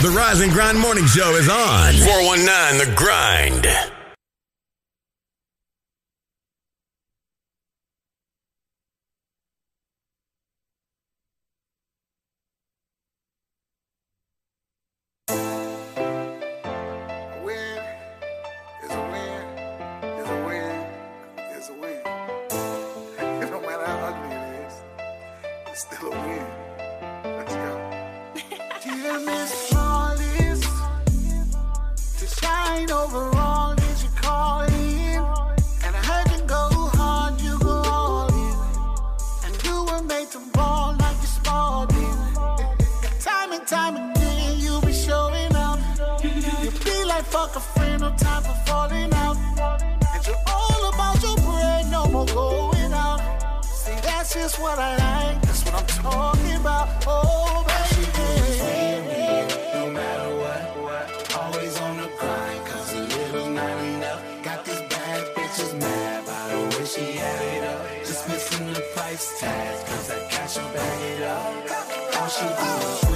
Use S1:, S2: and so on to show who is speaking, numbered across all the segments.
S1: The Rise and Grind Morning Show is on. 419 The Grind.
S2: falling out. And you're all about your bread, no more going out. See, that's just what I like. That's what I'm talking about. Oh, baby.
S3: No matter what, what, always on the grind, cause a little's not enough. Got these bad bitches mad by the way she had it up. Just missing the price tag, cause I got you back up. All she do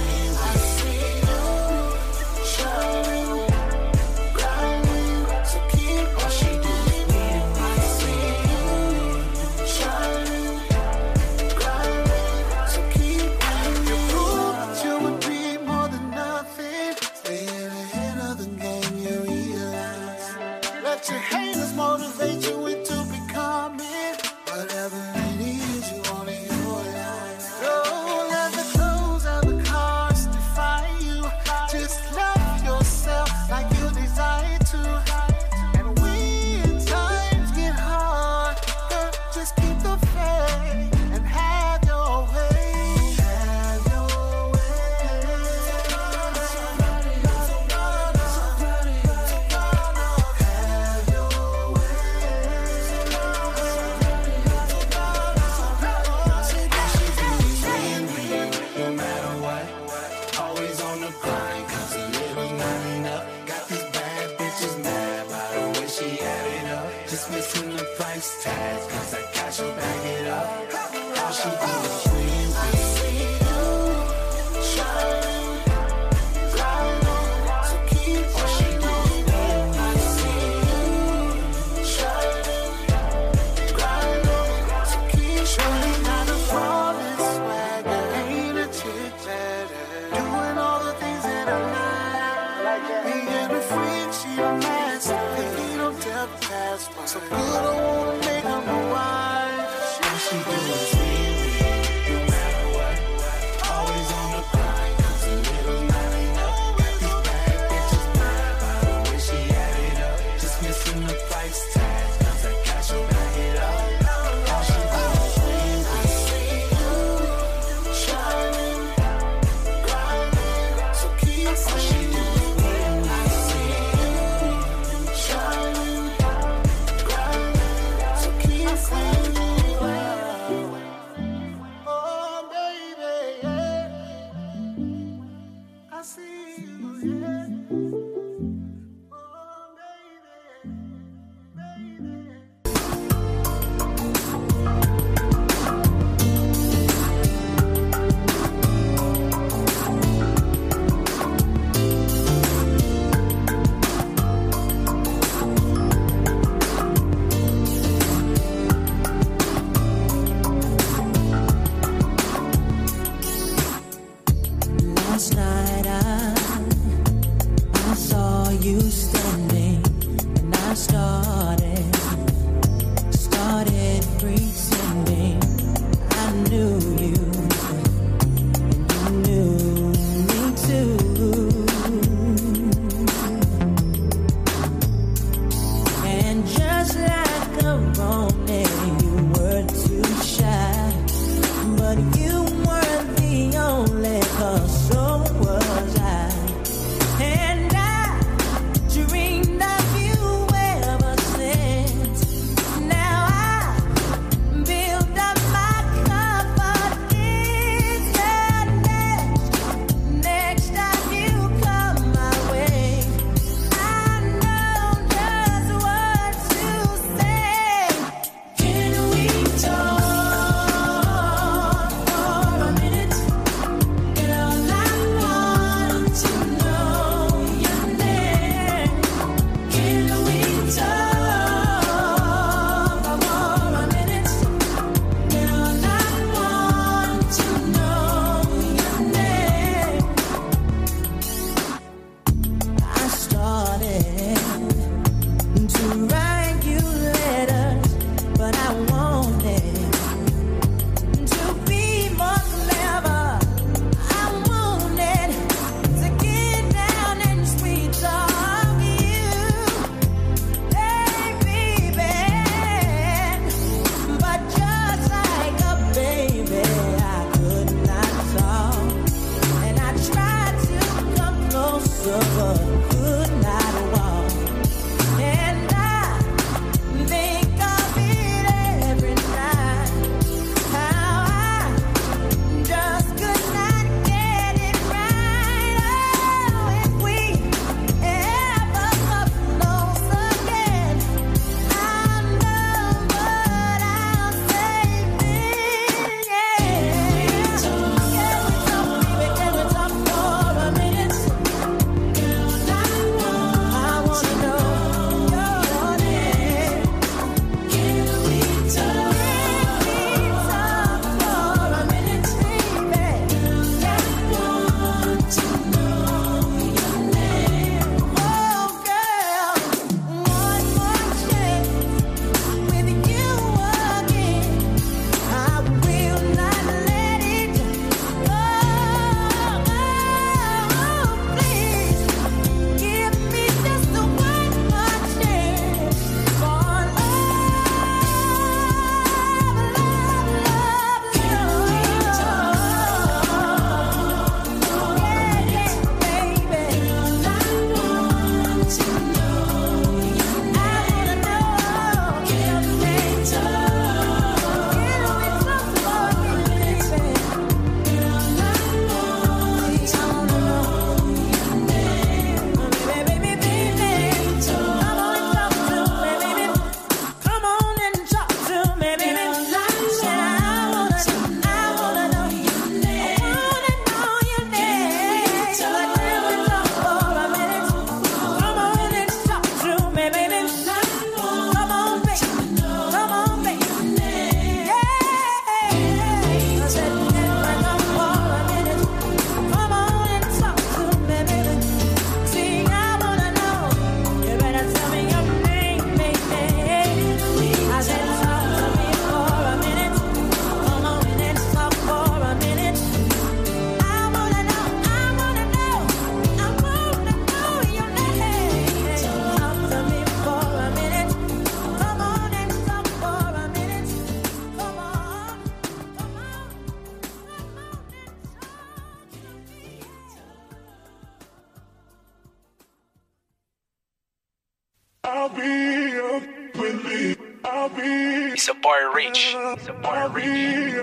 S2: a
S4: boy reach.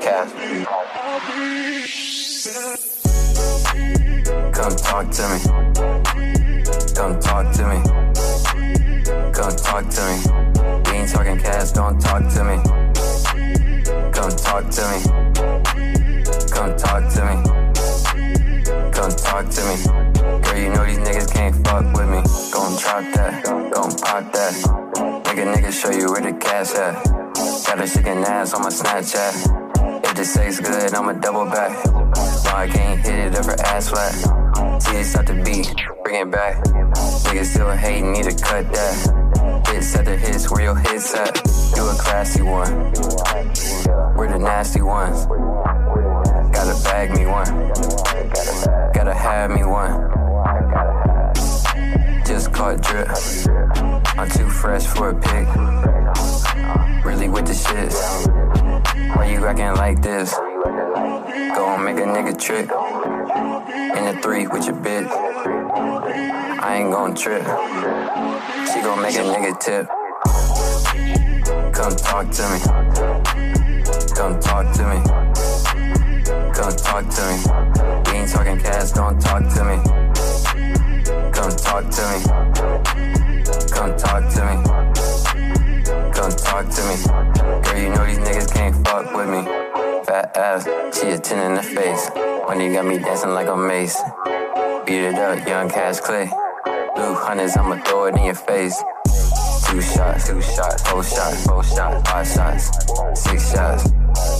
S5: Cass. Come talk to me. Come talk to me. Come talk to me. We ain't talking cash, don't talk to me. Come talk to me. Come talk to me. Come talk to me. Girl, you know these niggas can't fuck with me. Gon' drop that, gon' pop that. Make a nigga show you where the cash at. Shaking ass on my Snapchat. If the sex good, I'ma double back. No, I can't hit it up her ass flat. See it start the beat, bring it back. Niggas still hating, need to cut that. Hits at the hits, where your hits at? You a classy one. We're the nasty ones. Gotta bag me one. Gotta have me one. Just caught drip. I'm too fresh for a pic. Really with the shit. Why you acting like this? Go and make a nigga trick. In the three with your bitch. I ain't gon' trip. She gon' make a nigga tip. Come talk to me. Come talk to me. Come talk to me. We ain't talking cash, don't talk to me. Come talk to me. Come talk to me. Come talk to me. Girl, you know these niggas can't fuck with me. Fat ass, she a 10 in the face. Money got me dancing like a mace. Beat it up, young cash clay. Blue hundreds, I'ma throw it in your face. Two shots, two shots, four shots, four shots, five shots, six shots.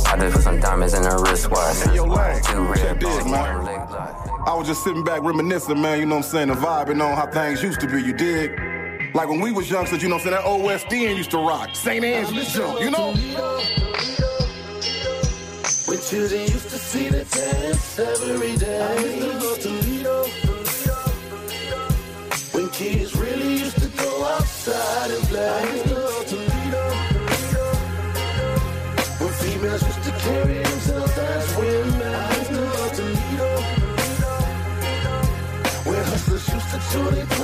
S5: I just put some diamonds in her wristwatch.
S2: Hey, yo, Lang,
S5: Two
S2: check
S5: red
S2: this,
S5: balls,
S2: man.
S5: one leg lock.
S2: I was just sitting back reminiscing, man, you know what I'm saying, the vibe and vibing on how things used to be, you dig? Like when we was youngsters, you know what I'm saying, that OSDN used to rock. St. Angeles jump, you know?
S6: When children used to see the dance every day. When kids really used to go outside and play. When females used to carry themselves as women. When hustlers used to chew their tongue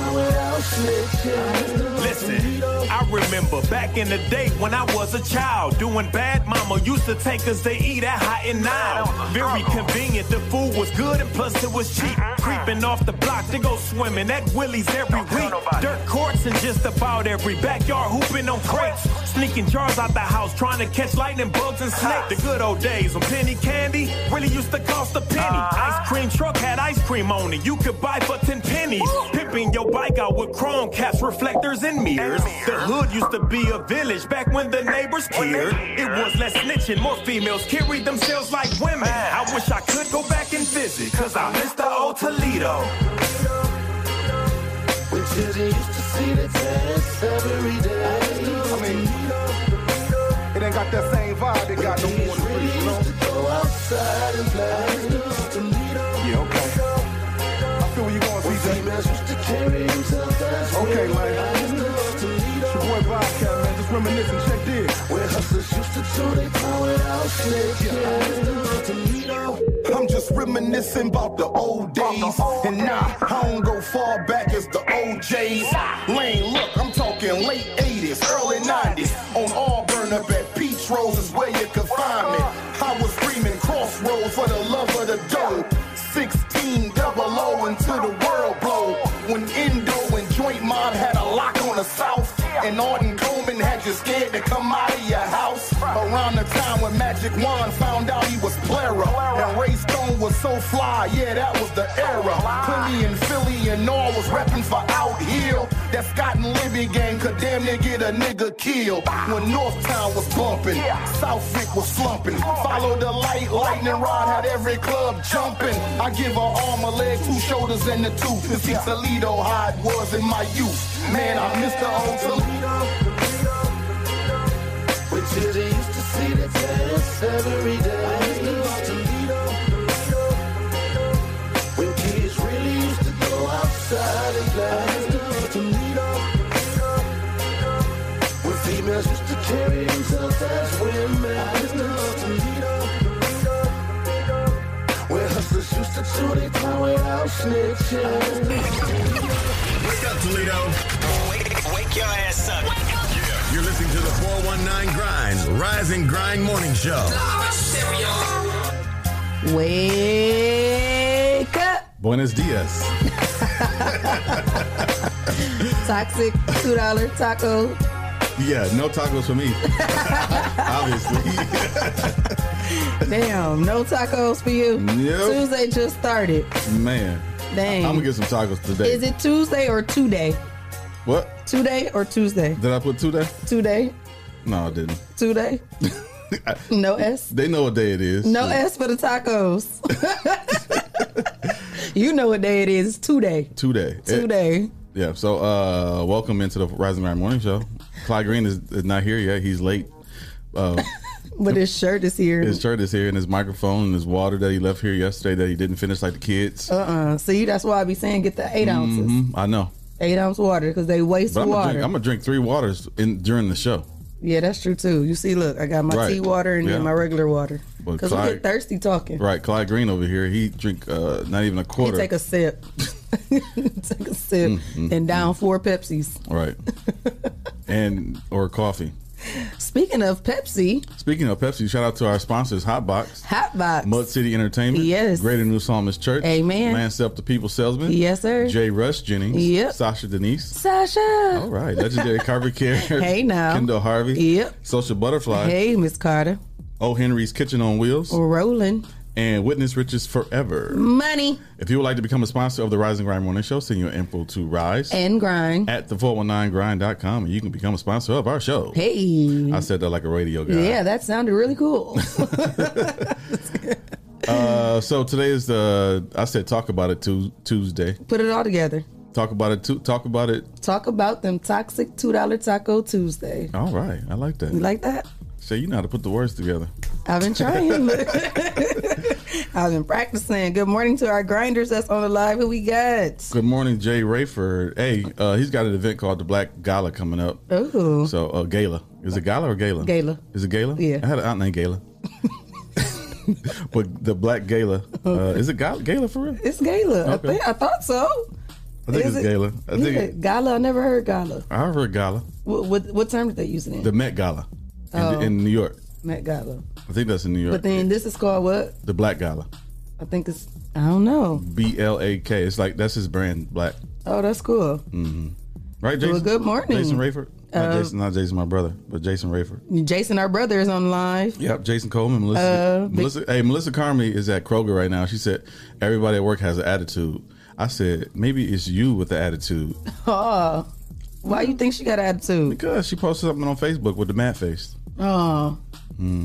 S6: without snitching.
S7: Listen, I remember back in the day when I was a child, doing bad. Mama used to take us to eat at Hot and Now. Very convenient, the food was good and plus it was cheap. Creeping off the block to go swimming at Willie's every week. Dirt courts in just about every backyard, hooping on crates. Sneaking jars out the house, trying to catch lightning bugs and snakes. The good old days when penny candy really used to cost a penny. Ice cream truck had ice cream on it, you could buy for 10 pennies. Pimping your bike out with chrome caps, reflectors, and mirrors. The hood used to be a village back when the neighbors cared. It was less snitching, more females carried themselves like women. I wish I could go back and visit, cause I miss the old Toledo.
S6: When children used to see the dance every day.
S2: I mean, it ain't got that same vibe it got no more
S6: Kids really
S2: three, you know?
S6: used to go outside and play.
S2: Reminiscing. Check this.
S6: When hustlers used to chew their tongue without snitching.
S2: I'm just reminiscing about the old days. And nah, I don't go far back as the OJs. Lane, look, I'm talking late 80s, early 90s. On Auburn up at Peach Rose is where you could find me. I was screaming crossroads for the love of the dough. 16 double O until the world blow. When Indo and Joint Mob had a lock on the south. And had you scared to come out of your house. Around the time when Magic Wand found out he was Clara. And Ray Stone was so fly, yeah, that was the era. Philly and Philly and all was repping for Out Hill. That Scott and Libby gang could damn near get a nigga killed. When Northtown was bumping, Southwyck was slumping. Follow the light, lightning rod had every club jumping. I give her arm, a leg, two shoulders, and the tooth. To see Toledo how it was in my youth. Man, I miss the old Toledo.
S6: See the dance every day. When kids really used to go outside and play. When females used to carry themselves as women. When hustlers used to chew their tongue without snitching.
S1: Wake up, Toledo.
S4: Wake Wake your ass up.
S1: To the 419 Grinds Rise and Grind Morning Show.
S8: Wake up.
S9: Buenos dias.
S8: Toxic $2 taco.
S9: Yeah, no tacos for me. Obviously.
S8: Damn, no tacos for you.
S9: Nope.
S8: Tuesday just started.
S9: Man.
S8: Dang.
S9: I'm gonna get some tacos today.
S8: Is it Tuesday or today?
S9: What?
S8: Today or Tuesday?
S9: Did I put two day?
S8: Today?
S9: No, I didn't.
S8: Today? No S?
S9: They know what day it is.
S8: No S for the tacos. you know what day it is. It's today.
S9: Two day.
S8: Today.
S9: Yeah. So, uh, welcome into the Rising Grind Morning Show. Clyde Green is, is not here yet. He's late. Uh,
S8: But his shirt is here.
S9: his shirt is here, and his microphone and his water that he left here yesterday that he didn't finish like the kids.
S8: Uh-uh. See, that's why I be saying get the eight ounces.
S9: Mhm, I know.
S8: Eight ounce water because they waste
S9: But I'm gonna,
S8: water.
S9: drink, I'm gonna drink three waters in during the show.
S8: yeah, that's true too. You see, look, I got my
S9: Right.
S8: tea water and
S9: Yeah.
S8: then my regular water. Because we get thirsty talking.
S9: Right, Clyde Green over here. He drink uh, not even a quarter.
S8: He take a sip. take a sip
S9: Mm,
S8: and down four Pepsis.
S9: right, and or coffee.
S8: Speaking of Pepsi,
S9: Speaking of Pepsi, shout out to our sponsors, Hotbox,
S8: Hotbox.
S9: Mud City Entertainment,
S8: Yes.
S9: Greater New Psalmist Church,
S8: Amen.
S9: Man Self the People Salesman,
S8: Yes, sir.
S9: Jay Rush Jennings,
S8: Yep.
S9: Sasha Denise.
S8: Sasha.
S9: All right, Legendary Carver Care.
S8: Hey, now.
S9: Kendall Harvey.
S8: Yep.
S9: Social Butterfly.
S8: Hey, Miss Carter.
S9: Oh Henry's Kitchen on Wheels.
S8: Rolling.
S9: And Witness Riches Forever.
S8: Money
S9: If you would like to become a sponsor of the Rise and Grind Morning Show, send your info to Rise
S8: and grind.
S9: at the419grind.com and you can become a sponsor of our show.
S8: Hey.
S9: I said that like a radio guy.
S8: Yeah, that sounded really cool.
S9: Uh, so today is the I said talk about it tu- Tuesday.
S8: Put it all together.
S9: Talk about it. Tu- talk about it.
S8: Talk about them toxic $2 Taco Tuesday.
S9: All right, I like that.
S8: You like that?
S9: Say you know how to put the words together.
S8: I've been trying. I've been practicing. Good morning to our grinders that's on the live. Who we got?
S9: Good morning, Jay Rayford. Hey, uh, he's got an event called the Black Gala coming up.
S8: Oh,
S9: So uh, Gala is it Gala or Gala?
S8: Gala.
S9: Is it Gala?
S8: Yeah.
S9: I had an aunt named Gala. but the Black Gala uh, is it Gala, Gala for real?
S8: it's Gala. I,
S9: Okay.
S8: think, I thought so.
S9: I think
S8: Is
S9: it's
S8: it?
S9: Gala. I think
S8: Yeah, Gala. I never heard Gala.
S9: I heard Gala.
S8: What, what, what term did they use it in?
S9: The Met Gala in,
S8: Oh.
S9: in New York.
S8: Met Gala.
S9: I think that's in New York.
S8: But then this is called what?
S9: the Black Gala.
S8: I think it's, I don't know.
S9: B L A K. It's like that's his brand, Black.
S8: Oh, that's cool.
S9: Right, Jason?
S8: Well, good morning.
S9: Jason Rayford? Not
S8: Uh,
S9: Jason, not Jason, my brother, but Jason Rayford.
S8: Jason, our brother, is on live.
S9: Yep, Jason Coleman, Melissa.
S8: Uh,
S9: Melissa hey, Melissa Carmi is at Kroger right now. She said everybody at work has an attitude. I said maybe it's you with the attitude
S8: Oh, why you think she got attitude?
S9: because she posted something on Facebook with the mad face.
S8: Oh,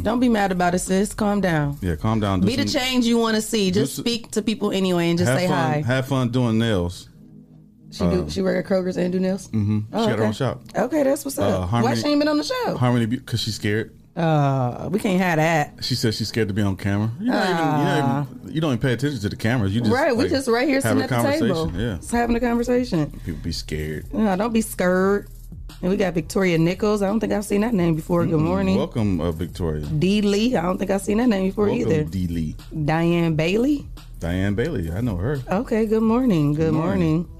S8: don't be mad about it, sis. Calm down.
S9: Yeah, calm down. Do
S8: Be the change you want to see. Just
S9: some-
S8: speak to people anyway and just say
S9: fun.
S8: hi.
S9: Have fun doing nails.
S8: She do. She work at Kroger's and do nails.
S9: hmm
S8: Oh,
S9: she got her
S8: okay.
S9: own shop.
S8: Okay, that's what's up.
S9: Uh,
S8: Why
S9: Harmony-
S8: she ain't been on the show?
S9: Harmony, because she's scared.
S8: Uh, we can't have that.
S9: She said she's scared to be on camera. You're not even, you, don't even, you don't even pay attention to the cameras. You just
S8: right, we
S9: like,
S8: just right here sitting at the table.
S9: Yeah,
S8: just having a conversation.
S9: people be scared.
S8: No, don't be scared. And we got Victoria Nichols. I don't think I've seen that name before. Good morning.
S9: Welcome, uh, Victoria.
S8: Dee Lee. I don't think I've seen that name before
S9: Welcome,
S8: either.
S9: D. Lee.
S8: Diane Bailey.
S9: Diane Bailey. I know her.
S8: Okay, good morning. Good,
S9: morning.
S8: morning.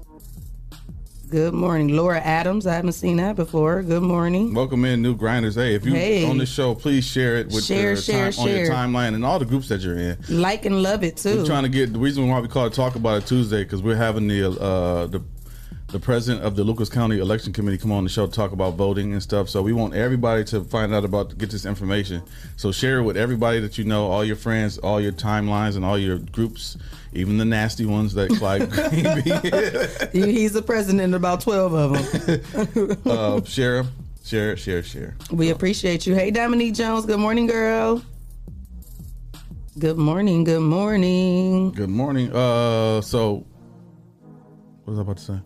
S8: Good morning. Laura Adams. I haven't seen that before. Good morning.
S9: Welcome in, new grinders. Hey, if you
S8: Hey.
S9: on the show, please share it with
S8: Share,
S9: your
S8: share,
S9: time, on your timeline and all the groups that you're in.
S8: Like and love it too.
S9: We're trying to get the reason why we call it Talk About It Tuesday because we're having the uh, the the president of the Lucas County Election Committee come on the show to talk about voting and stuff. So we want everybody to find out about get this information. So share it with everybody that you know, all your friends, all your timelines, and all your groups, even the nasty ones that Clyde Green
S8: He's the president of about 12 of them.
S9: uh, share share share, share.
S8: we appreciate you. Hey, Dominique Jones. Good morning, girl. Good morning. Good morning.
S9: Good morning. Uh, so what was I about to say?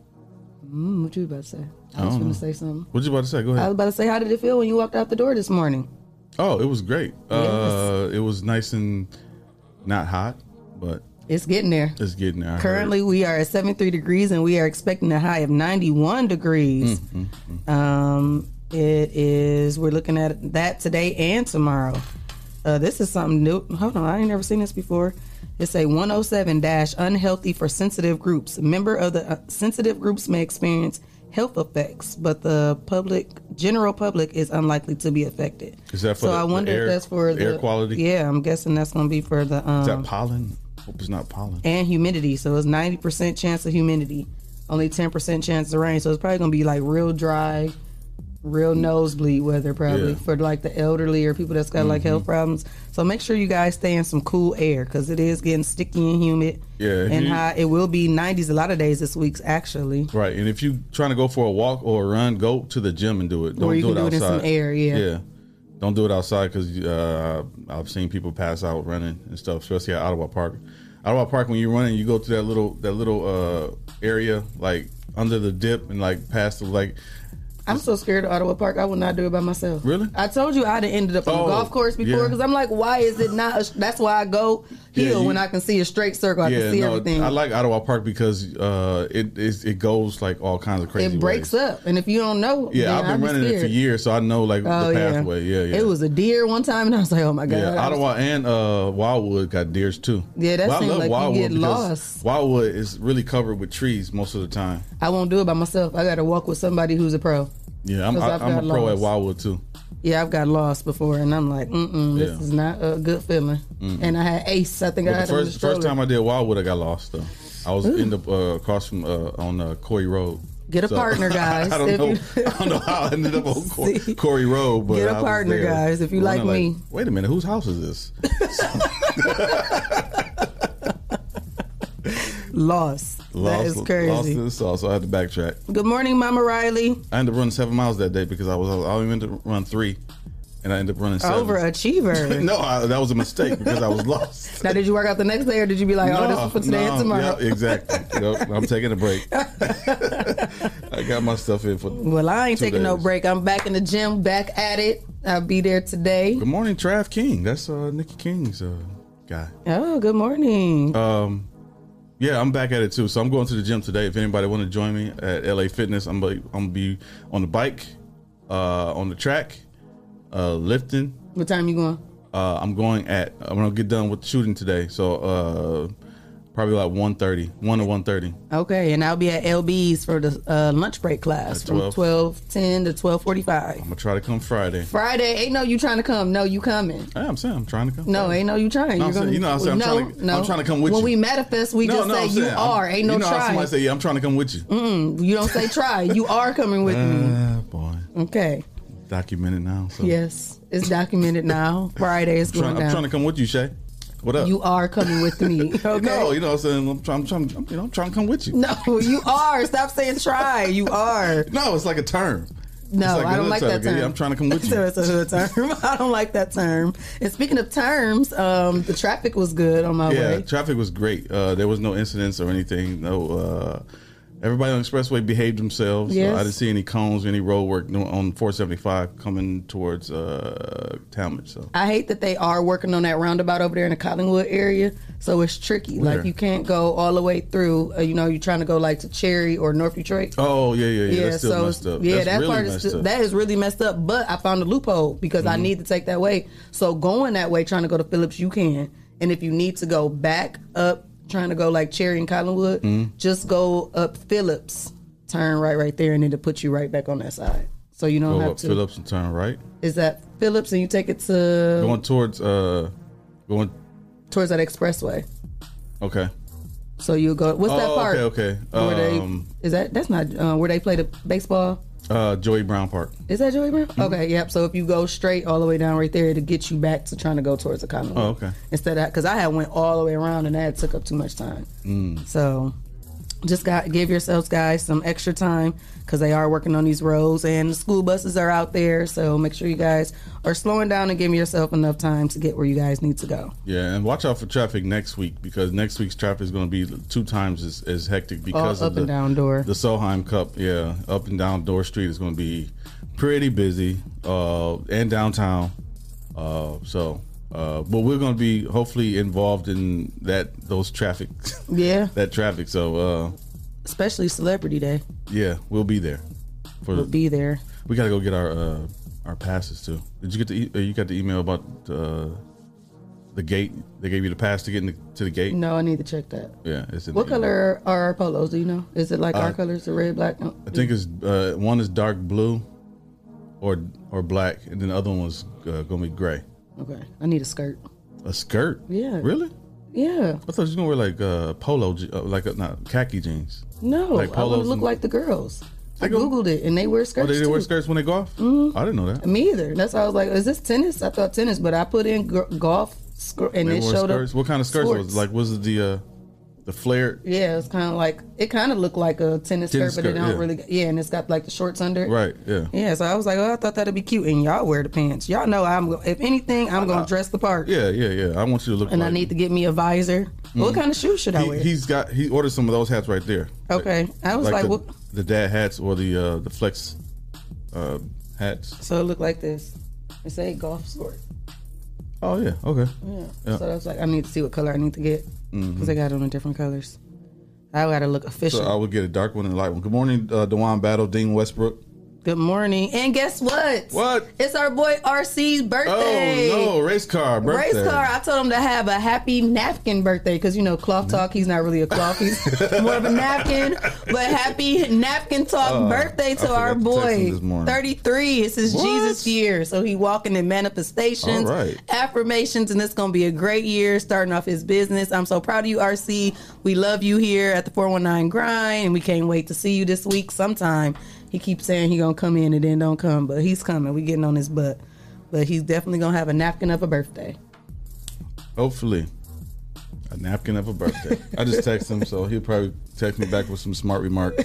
S8: Mm, what you about to say? I was going to say something.
S9: What you about to say? Go ahead.
S8: I was about to say, how did it feel when you walked out the door this morning?
S9: Oh, it was great. Uh, it was nice and not hot, but
S8: It's getting there.
S9: it's getting there. I heard.
S8: Currently, we are at 73 degrees and we are expecting a high of 91 degrees.
S9: Mm,
S8: Um, it is, we're looking at that today and tomorrow. Uh, this is something new. Hold on, I ain't never seen this before. It's a 107 dash unhealthy for sensitive groups. Member of the uh, sensitive groups may experience health effects, but the public, general public, is unlikely to be affected.
S9: Is that for
S8: so
S9: the-
S8: I wonder
S9: air-
S8: if that's for the
S9: air quality?
S8: Yeah, I'm guessing that's going to be for the um,
S9: Is that pollen? Hope it's not pollen.
S8: and humidity. So it's ninety percent chance of humidity, only ten percent chance of rain. So it's probably gonna be like real dry, real nosebleed weather probably
S9: Yeah.
S8: for like the elderly or people that's got like
S9: Mhm.
S8: health problems. So make sure you guys stay in some cool air because it is getting sticky and humid.
S9: Yeah,
S8: and
S9: you-
S8: high. It will be nineties a lot of days this week actually.
S9: Right, and if you're trying to go for a walk or a run, go to the gym and do it. Don't
S8: Or you
S9: do
S8: can
S9: it
S8: do it in
S9: outside.
S8: some air, yeah.
S9: yeah. Don't do it outside because uh, I've seen people pass out running and stuff, especially at Ottawa Park. Ottawa Park, when you're running, you go to that little that little uh, area like under the dip and like past the like.
S8: I'm so scared of Ottawa Park. I would not do it by myself.
S9: Really?
S8: I told you I'd have ended up on
S9: Oh,
S8: the golf course before
S9: yeah.
S8: because I'm like, why is it not? A, that's why I go
S9: Yeah,
S8: hill
S9: you-
S8: when I can see a straight circle. I can see everything.
S9: I like Ottawa Park because uh, it is it goes like all kinds of crazy.
S8: it breaks
S9: ways.
S8: up, and if you don't know,
S9: Yeah, I've
S8: I'd
S9: been
S8: be
S9: running it for years, so I know like
S8: Oh,
S9: the
S8: yeah.
S9: pathway. Yeah, yeah.
S8: It was a deer one time, and I was like, "Oh my god!"
S9: Yeah, Ottawa and uh, Wildwood got deers too.
S8: Yeah, that
S9: But I
S8: seems like you
S9: Wildwood
S8: get
S9: because
S8: lost.
S9: Wildwood is really covered with trees most of the time.
S8: I won't do it by myself. I got to walk with somebody who's a pro.
S9: Yeah, I'm, I, I'm a pro at. Wildwood too.
S8: Yeah, I've got lost before, and I'm like, "Mm-mm, this
S9: Yeah.
S8: is not a good feeling."
S9: Mm-mm.
S8: And I had Ace. I think I had
S9: the first
S8: the
S9: first time I did Wildwood, I got lost though. I was
S8: Ooh.
S9: in the uh, across from uh, on uh, Corey Road.
S8: Get a partner, guys,
S9: I don't know. I don't know how I ended up on Cor- Corey Road, but
S8: Get a partner, guys, if you like me.
S9: Wait a minute, whose house is this?
S8: Lost. that
S9: Lost,
S8: is
S9: Lost
S8: crazy.
S9: in the sauce, so I had to backtrack.
S8: Good morning, Mama Riley.
S9: I ended up running seven miles that day because I was I only meant to run three, and I ended up running seven.
S8: Overachiever.
S9: no, I, that was a mistake because I was lost.
S8: Now, did you work out the next day, or did you be like, "Oh, this is for today
S9: no,
S8: and tomorrow"?
S9: yeah, exactly. Yep, I'm taking a break. I got my stuff in for.
S8: Well, I ain't taking no break. I'm back in the gym, back at it. I'll be there today.
S9: Good morning, Trav King. That's uh, Nikki King's uh, guy.
S8: Oh, good morning.
S9: Um, yeah, I'm back at it too. So I'm going to the gym today. If anybody want to join me at LA Fitness, I'm gonna, I'm gonna be on the bike, uh, on the track, uh, lifting.
S8: What time you going?
S9: Uh, I'm going at. I'm gonna get done with shooting today. So uh, probably like 1:30, 1 to 1:30.
S8: Okay, and I'll be at LB's for the uh, lunch break class
S9: At
S8: from
S9: 12.
S8: 12, 10 to 12.45.
S9: I'm gonna try to come Friday.
S8: Friday, ain't no you trying to come. No, you coming.
S9: I'm saying I'm trying to come.
S8: No, ain't no you trying.
S9: No, I'm saying- you know, I'm saying I'm
S8: no,
S9: trying to-
S8: no.
S9: I'm trying to come with you.
S8: when
S9: you.
S8: we manifest, we just say
S9: I'm
S8: you
S9: saying,
S8: are.
S9: I'm-
S8: ain't no try.
S9: you know how
S8: try.
S9: Somebody say, "Yeah, I'm trying to come with you."
S8: You don't say try. You are coming with me.
S9: Boy,
S8: Okay.
S9: documented now. So.
S8: Yes, it's documented now. Friday is
S9: I'm trying,
S8: going
S9: I'm
S8: down.
S9: trying to come with you, Shay. What up?
S8: You are coming with me. Okay.
S9: No, you know what I'm saying. I'm trying. I'm trying. I'm, you know, I'm trying to come with you.
S8: No, you are. Stop saying try. You are.
S9: No, it's like a term.
S8: No,
S9: like
S8: I don't like that term.
S9: Yeah, I'm trying to come with you.
S8: So it's a hood term. I don't like that term. And speaking of terms, um, the traffic was good on my
S9: yeah,
S8: way.
S9: traffic was great. Uh, there was no incidents or anything. No, uh, everybody on the expressway behaved themselves.
S8: Yes.
S9: Uh, I didn't see any cones, any road work on 475 coming towards uh, Talmadge. So
S8: I hate that they are working on that roundabout over there in the Collingwood area. So it's tricky.
S9: Where?
S8: Like you can't go all the way through. Uh, you know, you're trying to go like to Cherry or North Detroit.
S9: Oh yeah, yeah, yeah. That's still
S8: so
S9: messed up.
S8: yeah,
S9: That's
S8: that
S9: really
S8: part is still, that is really messed up. But I found a loophole because I
S9: Mhm.
S8: need to take that way. So going that way, trying to go to Phillips, you can. And if you need to go back up, trying to go like Cherry and Collingwood,
S9: Mhm.
S8: just go up Phillips, turn right right there, and it'll put you right back on that side. So you don't
S9: Go
S8: have
S9: up
S8: to.
S9: Phillips and turn right.
S8: Is that Phillips, and you take it to
S9: Going towards uh, going.
S8: towards that expressway.
S9: Okay.
S8: So you go. What's that
S9: Oh,
S8: part?
S9: Okay, okay. Um,
S8: they is that? That's not uh, where they play the baseball.
S9: Uh, Joey Brown Park.
S8: Is that Joey Brown?
S9: Mm-hmm.
S8: Okay, yep. So if you go straight all the way down right there, to get you back to trying to go towards the Collingwood.
S9: Oh, okay.
S8: Instead of because I had went all the way around and that took up too much time.
S9: Mm.
S8: So just got give yourselves guys some extra time because they are working on these roads and the school buses are out there. So make sure you guys are slowing down and giving yourself enough time to get where you guys need to go.
S9: Yeah, and watch out for traffic next week because next week's traffic is going to be two times as, as hectic because
S8: All
S9: of
S8: up
S9: the
S8: and down Dorr.
S9: The Solheim Cup, yeah, up and down Dorr Street is going to be pretty busy, uh, and downtown. Uh, so, uh, but we're going to be hopefully involved in that those traffic,
S8: Yeah,
S9: that traffic. So, uh,
S8: especially Celebrity Day.
S9: yeah, we'll be there. For
S8: We'll be there.
S9: We got to go get our uh, our passes too. Did you get the e- uh, you got the email about uh, the gate. They gave you the pass to get into to the gate.
S8: No, I need to check that.
S9: Yeah, it's in
S8: What
S9: the-
S8: color are our polos? Do you know? Is it like
S9: Uh,
S8: our colors, the red, black? No.
S9: I think it's uh, one is dark blue, or or black, and then the other one was uh, gonna be gray.
S8: Okay, I need a skirt.
S9: A skirt?
S8: Yeah.
S9: Really?
S8: Yeah.
S9: I thought you was gonna wear like uh, polo, uh, like uh, not khaki jeans.
S8: No,
S9: Like
S8: I want
S9: polos
S8: to look
S9: and-
S8: like the girls. I googled it, and they wear
S9: Oh,
S8: skirts
S9: they, they
S8: too.
S9: wear skirts when they golf. Mm-hmm. I didn't know that.
S8: Me either. That's why I was like, "Is this tennis?" I thought tennis, but I put in g- golf, and
S9: They
S8: it showed
S9: skirts.
S8: up.
S9: What kind of skirts was
S8: sports.
S9: it? Like was it the uh, the flared?
S8: Yeah, it's kind of like it kind of looked like a tennis,
S9: Tennis
S8: skirt, but it don't
S9: yeah.
S8: really. Yeah, and it's got like the shorts under. it.
S9: Right. Yeah.
S8: Yeah, so I was like, oh, I thought that'd be cute, and y'all wear the pants. Y'all know I'm. If anything, I'm gonna dress the part,
S9: Yeah. Yeah. Yeah. I want you to look.
S8: and
S9: like,
S8: I need to get me a visor. What
S9: Mhm.
S8: kind of shoes should I
S9: He,
S8: wear?
S9: he's got. He ordered some of those hats right there.
S8: Okay, I was like,
S9: the,
S8: what?
S9: the dad hats or the uh, the flex uh, hats.
S8: So it looked like this. It's a golf sport.
S9: Oh yeah. Okay.
S8: Yeah.
S9: Yeah.
S8: So I was like, I need to see what color I need to get because
S9: Mhm.
S8: they got it in different colors. I gotta look official.
S9: So I would get a dark one and a light one. Good morning, uh, Dewan Battle, Dean Westbrook.
S8: Good morning. And guess what?
S9: What?
S8: It's our boy RC's birthday.
S9: Oh no, race car birthday.
S8: Race car. I told him to have a happy napkin birthday because you know cloth mm-hmm. talk. He's not really a cloth. He's more of a napkin. But happy napkin talk
S9: Oh,
S8: birthday to our
S9: to
S8: boy. Thirty three. It's his
S9: What?
S8: Jesus year, so he walking in manifestations,
S9: right.
S8: affirmations, and it's gonna be a great year starting off his business. I'm so proud of you, RC. We love you here at the 419 Grind, and we can't wait to see you this week sometime. He keeps saying he gonna come in and then don't come, but he's coming. We getting on his butt. But he's definitely gonna have a napkin of a birthday.
S9: Hopefully, a napkin of a birthday. I just text him, so he'll probably text me back with some smart remark.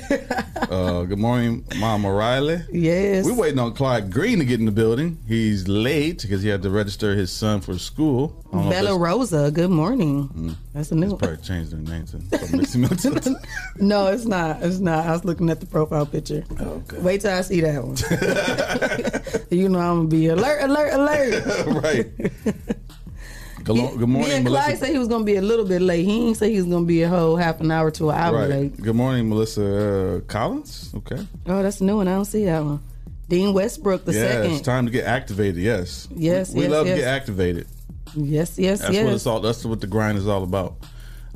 S9: Uh, good morning, Mom O'Reilly.
S8: Yes.
S9: We're waiting on Clyde Green to get in the building. He's late because he had to register his son for school. I don't know if
S8: Bella Rosa, good morning. That's a new one.
S9: Probably changed their name to Missy Milton.
S8: No, it's not. It's not. I was looking at the profile picture.
S9: Okay.
S8: Wait till I see that one. you know I'm gonna be alert, alert, alert.
S9: right. Good, lo- good morning,
S8: Me and Clyde
S9: Melissa.
S8: said he was gonna be a little bit late. He didn't say he was gonna be a whole half an hour to an hour
S9: Right.
S8: late.
S9: Good morning, Melissa uh, Collins. Okay.
S8: Oh, that's a new one. I don't see that one. Dean Westbrook the
S9: yeah,
S8: second.
S9: it's time to get activated. Yes.
S8: Yes,
S9: We, we
S8: yes,
S9: love
S8: yes.
S9: to get activated.
S8: Yes, yes,
S9: That's
S8: yes.
S9: what it's all. That's what the grind is all about.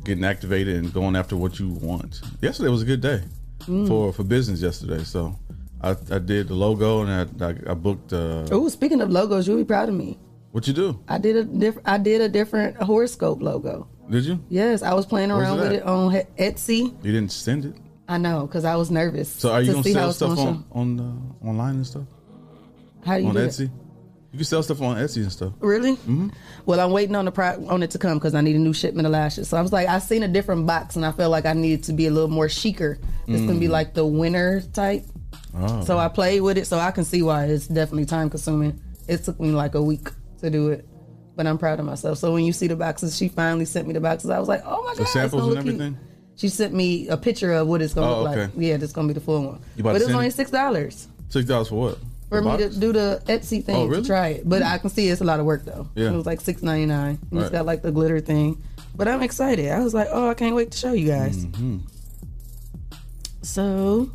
S9: Getting activated and going after what you want. Yesterday was a good day
S8: Mm.
S9: for for business. Yesterday, so I, I did the logo and I I, I booked. Uh,
S8: Oh, speaking of logos, you'll be proud of me.
S9: What you do?
S8: I did a diff- I did a different horoscope logo.
S9: Did you?
S8: Yes, I was playing around
S9: it
S8: with it on Etsy.
S9: You didn't send it.
S8: I know because I was nervous.
S9: So are you
S8: to
S9: gonna sell stuff
S8: gonna
S9: on
S8: show.
S9: on uh, online and stuff
S8: How do you
S9: on
S8: do
S9: Etsy?
S8: it?
S9: You can sell stuff on Etsy and stuff.
S8: Really?
S9: Mm-hmm.
S8: Well, I'm waiting on the pro- on it to come because I need a new shipment of lashes. So I was like, I seen a different box and I felt like I needed to be a little more chicer. It's gonna be
S9: Mm.
S8: like the winter type.
S9: Oh,
S8: So I played with it, so I can see why it's definitely time consuming. It took me like a week to do it, but I'm proud of myself. So when you see the boxes, she finally sent me the boxes. I was like, oh my god,
S9: the
S8: it's
S9: samples and
S8: look cute.
S9: everything.
S8: She sent me a picture of what it's gonna
S9: Oh,
S8: look like.
S9: okay.
S8: Yeah, this gonna be the full one. But it's only six dollars
S9: Six dollars for what?
S8: for
S9: The
S8: me to do the Etsy thing
S9: Oh, really?
S8: to try it. But I can see it's a lot of work though.
S9: Yeah.
S8: It was like six ninety nine. It's
S9: Right.
S8: got like the glitter thing. But I'm excited. I was like, oh, I can't wait to show you guys.
S9: Mm-hmm.
S8: So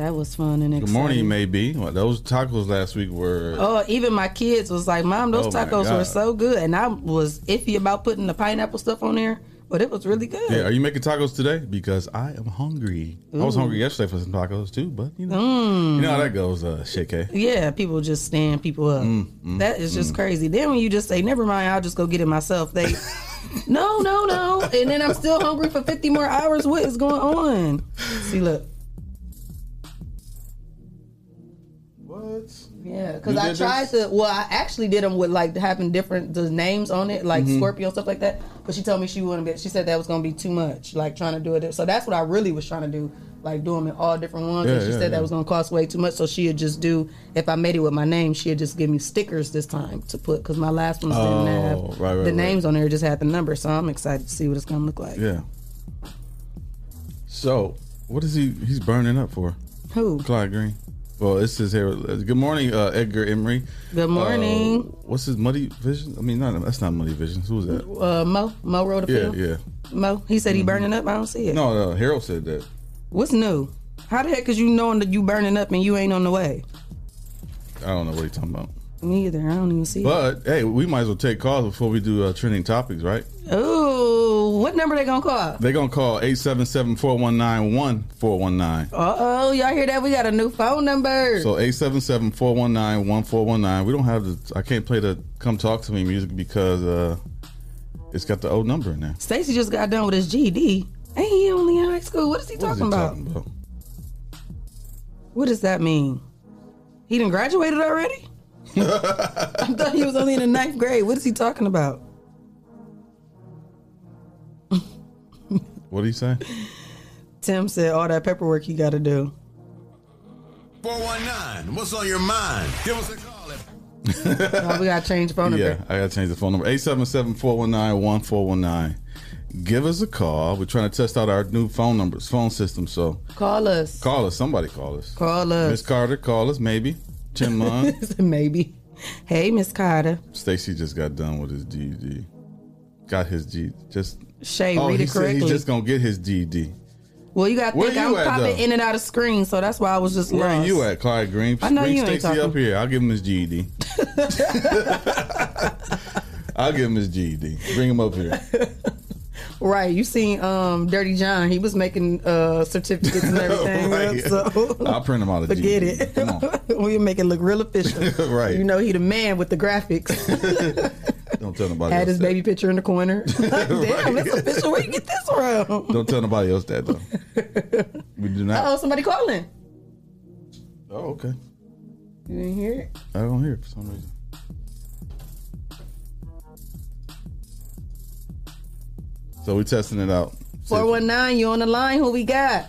S8: that was fun and exciting.
S9: Good morning, maybe. Well, those tacos last week were.
S8: Oh, even my kids was like, "Mom, those
S9: Oh,
S8: tacos were so good," and I was iffy about putting the pineapple stuff on there, but it was really good.
S9: Yeah, are you making tacos today? Because I am hungry. I was hungry yesterday for some tacos too, but you know,
S8: Mm.
S9: you know how that goes, uh, shit, K.
S8: Yeah, people just stand people up.
S9: Mm,
S8: that is just crazy. Then when you just say, "Never mind, I'll just go get it myself," they, no, no, no, and then I'm still hungry for 50 more hours. What is going on? See, look.
S9: What?
S8: Yeah, because I
S9: did
S8: tried to. Well, I actually did them with like having different the names on it, like
S9: Mhm.
S8: Scorpio and stuff like that. But she told me she wouldn't be. She said that was gonna be too much, like trying to do it. So that's what I really was trying to do, like do them in all different ones.
S9: Yeah,
S8: and she
S9: yeah,
S8: said
S9: yeah.
S8: that was gonna cost way too much. So she'd just do if I made it with my name, she'd just give me stickers this time to put because my last ones
S9: Oh,
S8: didn't have
S9: right, right,
S8: the
S9: right.
S8: names on there; it just had the number. So I'm excited to see what it's gonna look like.
S9: Yeah. So, what is he? He's burning up for?
S8: Who?
S9: Clyde Green. Well, it says here. uh, Good morning, uh, Edgar Emery.
S8: Good morning.
S9: Uh, what's his Muddy Vision? I mean, not that's not Muddy Vision. Who was that?
S8: Uh, Mo Mo wrote a
S9: Yeah,
S8: film.
S9: yeah. Mm-hmm.
S8: Mo. He said he burning up. I don't see it.
S9: No, no. Harold said that.
S8: What's new? How the heck is you knowing that you burning up and you ain't on the way?
S9: I don't know what he's talking about.
S8: Me either. I don't even see it.
S9: But hey, we might as well take calls before we do uh, trending topics, right?
S8: Ooh, what number they gonna call?
S9: They're gonna call 877-419-1419.
S8: Uh oh, y'all hear that? We got a new phone number.
S9: So 877-419-1419. We don't have the I can't play the come talk to me music because uh it's got the old number in there.
S8: Stacy just got done with his GED. Ain't he only in high school? What is he
S9: What is
S8: talking
S9: he
S8: about?
S9: talking about?
S8: What does that mean? He done graduated already? I thought he was only in the ninth grade. What is he talking about?
S9: What did he say?
S8: Tim said all that paperwork you got to do.
S1: 419, what's on your mind? Give us a call. at-
S8: Now we got to change the phone number.
S9: Yeah, I gotta change the phone number. 877-419-1419. Give us a call. We're trying to test out our new phone numbers, phone system. So
S8: Call us.
S9: call us. Somebody call us.
S8: Call us. Miss.
S9: Carter, call us, maybe. Tim Munn.
S8: Maybe. Hey, Miss Carter.
S9: Stacy just got done with his GED. Got his G just
S8: Shay,
S9: Oh,
S8: read it correctly.
S9: he's just gonna get his GED.
S8: well, you got to think I'm popping in and out of screen, so that's why I was just
S9: Where
S8: lost.
S9: are you at, Clyde Green?
S8: I know
S9: Bring
S8: you ain't
S9: up here. I'll give him his GED. I'll give him his GED. Bring him up here.
S8: Right, you seen um Dirty John? He was making uh certificates and everything.
S9: Right.
S8: So
S9: I'll print him out of
S8: forget it.
S9: Come on.
S8: we make it look real official.
S9: Right.
S8: You know he the man with the graphics.
S9: Don't tell nobody
S8: Had his
S9: that.
S8: baby picture in the corner. Damn, it's official. Where you get this from?
S9: Don't tell nobody else that though. We do not.
S8: Oh, somebody calling.
S9: Oh, okay.
S8: You didn't hear it?
S9: I don't hear it for some reason. So we're testing it out.
S8: 419, you on the line? Who we got?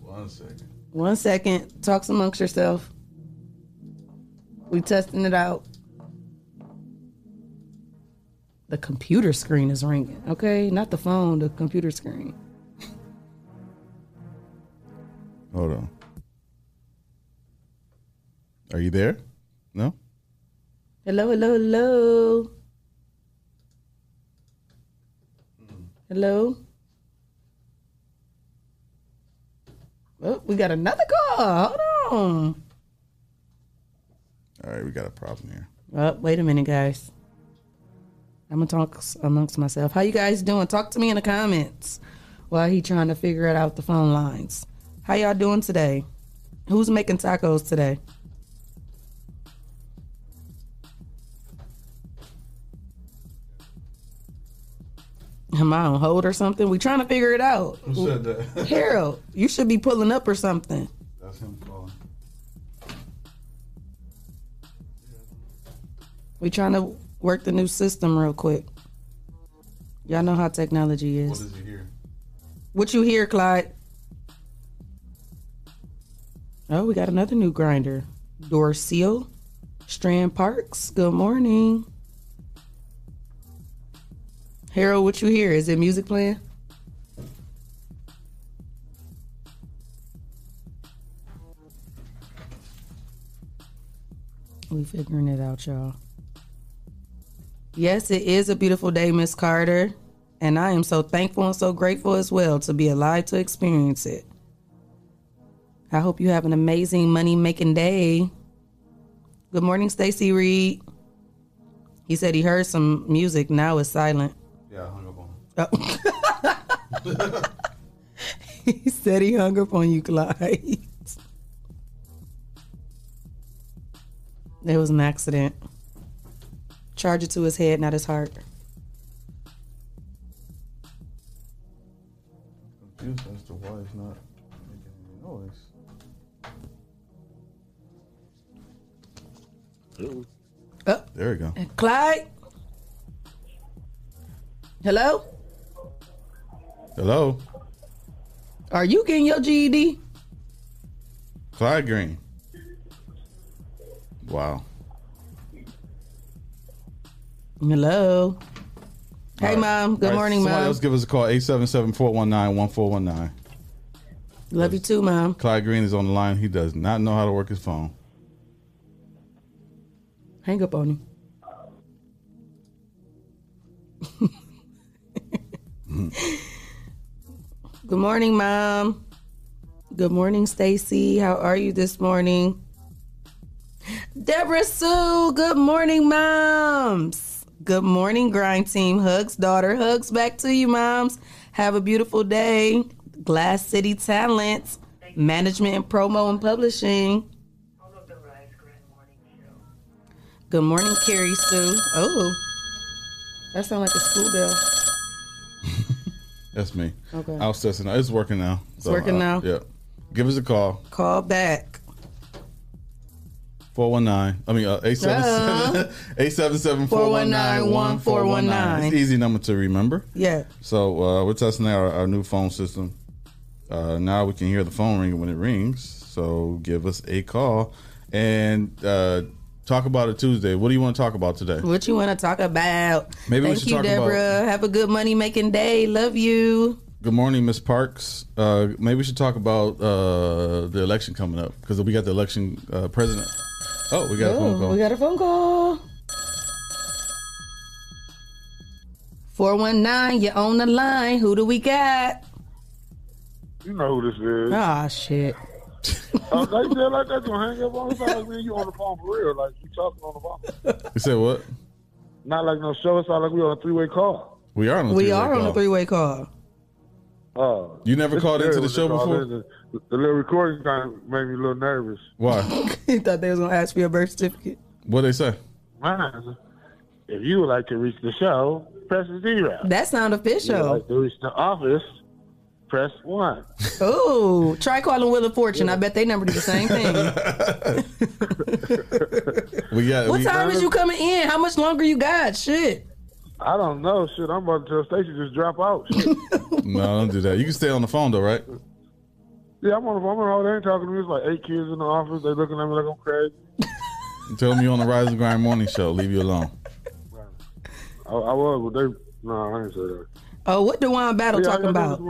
S9: One second.
S8: One second. Talks amongst yourself. We testing it out. The computer screen is ringing. Okay, not the phone. The computer screen.
S9: Hold on. Are you there? No?
S8: Hello, hello, hello. Hello. Oh, we got another call. Hold on.
S9: All right, we got a problem here.
S8: Well, wait a minute, guys. I'm gonna talk amongst myself. How you guys doing? Talk to me in the comments while he trying to figure it out the phone lines. How y'all doing today? Who's making tacos today? Am I on hold or something? We trying to figure it out.
S9: Who said that?
S8: Harold, you should be pulling up or something.
S9: That's him
S8: We trying to work the new system real quick. Y'all know how technology is.
S9: What is he here?
S8: What you hear, Clyde? Oh, we got another new grinder. Door seal. Strand Parks. Good morning. Harold, what you hear? Is it music playing? We figuring it out, y'all. Yes, it is a beautiful day, Miss Carter. And I am so thankful and so grateful as well to be alive to experience it. I hope you have an amazing money making day. Good morning, Stacy Reed. He said he heard some music. Now it's silent.
S9: Yeah, I hung up on him.
S8: Oh. he said he hung up on you, Clyde. It was an accident. Charge it to his head, not his heart.
S9: Confused as to why it's not making any noise.
S8: Oh,
S9: There we go.
S8: Uh, Clyde? Hello?
S9: Hello,
S8: Are you getting your GED?
S9: Clyde Green. Wow.
S8: Hello. Hey,
S9: right.
S8: mom. Good
S9: right,
S8: morning,
S9: Somebody
S8: mom.
S9: else give us a call 877-419-1419.
S8: Love you too, mom.
S9: Clyde Green is on the line. He does not know how to work his phone.
S8: Hang up on him. Good morning, mom. Good morning, Stacy. How are you this morning? Deborah Sue. Good morning, moms. Good morning, grind team. Hugs, daughter. Hugs back to you, moms. Have a beautiful day. Glass City Talents, management and promo and publishing. Good morning, Carrie Sue. Oh, that sounds like a school bell.
S9: That's me.
S8: Okay.
S9: I was testing. It's working now.
S8: It's working uh, now?
S9: Yeah. Give us a call.
S8: Call back.
S9: 419. I mean, uh, 877 877 419 1419. It's an easy number to remember.
S8: Yeah.
S9: So uh, we're testing out our, our new phone system. Uh, now we can hear the phone ring when it rings. So give us a call and uh, talk about it Tuesday. What do you want to talk about today?
S8: What you want to talk about?
S9: Maybe we should
S8: you,
S9: talk about-
S8: Deborah. Have a good money making day. Love you.
S9: Good morning, Miss Parks. Uh, maybe we should talk about uh, the election coming up because we got the election uh, president. Oh, we got a phone
S8: Oh,
S9: call.
S8: we got a phone call. 419, you're on the line. Who do we got?
S2: You know who this is.
S8: Ah, shit.
S2: Oh, they said like that gonna hang up on us. Like me, you on the phone for real. Like you talking on the phone.
S9: you said what?
S2: Not like no show. It's not like we on a three way call.
S9: We are on a
S8: We
S9: three-way
S8: are on
S9: call.
S8: a three way call.
S2: Oh,
S9: You never called into the show before?
S2: It. The, the little recording kind of made me a little nervous.
S9: Why?
S8: he thought they was going to ask for your birth certificate.
S9: What they say?
S2: Man, if you would like to reach the show, press zero.
S8: That sound
S2: If you would
S8: official.
S2: like to reach the office, press one.
S8: Ooh, try calling Wheel of Fortune. I bet they number do the same thing.
S9: We got.
S8: what
S9: we,
S8: time is you coming in? How much longer you got? Shit.
S2: I don't know. Shit, I'm about to tell Stacy just drop out. Shit.
S9: No, don't do that. You can stay on the phone though, right?
S2: Yeah, I'm on the phone. I'm on- They ain't talking to me. It's like eight kids in the office. They looking at me like I'm crazy.
S9: Tell them you on the Rise and Grind morning show. Leave you alone.
S2: I, I was, but they. No, I ain't say that.
S8: Oh, what Dewan Battle
S2: Yeah,
S8: talking about?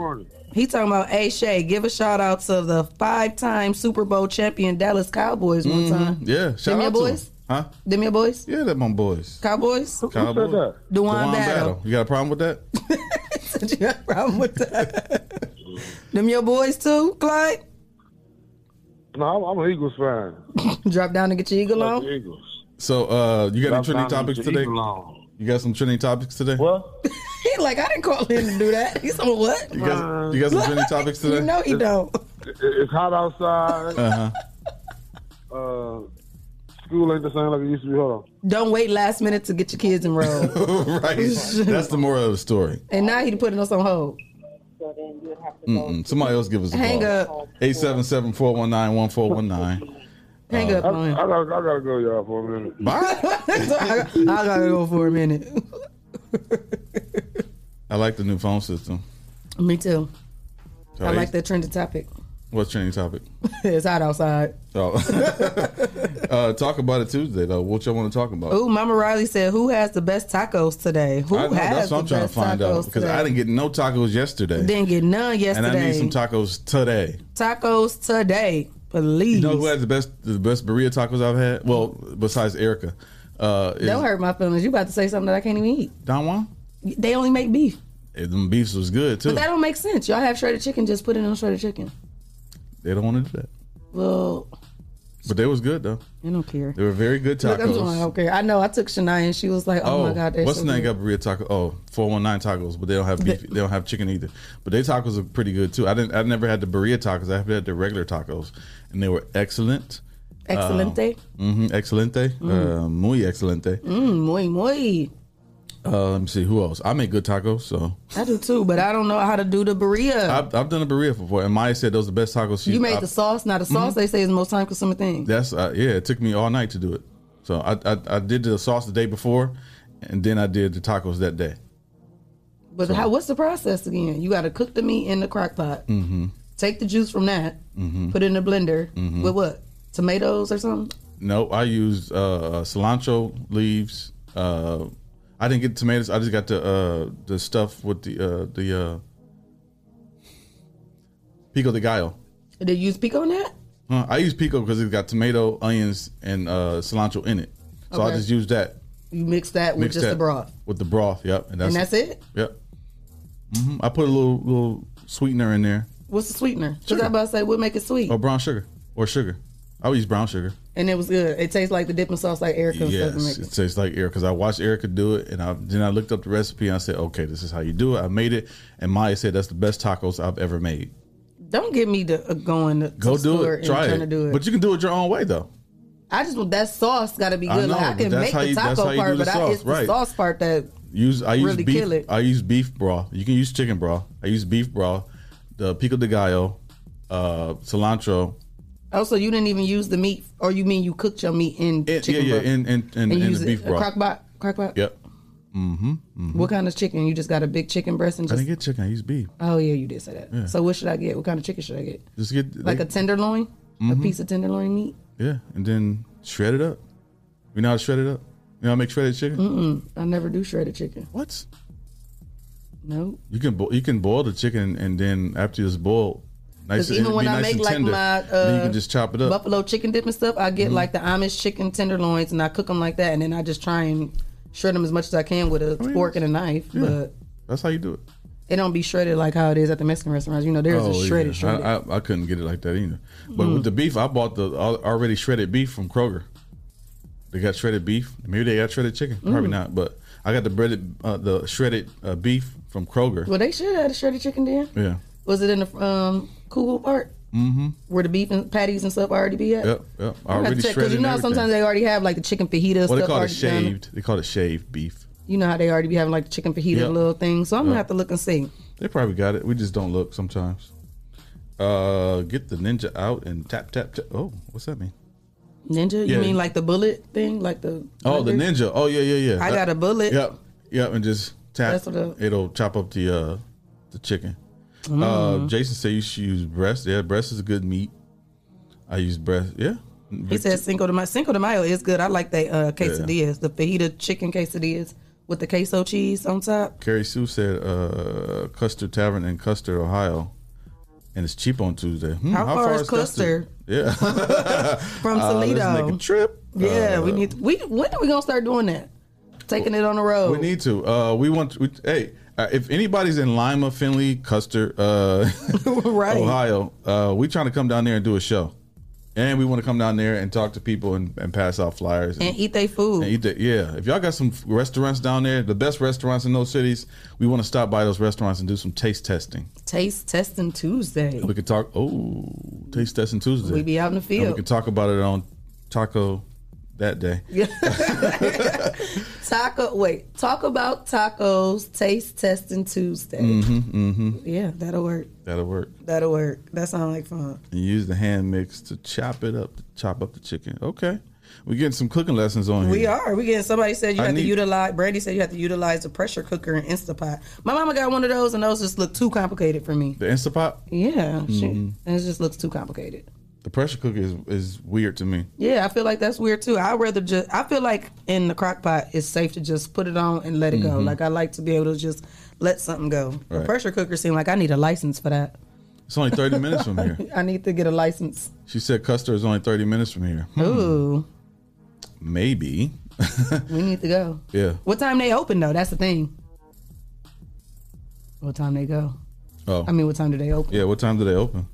S8: He talking about A Shay. Give a shout out to the five time Super Bowl champion Dallas Cowboys one time.
S9: Mm-hmm. Yeah, shout
S8: Them your
S9: out to
S8: boys?
S9: them. Huh?
S8: Them your boys?
S9: Yeah, that my boys.
S8: Cowboys?
S2: Who
S9: Cowboy.
S2: said that?
S8: Dewan Battle.
S9: You got a problem with that?
S8: You got a problem with that? Them your boys too, Clyde?
S2: No, I'm, I'm an Eagles fan.
S8: Drop down and get your eagle
S2: Like
S8: on.
S2: Eagles.
S9: So, uh, you got any trending topics today? You got some trending topics today?
S2: What?
S8: He like, I didn't call him to do that. He's on what?
S9: You got, you got some trending topics today?
S8: You know he don't.
S2: It's hot outside.
S9: Uh huh.
S2: Uh, school ain't the same like it used to be. Hold on.
S8: Don't wait last minute to get your kids enrolled.
S9: right. That's the moral of the story.
S8: and now he putting us on hold.
S9: Mm-mm. Somebody else give us a
S8: Hang
S9: call.
S8: up.
S9: 877 419 1419.
S8: Hang up
S2: I,
S8: on
S2: I,
S8: him.
S2: gotta, I gotta go, y'all, for a minute.
S9: Bye.
S8: I, I gotta go for a minute.
S9: I like the new phone system.
S8: Me too.
S9: So
S8: I like that trending topic.
S9: What's trending topic?
S8: it's hot outside.
S9: Oh. uh, talk about it Tuesday, though. What y'all want to talk about?
S8: Ooh, Mama Riley said, "Who has the best tacos today? Who
S9: know,
S8: has
S9: that's what I'm
S8: the
S9: trying to
S8: best
S9: find
S8: tacos
S9: out because
S8: today?
S9: I didn't get no tacos yesterday,
S8: Didn't get none yesterday.
S9: and
S8: yesterday.
S9: I need some tacos today.
S8: tacos today, please.
S9: You know who has the best the best burrito tacos I've had? Well, besides Erica, uh, is
S8: Don't hurt my feelings. You about to say something that I can't even eat.
S9: Don Juan.
S8: They only make beef,
S9: Eh, Them beefs was good too.
S8: but that don't make sense. Y'all have shredded chicken. Just put it on shredded chicken.
S9: They don't want to do that,
S8: Well,
S9: but they was good though.
S8: I don't care.
S9: They were very good
S8: Look, I'm
S9: tacos.
S8: doing okay. I know. I took Shania and she was like, "Oh, my god, they're
S9: what's
S8: so
S9: the name?
S8: good.
S9: Got burrito taco? Oh, 419 tacos, but they don't have beef. they don't have chicken either. But their tacos are pretty good too. I didn't. I never had the burrito tacos. I've had the regular tacos, and they were excellent.
S8: Excelente.
S9: Mm-hmm. Excelente. Uh, muy excelente.
S8: Mm, muy muy.
S9: Uh, let me see who else. I make good tacos, so
S8: I do too, but I don't know how to do the burrito.
S9: I've, I've done a burrito before, and Maya said those are the best tacos. She,
S8: you made
S9: I-
S8: the sauce. not the sauce they say is the most time consuming thing.
S9: That's uh, yeah. It took me all night to do it. So I, I I did the sauce the day before, and then I did the tacos that day.
S8: But how? What's the process again? You got to cook the meat in the crock pot.
S9: Mm-hmm.
S8: Take the juice from that.
S9: Mhm.
S8: Put it in the blender
S9: Mhm.
S8: with what? Tomatoes or something?
S9: No, I used uh, cilantro leaves. Uh, I didn't get tomatoes. I just got the uh, the stuff with the uh, the uh, pico de gallo.
S8: Did you use pico on that?
S9: Huh, I use pico because it's got tomato, onions, and uh, cilantro in it. So I just use that.
S8: You mix that with
S9: Mix
S8: just
S9: that
S8: the broth.
S9: With the broth, yep.
S8: And that's it?
S9: Yep. hmm I put a little little sweetener in there.
S8: What's the sweetener? Because I about to say what make it sweet,
S9: Or brown sugar. Or sugar. I would use brown sugar.
S8: and it was good. It tastes like the dipping sauce, like Erica
S9: Yes, it tastes like Erica because I watched Erica do it, and I, then I looked up the recipe and I said, "Okay, this is how you do it." I made it, and Maya said that's the best tacos I've ever made.
S8: Don't get me to uh, going to
S9: Go do it, try it.
S8: to do it.
S9: But you can do it your own way though.
S8: I just want that sauce got to be
S9: I
S8: good. like I can make the taco
S9: you
S8: part, but I,
S9: sauce,
S8: it's the sauce part that
S9: Use I use
S8: Really
S9: beef.
S8: kill it.
S9: I use beef broth. You can use chicken broth. I use beef broth, the pico de gallo, uh, cilantro.
S8: Oh, so you didn't even use the meat, or you mean you cooked your meat in
S9: yeah,
S8: chicken
S9: yeah,
S8: broth?
S9: and and, and
S8: and use
S9: the beef
S8: it,
S9: broth.
S8: crockpot, crockpot.
S9: Yep. Mm-hmm.
S8: What kind of chicken? You just got a big chicken breast and
S9: I didn't get chicken. I use beef.
S8: oh yeah, you did say that.
S9: Yeah.
S8: So what should I get? What kind of chicken should I get?
S9: Just get
S8: Like
S9: they-
S8: a tenderloin, a
S9: Mhm.
S8: piece of tenderloin meat.
S9: yeah, and then shred it up. You know how to shred it up? You know how to make shredded chicken?
S8: Mm-mm. I never do shredded chicken.
S9: What?
S8: No.
S9: You can bo- you can boil the chicken and then after it's boiled, nice.
S8: Because even when I
S9: nice
S8: make like my
S9: then you
S8: uh,
S9: can just chop it up.
S8: buffalo chicken dip and stuff, I get
S9: Mhm.
S8: like the Amish chicken tenderloins and I cook them like that, and then I just try and shred them as much as I can with a fork and a knife.
S9: Yeah.
S8: But
S9: That's how you do it.
S8: it don't be shredded like how it is at the Mexican restaurants. You know, there's
S9: Oh,
S8: a
S9: yeah.
S8: shredded, shredded.
S9: I, I, I couldn't get it like that either. But
S8: Mm.
S9: with the beef, I bought the already shredded beef from Kroger. They got shredded beef. Maybe they got shredded chicken. Probably
S8: Mm.
S9: not. But I got the breaded, uh, the shredded uh, beef from Kroger.
S8: well, they should have had a shredded chicken there.
S9: Yeah.
S8: Was it in the um, Kugel part
S9: Mm-hmm.
S8: where the beef and patties and stuff already be at?
S9: Yep. Yep. Already
S8: because
S9: shredded.
S8: you know how sometimes they already have like the chicken fajita
S9: Well, they call it
S8: already done.
S9: shaved. They call it shaved beef.
S8: You know how they already be having like the chicken fajita
S9: Yep.
S8: little thing. So I'm gonna have to look and see.
S9: They probably got it. We just don't look sometimes. Uh, get the ninja out and tap tap tap. Oh, what's that mean?
S8: Ninja? You mean like the bullet thing, like the?
S9: Oh, the ninja. Oh yeah, yeah, yeah.
S8: I got a bullet.
S9: Yep, yep, and just tap.
S8: That's what the-
S9: it'll chop up the uh the chicken. Uh,
S8: Mm.
S9: Jason said you should use breast. Yeah, breast is a good meat. I use breast. Yeah.
S8: He said Cinco de Mayo. Cinco de Mayo is good. I like the uh, quesadillas, the fajita chicken quesadillas with the queso cheese on top.
S9: Carrie Sue said uh, Custar Tavern in Custar, Ohio, and it's cheap on Tuesday. Hmm,
S8: How far is Custar?
S9: Yeah,
S8: From
S9: Uh,
S8: Toledo.
S9: make a trip.
S8: Yeah,
S9: Uh,
S8: we need. We when are we gonna start doing that? Taking it on the road.
S9: We need to. Uh, we want. We, hey, uh, if anybody's in Lima, Findlay, Custar, uh,
S8: Right.
S9: Ohio, uh, we trying to come down there and do a show, and we want to come down there and talk to people and, and pass out flyers
S8: and eat their food.
S9: and eat the, yeah, if y'all got some restaurants down there, the best restaurants in those cities, we want to stop by those restaurants and do some taste testing.
S8: Taste testing Tuesday.
S9: We could talk. Oh, taste testing Tuesday.
S8: We be out in the
S9: And we
S8: field.
S9: could talk about it on Taco that day.
S8: Taco. Wait. Talk about tacos. Taste testing Tuesday.
S9: Mm-hmm. Mm-hmm.
S8: Yeah, that'll work.
S9: That'll work.
S8: That'll work. That sounds like fun.
S9: and use the hand mix to chop it up, chop up the chicken. Okay, we're getting some cooking lessons on here.
S8: We are. We getting. Somebody said you
S9: I
S8: have
S9: need-
S8: to utilize. Brandy said you have to utilize the pressure cooker and Instapot. My mama got one of those, and those just look too complicated for me.
S9: The Instapot,
S8: Yeah, she,
S9: Mhm.
S8: and it just looks too complicated.
S9: The pressure cooker is, is weird to me.
S8: Yeah, I feel like that's weird too. I'd rather just. I feel like in the crock pot, it's safe to just put it on and let it go.
S9: Mhm.
S8: Like I like to be able to just let something go. The
S9: Right.
S8: pressure cooker seem like I need a license for that.
S9: It's only thirty minutes from here.
S8: I need to get a license.
S9: She said Custar is only thirty minutes from here. Hmm,
S8: Ooh,
S9: maybe.
S8: we need to go.
S9: Yeah.
S8: What time they open though? That's the thing. What time they go?
S9: Oh,
S8: I mean, what time do they open?
S9: yeah. What time do they open?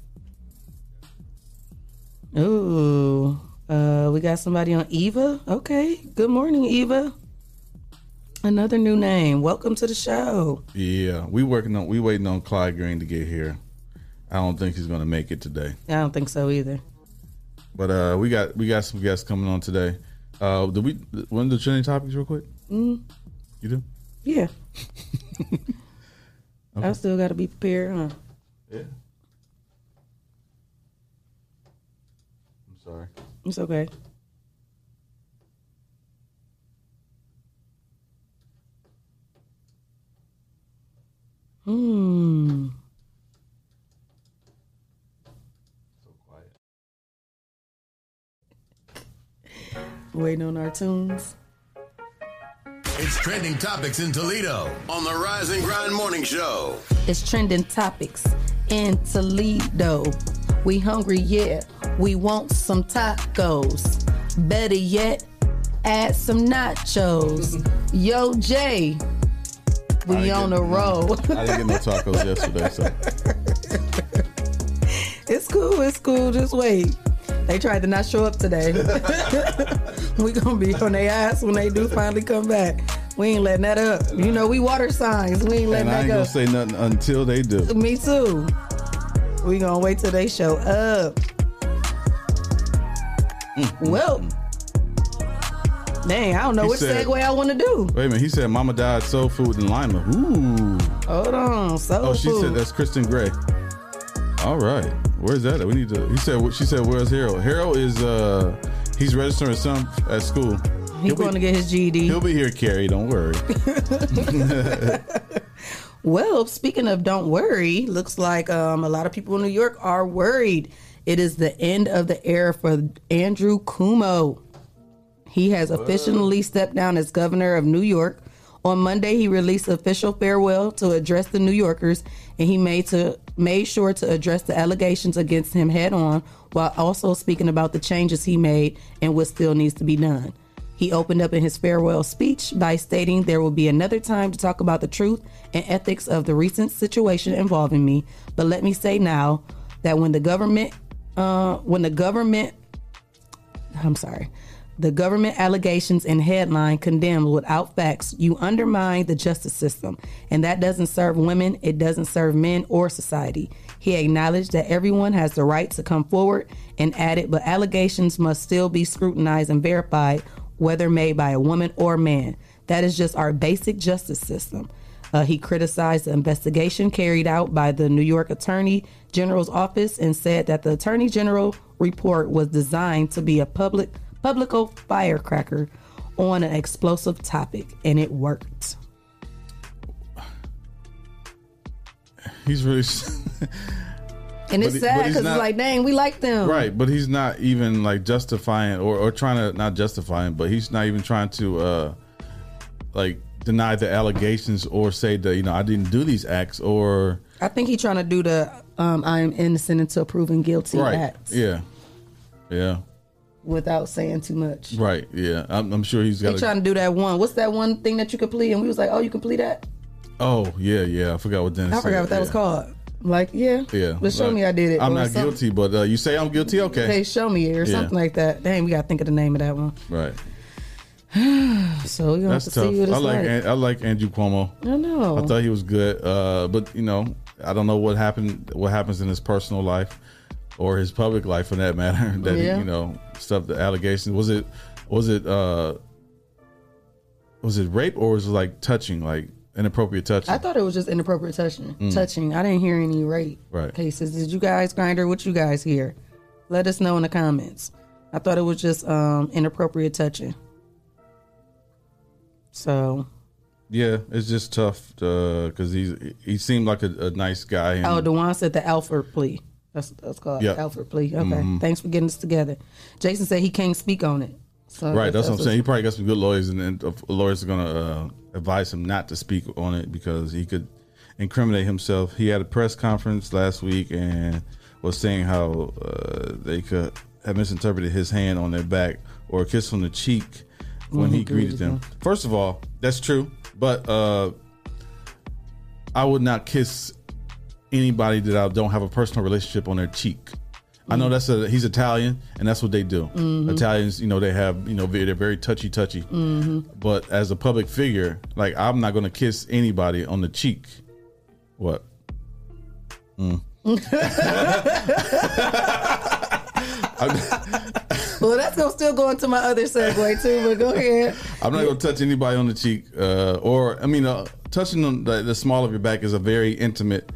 S8: Ooh, uh, we got somebody on Eva. Okay, good morning, Eva. Another new name. Welcome to the show.
S9: Yeah, we working on. We waiting on Clyde Green to get here. I don't think he's gonna make it today.
S8: I don't think so either.
S9: But uh, we got we got some guests coming on today. Uh, do we one of the trending topics real quick?
S8: Mm,
S9: You do?
S8: yeah. I still got to be prepared, huh?
S9: Yeah. I'm sorry.
S8: It's okay. Hmm. So quiet. Waiting on our tunes.
S1: It's trending topics in Toledo on the Rise and Grind Morning Show.
S8: It's trending topics in Toledo. We hungry, yeah. We want some tacos. Better yet, add some nachos. Yo, Jay, we on
S9: didn't
S8: the road.
S9: I didn't get no tacos yesterday, so It's
S8: cool. It's cool. Just wait. They tried to not show up today. we gonna be on their ass when they do finally come back. We ain't letting that up. You know, we water signs. We ain't letting
S9: And I
S8: that
S9: ain't
S8: go.
S9: gonna say nothing until they do.
S8: Me too. We gonna wait till they show up. Well, dang, I don't know
S9: He
S8: which
S9: said-
S8: segue I want to do.
S9: Wait a minute. He said Mama died soul food in Lima. Ooh.
S8: Hold on, soul
S9: Oh, she
S8: food.
S9: said that's Kristen Gray. All right. Where's that? at? We need to. He said. She said, "Where's Harold? Harold is uh, he's registering some at school. He's
S8: going to get his GED.
S9: he'll be here, Carrie. Don't worry.
S8: Well, speaking of don't worry, looks like um, a lot of people in New York are worried. It is the end of the era for Andrew Cuomo. He has officially stepped down as governor of New York. On Monday, he released official farewell to address the New Yorkers, and he made to made sure to address the allegations against him head on, while also speaking about the changes he made and what still needs to be done. He opened up in his farewell speech by stating there will be another time to talk about the truth and ethics of the recent situation involving me. But let me say now that when the government, uh, when the government, I'm sorry, the government allegations and headline condemned without facts, you undermine the justice system. And that doesn't serve women, it doesn't serve men or society. He acknowledged that everyone has the right to come forward and added, but allegations must still be scrutinized and verified, whether made by a woman or man. That is just our basic justice system. Uh, he criticized the investigation carried out by the New York Attorney General's office and said that the Attorney General report was designed to be a public publico firecracker on an explosive topic, and it worked.
S9: He's really
S8: And it's
S9: he-
S8: sad
S9: he's
S8: because it's like, dang, we like them.
S9: right, but he's not even like justifying or or trying to not justifying, but he's not even trying to uh like deny the allegations or say that you know I didn't do these acts or
S8: I think he's trying to do the um, I am innocent until proven guilty
S9: right.
S8: act
S9: Yeah, yeah,
S8: without saying too much.
S9: right. Yeah, I'm, I'm sure he's got.
S8: He trying to do that one. What's that one thing that you could plead? And we was like, oh, you can plead that?
S9: Oh yeah, yeah. I forgot what Dennis.
S8: I forgot
S9: said,
S8: what that was called. I'm like, yeah.
S9: Yeah,
S8: But show
S9: like,
S8: me I did it.
S9: I'm not
S8: something.
S9: guilty, but uh, you say I'm guilty. Okay,
S8: Hey, show me it or
S9: Yeah.
S8: something like that. Dang, we gotta think of the name of that one.
S9: right.
S8: So you have
S9: That's
S8: to
S9: tough.
S8: see what it's
S9: I like
S8: like.
S9: An- I like Andrew Cuomo.
S8: I know.
S9: I thought he was good, uh, but you know, I don't know what happened. What happens in his personal life or his public life, for that matter. That he,
S8: Yeah.
S9: you know, stuff. The allegations was it was it uh was it rape or was it like touching, like inappropriate touching?
S8: I thought it was just inappropriate touching.
S9: Mm.
S8: Touching. I didn't hear any rape
S9: Right.
S8: cases. Did you guys grinder? What you guys hear? Let us know in the comments. I thought it was just um, inappropriate touching. So,
S9: yeah, it's just tough because he's he seemed like a, a nice guy. And,
S8: oh, Dewan said the Alford plea. That's that's called
S9: Yeah.
S8: Alford plea. Okay,
S9: Mhm.
S8: thanks for getting us together. Jason said he can't speak on it. So
S9: right,
S8: guess
S9: that's what I'm saying. He probably got some good lawyers, and, and uh, lawyers are going to uh, advise him not to speak on it because he could incriminate himself. He had a press conference last week and was saying how uh, they could have misinterpreted his hand on their back or a kiss on the cheek when
S8: When
S9: he greeted them. First of all, that's true, but uh, I would not kiss anybody that I don't have a personal relationship on their cheek. I know that's a he's Italian and that's what they do.
S8: Mhm.
S9: Italians, you know, they have you know they- they're very touchy touchy.
S8: Mhm.
S9: But as a public figure, like I'm not going to kiss anybody on the cheek. What? Mm.
S8: well, that's gonna still go into my other segue too. But go ahead.
S9: I'm not going to touch anybody on the cheek, uh, or I mean, uh, touching on the, the small of your back is a very intimate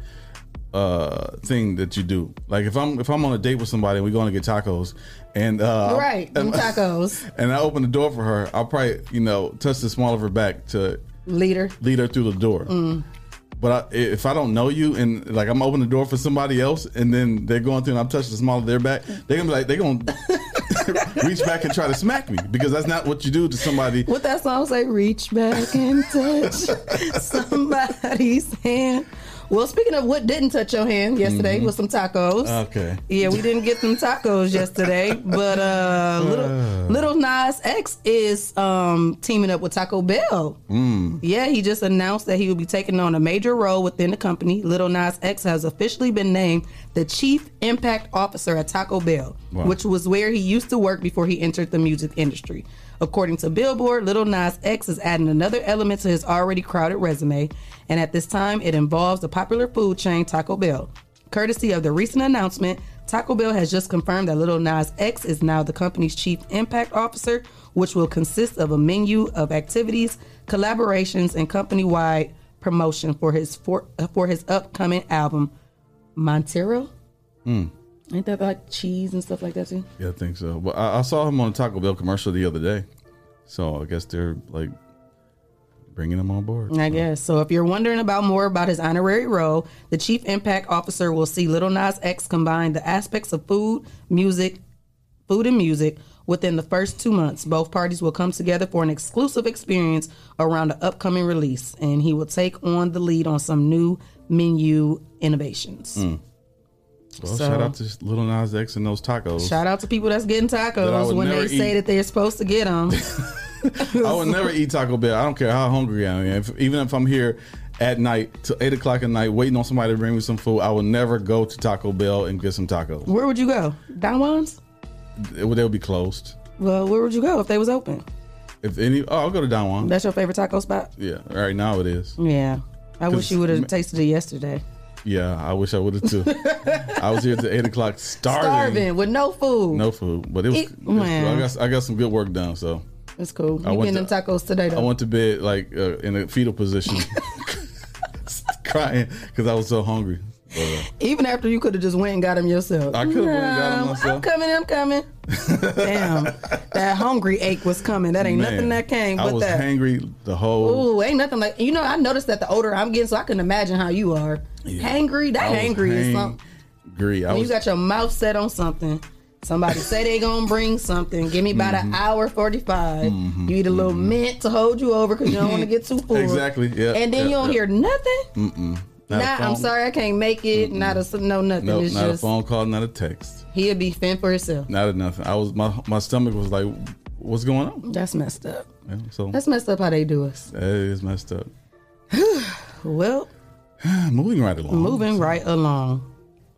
S9: uh thing that you do like if i'm if i'm on a date with somebody and we're going to get tacos and uh
S8: right, them tacos.
S9: and i open the door for her i'll probably you know touch the small of her back to
S8: lead her
S9: lead her through the door
S8: Mm.
S9: but I, if i don't know you and like i'm opening the door for somebody else and then they're going through and i'm touching the small of their back they're gonna be like they're gonna reach back and try to smack me because that's not what you do to somebody
S8: What that song say? Reach back and touch somebody's hand Well, speaking of what didn't touch your hand yesterday was some tacos.
S9: Mm-hmm. Okay.
S8: Yeah, we didn't get some tacos yesterday, but uh, little little Nas X is um, teaming up with Taco Bell.
S9: Mm.
S8: Yeah, he just announced that he will be taking on a major role within the company. Little Nas X has officially been named the Chief Impact Officer at Taco Bell,
S9: Wow.
S8: which was where he used to work before he entered the music industry. According to Billboard, Little Nas X is adding another element to his already crowded resume, and at this time, it involves the popular food chain Taco Bell. Courtesy of the recent announcement, Taco Bell has just confirmed that Little Nas X is now the company's chief impact officer, which will consist of a menu of activities, collaborations, and company-wide promotion for his for, for his upcoming album, Montero.
S9: Mm.
S8: Ain't that like cheese and stuff like that too?
S9: Yeah, I think so. But I, I saw him on a Taco Bell commercial the other day, so I guess they're like bringing him on board.
S8: I guess. So if you're wondering about more about his honorary role, the chief impact officer will see Little Nas X combine the aspects of food, music, food and music within the first two months. Both parties will come together for an exclusive experience around the upcoming release, and he will take on the lead on some new menu innovations.
S9: Mm. Well,
S8: So-
S9: shout out to Little Nas X and those tacos.
S8: Shout out to people that's getting tacos
S9: would
S8: when they
S9: never
S8: say that they're supposed to get them.
S9: I would never eat Taco Bell. I don't care how hungry I am. If, even if I'm here at night till eight o'clock at night waiting on somebody to bring me some food, I will never go to Taco Bell and get some tacos.
S8: Where would you go? Don Juan's?
S9: It, would- they'll be closed.
S8: Well, where would you go if they was open?
S9: If any, oh, I'll go to Don Juan.
S8: That's your favorite taco spot?
S9: Yeah, right now it is.
S8: Yeah. I wish you would have tasted it yesterday.
S9: Yeah, I wish I would have too. I was here till eight o'clock starving.
S8: Starving with no food.
S9: No food, but it was.
S8: It-
S9: it was. I got I got some good work done. So
S8: It's cool.
S9: I
S8: You
S9: went
S8: getting them tacos today
S9: I went to bed like uh, in a fetal position, crying because I was so hungry.
S8: Even after you could have just went and got him yourself.
S9: I coulda went and got
S8: No,
S9: myself.
S8: I'm coming. I'm coming. Damn, that hungry ache was coming. That ain't
S9: man,
S8: nothing that came
S9: I
S8: but
S9: was
S8: that.
S9: hangry the whole.
S8: Ooh, ain't nothing like you know. I noticed that the older I'm getting, so I can imagine how you are. Hangry, that
S9: I was
S8: hangry is something.
S9: Hangry. I
S8: When you got your mouth set on something. Somebody say they gonna bring something. Give me about
S9: Mm-hmm.
S8: an hour forty You eat a little mint to hold you over because you don't want to get too full.
S9: Exactly, yeah,
S8: And then
S9: yeah,
S8: you don't
S9: yeah.
S8: hear nothing.
S9: Mm-mm. Not
S8: Nah, I'm sorry, I can't make it. Not a no nothing.
S9: Nope,
S8: it's
S9: not
S8: just
S9: a phone call, not a text,
S8: he'll be fend for himself.
S9: not a nothing. I was my my stomach was like, what's going on?
S8: That's messed up.
S9: Yeah, so
S8: That's messed up how they do us.
S9: It is messed up.
S8: Well,
S9: Moving right along.
S8: moving right along.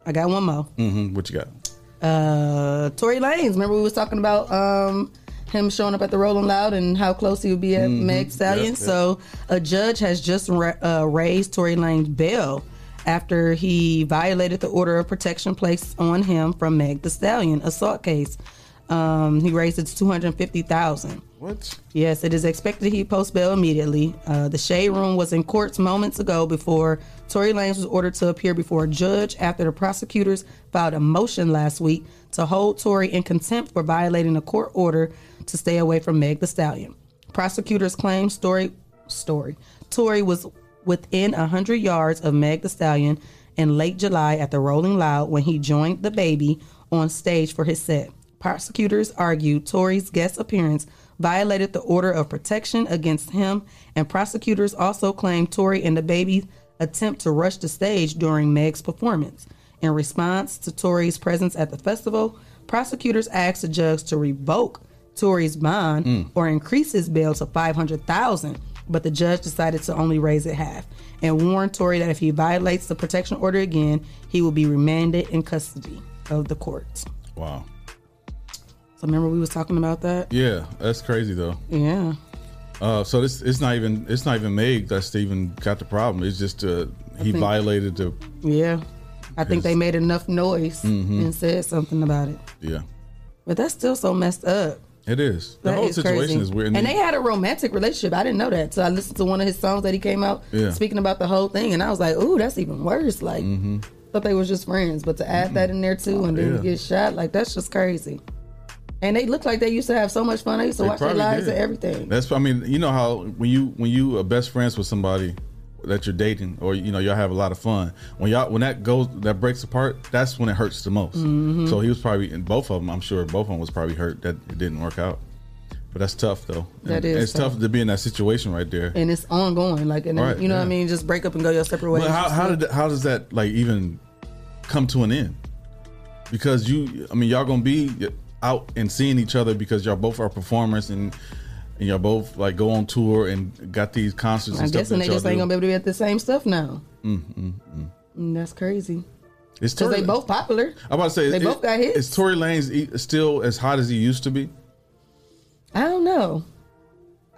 S8: I got one more.
S9: Mm-hmm. What you got?
S8: Uh, Tory Lanez. Remember we was talking about um him showing up at the Rolling Loud and how close he would be at
S9: Mhm.
S8: Meg Stallion.
S9: Yep, yep.
S8: So a judge has just ra- uh, raised Tory Lanez bail after he violated the order of protection placed on him from Meg Thee Stallion assault case. Um, he raised it to two hundred fifty thousand.
S9: What?
S8: Yes, it is expected he post bail immediately. Uh, the Shade Room was in courts moments ago before Tory Lanez was ordered to appear before a judge after the prosecutors filed a motion last week to hold Tory in contempt for violating a court order to stay away from Meg Thee Stallion. Prosecutors claim Story Story Tory was within hundred yards of Meg Thee Stallion in late July at the Rolling Loud when he joined DaBaby on stage for his set. Prosecutors argued Tory's guest appearance violated the order of protection against him, and prosecutors also claimed Tory and DaBaby attempt to rush the stage during Meg's performance. In response to Tory's presence at the festival, prosecutors asked the judge to revoke Tory's bond
S9: Mm.
S8: or increase his bail to five hundred thousand, but the judge decided to only raise it half and warned Tory that if he violates the protection order again, he will be remanded in custody of the courts.
S9: Wow.
S8: So remember we was talking about that?
S9: Yeah, that's crazy though.
S8: Yeah.
S9: Uh, so this it's not even it's not even Meg that's even got the problem. It's just uh, he
S8: think-
S9: violated the
S8: Yeah. I think they made enough noise
S9: Mhm.
S8: and said something about it.
S9: yeah.
S8: But that's still so messed up.
S9: It is. The
S8: That
S9: whole
S8: is
S9: situation
S8: crazy.
S9: is weird.
S8: And they had a romantic relationship. I didn't know that. So I listened to one of his songs that he came out
S9: Yeah.
S8: speaking about the whole thing. And I was like, ooh, that's even worse. Like,
S9: hmm
S8: thought they was just friends. But to add that in there too and then
S9: Yeah.
S8: get shot, like, that's just crazy. And they look like they used to have so much fun. I used to
S9: They
S8: watch their lives
S9: did.
S8: and everything.
S9: That's I mean, you know how when you when you are best friends with somebody that you're dating or you know y'all have a lot of fun when y'all when that goes that breaks apart that's when it hurts the most
S8: Mhm.
S9: so he was probably and both of them i'm sure both of them was probably hurt that it didn't work out But that's tough though.
S8: That
S9: And
S8: is
S9: It's tough. to be in that situation right there.
S8: and it's ongoing. Like, and
S9: Right,
S8: you know what I mean? Just break up and go your separate ways.
S9: But how, how did how does that like even come to an end? Because you, I mean, y'all gonna be out and seeing each other because y'all both are performers and, and y'all both like go on tour and got these concerts.
S8: I'm
S9: and stuff
S8: guessing they just ain't
S9: do.
S8: gonna be able to be at the same stuff now.
S9: Mm, mm, mm.
S8: And that's crazy.
S9: It's
S8: Because they both popular.
S9: I'm about to say
S8: They
S9: is-
S8: both got hits.
S9: Is Tory Lanez still as hot as he used to be?
S8: I don't know.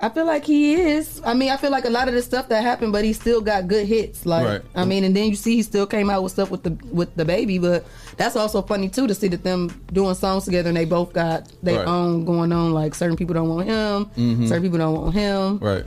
S8: I feel like he is. I mean, I feel like a lot of the stuff that happened, but he still got good hits. Like,
S9: Right.
S8: I mean, and then you see he still came out with stuff with the with DaBaby. But that's also funny too to see that them doing songs together and they both got their
S9: Right.
S8: own going on. Like certain people don't want him,
S9: Mhm.
S8: certain people don't want him.
S9: Right.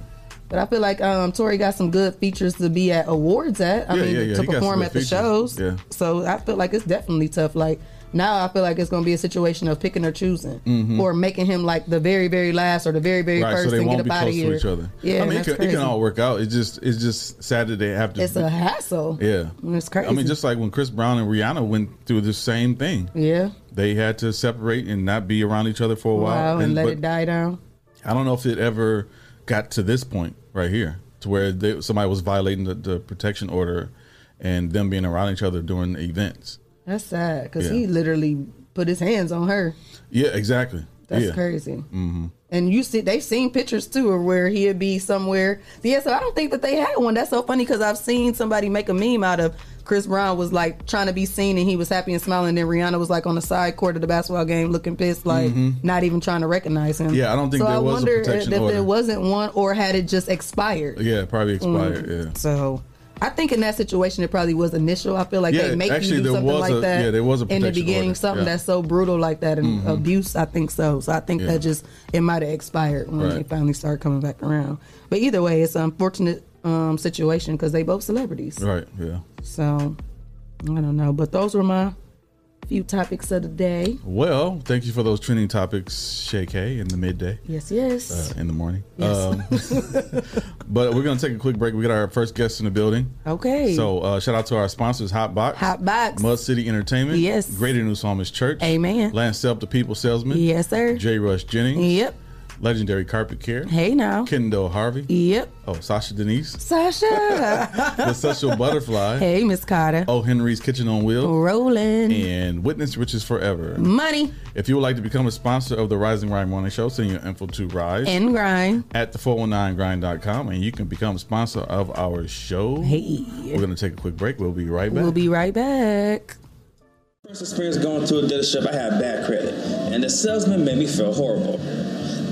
S8: But I feel like um, Tory got some good features to be at awards at. I
S9: Yeah,
S8: mean,
S9: yeah, yeah.
S8: to
S9: He
S8: perform at the
S9: features.
S8: shows.
S9: Yeah.
S8: So I feel like it's definitely tough. Like now, I feel like it's going to be a situation of picking or choosing,
S9: Mhm.
S8: or making him like the very, very last or the very, very
S9: right,
S8: first,
S9: so they
S8: and
S9: won't
S8: get
S9: be
S8: up out of
S9: close
S8: here.
S9: to each other.
S8: Yeah,
S9: I mean, it can, it can all work out. It's just it's just sad that they have to.
S8: It's a hassle.
S9: yeah,
S8: It's crazy.
S9: I mean, just like when Chris Brown and Rihanna went through the same thing.
S8: Yeah.
S9: They had to separate and not be around each other for a while,
S8: Wow, and, let
S9: but
S8: it die down.
S9: I don't know if it ever got to this point right here, to where they, somebody was violating the, the protection order and them being around each other during events.
S8: That's sad because
S9: Yeah.
S8: he literally put his hands on her.
S9: Yeah, exactly.
S8: That's
S9: yeah.
S8: crazy.
S9: hmm
S8: And you see, they've seen pictures too of where he'd be somewhere. Yeah, so I don't think that they had one. That's so funny because I've seen somebody make a meme out of Chris Brown was like trying to be seen and he was happy and smiling. And then Rihanna was like on the side court of the basketball game looking pissed, like
S9: Mhm.
S8: not even trying to recognize him.
S9: Yeah, I don't think
S8: so
S9: there
S8: I
S9: was a
S8: wonder
S9: protection
S8: if
S9: order.
S8: there wasn't one or had it just expired.
S9: Yeah, probably expired.
S8: Mm.
S9: Yeah.
S8: So I think in that situation it probably was initial. I feel like
S9: Yeah,
S8: they make
S9: actually,
S8: you do something like
S9: a-
S8: that.
S9: yeah, there was a
S8: in the beginning,
S9: order.
S8: something
S9: Yeah.
S8: that's so brutal like that and
S9: Mhm.
S8: abuse. I think so. So I think
S9: Yeah.
S8: that just it might have expired when they finally started coming back around. But either way, it's an unfortunate um, situation because they both celebrities.
S9: Right. Yeah.
S8: So I don't know, but those were my few topics of the day.
S9: Well, thank you for those trending topics, Shay K, in the midday.
S8: Yes, yes.
S9: Uh, in the morning.
S8: Yes.
S9: Um, but we're going to take a quick break. We got our first guest in the building.
S8: Okay.
S9: So uh, shout out to our sponsors, Hot
S8: Box. Hot Box.
S9: Mud City Entertainment.
S8: Yes.
S9: Greater New Psalmist Church.
S8: Amen.
S9: Lance Self, the People Salesman.
S8: Yes, sir.
S9: J. Rush Jennings.
S8: Yep.
S9: Legendary Carpet Care.
S8: Hey now.
S9: Kendall Harvey.
S8: Yep.
S9: Oh, Sasha Denise.
S8: Sasha.
S9: the Social Butterfly.
S8: hey, Miss Carter.
S9: Oh, Henry's Kitchen on Wheels.
S8: Rolling.
S9: And Witness Riches Forever.
S8: Money
S9: If you would like to become a sponsor of the Rise and Grind Morning Show, send your info to Rise
S8: and grind.
S9: at the 419grind.com and you can become a sponsor of our show.
S8: Hey.
S9: We're going to take a quick break. We'll be right back.
S8: We'll be right back.
S10: First experience going to a dealership, I had bad credit, and the salesman made me feel horrible.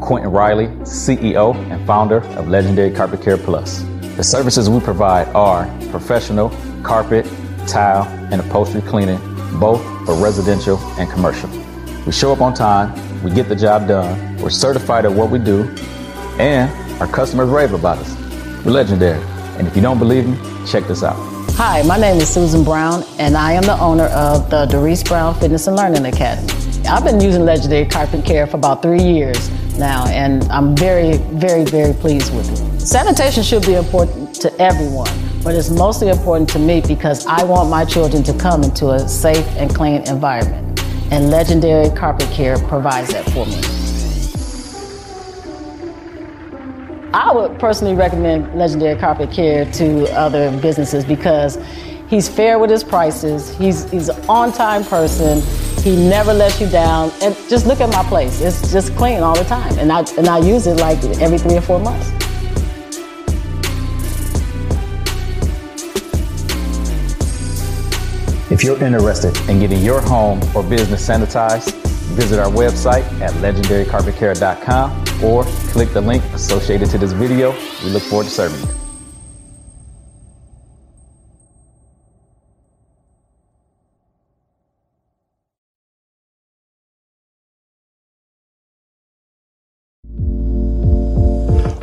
S11: Quentin Riley, CEO and founder of Legendary Carpet Care Plus. The services we provide are professional carpet, tile, and upholstery cleaning, both for residential and commercial. We show up on time, we get the job done, we're certified at what we do, and our customers rave about us. We're legendary. And if you don't believe me, check this out.
S12: Hi, my name is Susan Brown, and I am the owner of the Doris Brown Fitness and Learning Academy. I've been using Legendary Carpet Care for about three years now, and I'm very, very, very pleased with it. Sanitation should be important to everyone, but it's mostly important to me because I want my children to come into a safe and clean environment, and Legendary Carpet Care provides that for me. I would personally recommend Legendary Carpet Care to other businesses because he's fair with his prices. He's he's an on-time person. He never lets you down. And just look at my place; it's just clean all the time, and I and I use it like every three or four months.
S11: If you're interested in getting your home or business sanitized, visit our website at legendarycarpetcare.com or click the link associated to this video. We look forward to serving you.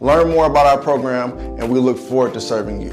S13: learn more about our program, and we look forward to serving you.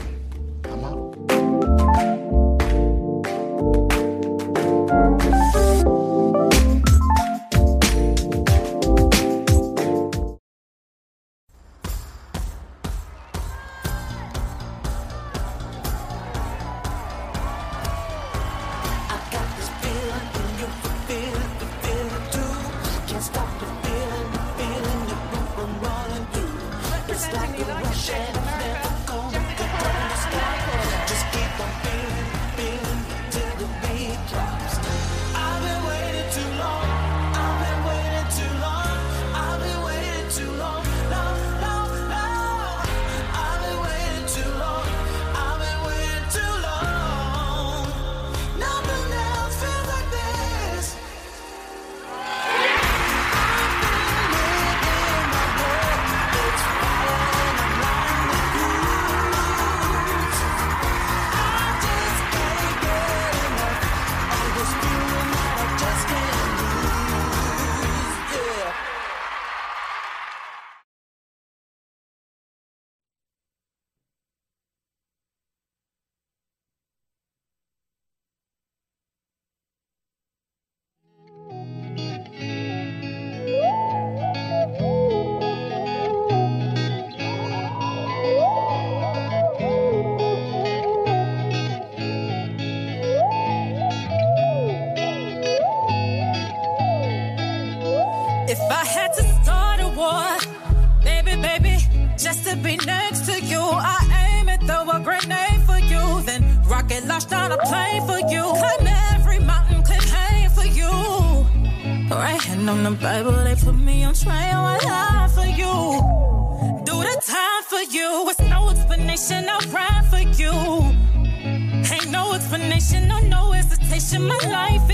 S14: Launch down a plane for you, climb every mountain, clip hang for you. Right hand on the Bible, they put me on trial, I lie for you. Do the time for you, it's no explanation, I'll ride for you. Ain't no explanation, no, no hesitation, my life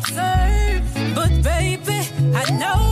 S14: absurd, but baby, I know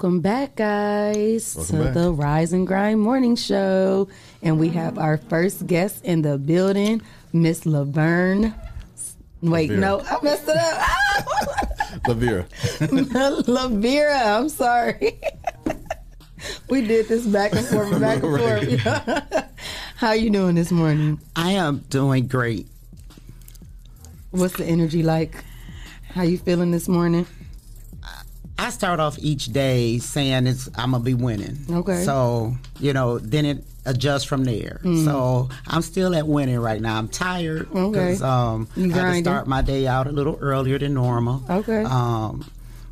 S8: Welcome back, guys,
S9: Welcome
S8: to
S9: back.
S8: the Rise and Grind Morning Show. And we have our first guest in the building, Miss Laverne. Wait,
S9: Laverne.
S8: no, I messed it up.
S9: LaVera.
S8: LaVera, I'm sorry. we did this back and forth, back and forth. How you doing this morning?
S15: I am doing great.
S8: What's the energy like? How you feeling this morning?
S15: I start off each day saying it's I'm gonna be winning.
S8: Okay.
S15: So you know, then it adjusts from there.
S8: Mm.
S15: So I'm still at winning right now. I'm tired
S8: Okay.
S15: because um,
S8: You
S15: I had to start my day out a little earlier than normal.
S8: Okay.
S15: Um,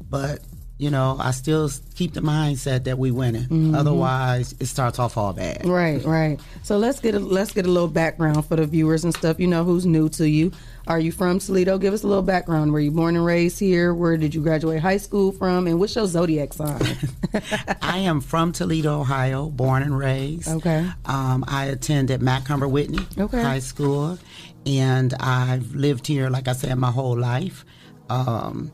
S15: but you know, I still keep the mindset that we winning.
S8: Mhm.
S15: Otherwise, it starts off all bad.
S8: Right, right. So let's get a, let's get a little background for the viewers and stuff. You know who's new to you. Are you from Toledo? Give us a little background. Were you born and raised here? Where did you graduate high school from? And what's your zodiac sign?
S15: I am from Toledo, Ohio, born and raised.
S8: Okay.
S15: Um, I attended Macomber Whitney
S8: Okay.
S15: High School, and I've lived here, like I said, my whole life. Um,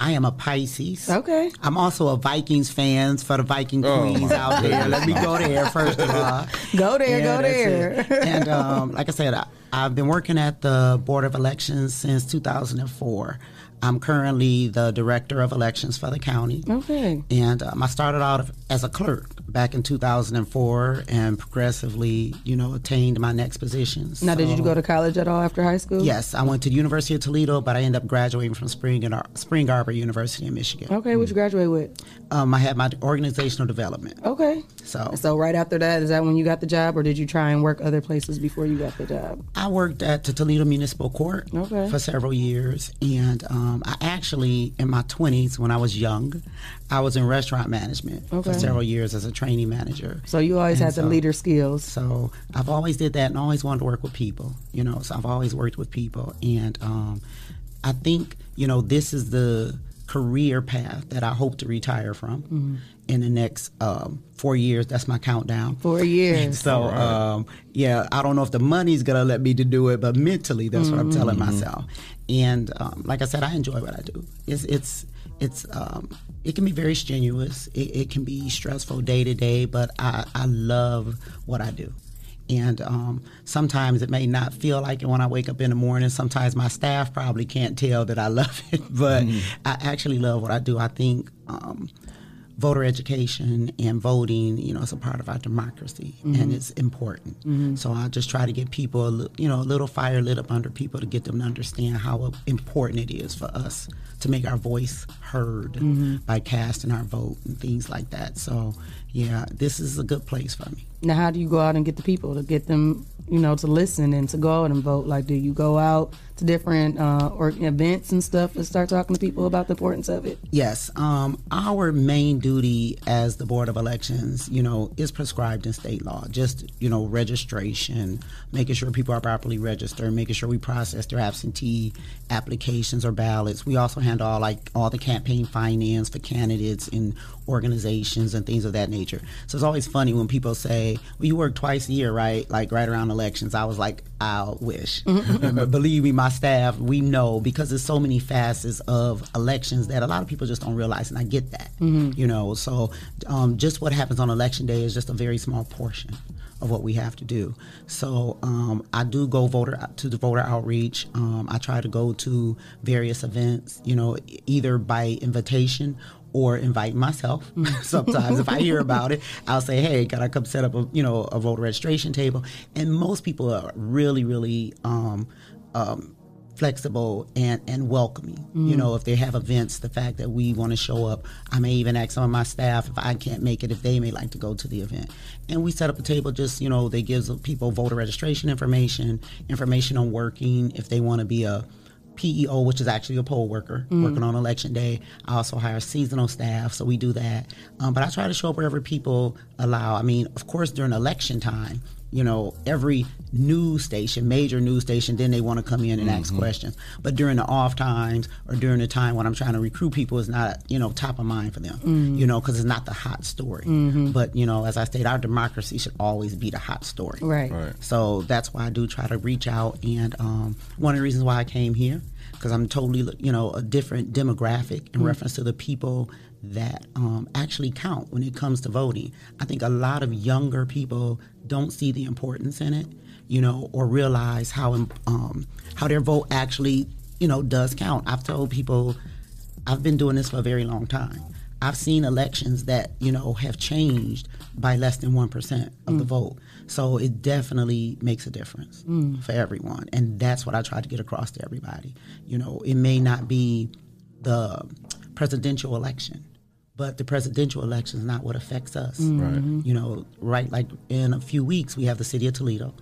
S15: I am a Pisces.
S8: Okay.
S15: I'm also a Vikings fan for the Viking
S9: Oh,
S15: queens
S9: my
S15: out there. Let me go there first of all.
S8: Go there,
S15: Yeah,
S8: go there.
S15: it. And um, like I said, I, I've been working at the Board of Elections since 2004. I'm currently the director of elections for the county.
S8: Okay.
S15: And um, I started out as a clerk back in 2004 and progressively, you know, attained my next positions.
S8: Now, did you go to college at all after high school?
S15: Yes, I went to the University of Toledo, but I ended up graduating from Spring, and Spring Arbor University in Michigan.
S8: Okay, what you graduate with?
S15: Um, I had my organizational development.
S8: Okay.
S15: So,
S8: So right after that, is that when you got the job, or did you try and work other places before you got the job?
S15: I worked at the Toledo Municipal Court
S8: Okay.
S15: for several years, and um, I actually, in my 20s, when I was young, I was in restaurant management
S8: Okay.
S15: for several years as a training manager.
S8: So you always
S15: And
S8: had the
S15: so-
S8: leader skills.
S15: So I've always did that, and always wanted to work with people. You know, so I've always worked with people, and um, I think you know this is the career path that I hope to retire from
S8: Mhm.
S15: in the next um, four years. That's my countdown.
S8: Four years.
S15: So
S8: All right.
S15: um, yeah, I don't know if the money's gonna let me to do it, but mentally, that's what I'm telling
S8: Mhm.
S15: myself. And um, like I said, I enjoy what I do. It's it's it's um, it can be very strenuous. It, it can be stressful day to day, but I, I love what I do. And um, sometimes it may not feel like it when I wake up in the morning. Sometimes my staff probably can't tell that I love it, but I actually love what I do. I think um, voter education and voting, you know, is a part of our democracy,
S8: Mhm.
S15: and it's important.
S8: Mhm.
S15: So I just try to get people, a you know, a little fire lit up under people to get them to understand how important it is for us to make our voice heard
S8: Mhm.
S15: by casting our vote and things like that. So yeah, this is a good place for me.
S8: Now, how do you go out and get the people to get them, you know, to listen and to go out and vote? Like, do you go out to different uh, or events and stuff and start talking to people about the importance of it?
S15: Yes, um, our main duty as the Board of Elections, you know, is prescribed in state law. Just you know, registration, making sure people are properly registered, making sure we process their absentee applications or ballots. We also handle all like all the campaign finance for candidates and organizations and things of that nature. So it's always funny when people say, "Well, you work twice a year, right?" Like right around elections. I was like, "I wish." Believe me, my staff, we know because there's so many facets of elections that a lot of people just don't realize, and I get that.
S8: Mhm.
S15: You know, so um, just what happens on election day is just a very small portion of what we have to do. So um, I do go voter to the voter outreach. Um, I try to go to various events, you know, either by invitation or invite myself. Sometimes if I hear about it, I'll say, "Hey, can I come set up a you know a voter registration table?" And most people are really, really. Um, um, flexible and, and welcoming. You
S8: Mm.
S15: know, if they have events, the fact that we want to show up, I may even ask some of my staff if I can't make it, if they may like to go to the event. And we set up a table just, you know, they gives people voter registration information, information on working, if they want to be a PEO, which is actually a poll worker
S8: Mm.
S15: working on election day. I also hire seasonal staff, so we do that. Um, but I try to show up wherever people allow. I mean, of course, during election time, you know, every news station, major news station, then they want to come in and ask
S8: Mhm.
S15: questions. But during the off times or during the time when I'm trying to recruit people, it's not, you know, top of mind for them,
S8: Mhm.
S15: you know, because it's not the hot story.
S8: Mhm.
S15: But, you know, as I stated, our democracy should always be the hot story.
S8: Right. Right.
S15: So that's why I do try to reach out. And um, one of the reasons why I came here, because I'm totally, you know, a different demographic in
S8: Mm.
S15: reference to the people that um, actually count when it comes to voting. I think a lot of younger people don't see the importance in it, you know, or realize how um, how their vote actually, you know, does count. I've told people, I've been doing this for a very long time. I've seen elections that you know have changed by less than one percent of the
S8: Mm.
S15: vote. So it definitely makes a difference
S8: Mm.
S15: for everyone, and that's what I try to get across to everybody. You know, it may not be the presidential election, but the presidential election is not what affects us.
S8: Mhm.
S15: You know, right? Like in a few weeks, we have the city of Toledo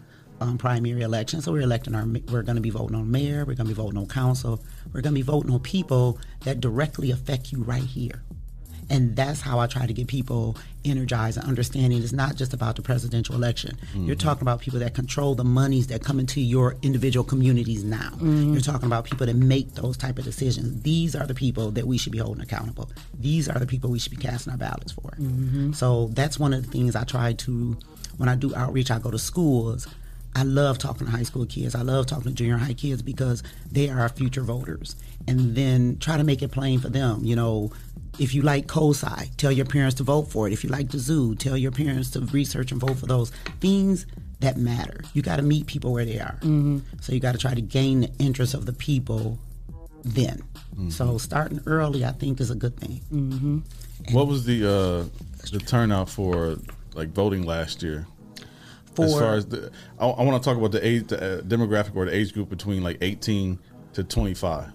S15: um, primary election. So we're electing our. We're going to be voting on mayor. We're going to be voting on council. We're going to be voting on people that directly affect you right here. And that's how I try to get people energized and understanding it's not just about the presidential election. You're
S8: Mhm.
S15: talking about people that control the monies that come into your individual communities now.
S8: Mhm.
S15: You're talking about people that make those type of decisions. These are the people that we should be holding accountable. These are the people we should be casting our ballots for.
S8: Mhm.
S15: So that's one of the things I try to, when I do outreach, I go to schools. I love talking to high school kids. I love talking to junior high kids because they are our future voters. And then try to make it plain for them. You know, if you like COSI, tell your parents to vote for it. If you like the zoo, tell your parents to research and vote for those things that matter. You got to meet people where they are.
S8: Mhm.
S15: So you got to try to gain the interest of the people then.
S9: Mm-hmm.
S15: So starting early, I think, is a good thing.
S8: Mm-hmm.
S9: What was the uh, the turnout for like voting last year? as far as the, I, I want to talk about the age the, uh, demographic or the age group between like 18 to 25.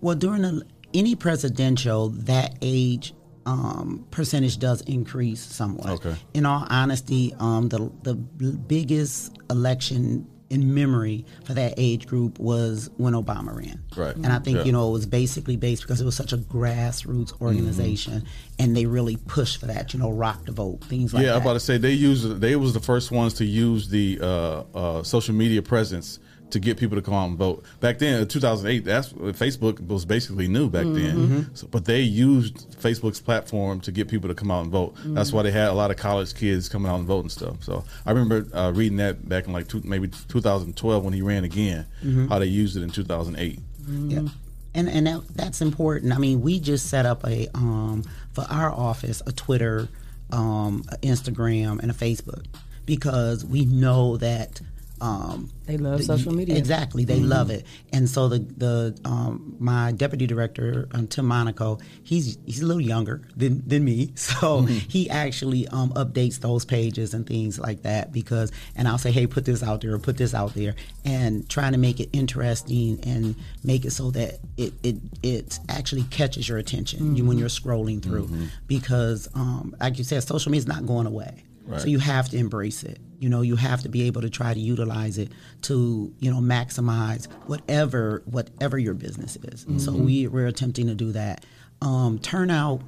S15: Well, during a, any presidential, that age um, percentage does increase somewhat.
S9: Okay.
S15: In all honesty, um, the the biggest election in memory for that age group was when Obama ran.
S9: Right.
S15: And I think
S9: Yeah.
S15: you know it was basically based because it was such a grassroots organization, and they really pushed for that. You know, rock the vote, things like that.
S9: yeah, I'm about to say they used they was the first ones to use the uh, uh, social media presence to get people to come out and vote. Back then, in 2008, that's Facebook was basically new back
S15: Mhm.
S9: then. So, but they used Facebook's platform to get people to come out and vote. That's
S15: Mhm.
S9: why they had a lot of college kids coming out and voting stuff. So I remember uh, reading that back in like two, maybe 2012 when he ran again,
S15: Mhm.
S9: how they used it in 2008.
S15: Yeah. And and that, that's important. I mean, we just set up a um, for our office a Twitter, um, a Instagram, and a Facebook because we know that um,
S8: They love
S15: the-
S8: social media.
S15: Exactly, they
S8: Mhm.
S15: love it. And so the the um, my deputy director um, Tim Monaco, he's he's a little younger than than me, so he actually um, updates those pages and things like that because. And I'll say, hey, put this out there, or put this out there, and trying to make it interesting and make it so that it it it actually catches your attention you, when
S8: Mhm.
S15: you're scrolling through
S9: Mm-hmm.
S15: because, um, like you said, social media is not going away.
S9: Right.
S15: So you have to embrace it. You know, you have to be able to try to utilize it to, you know, maximize whatever whatever your business is. And So we we're attempting to do that. Um, turnout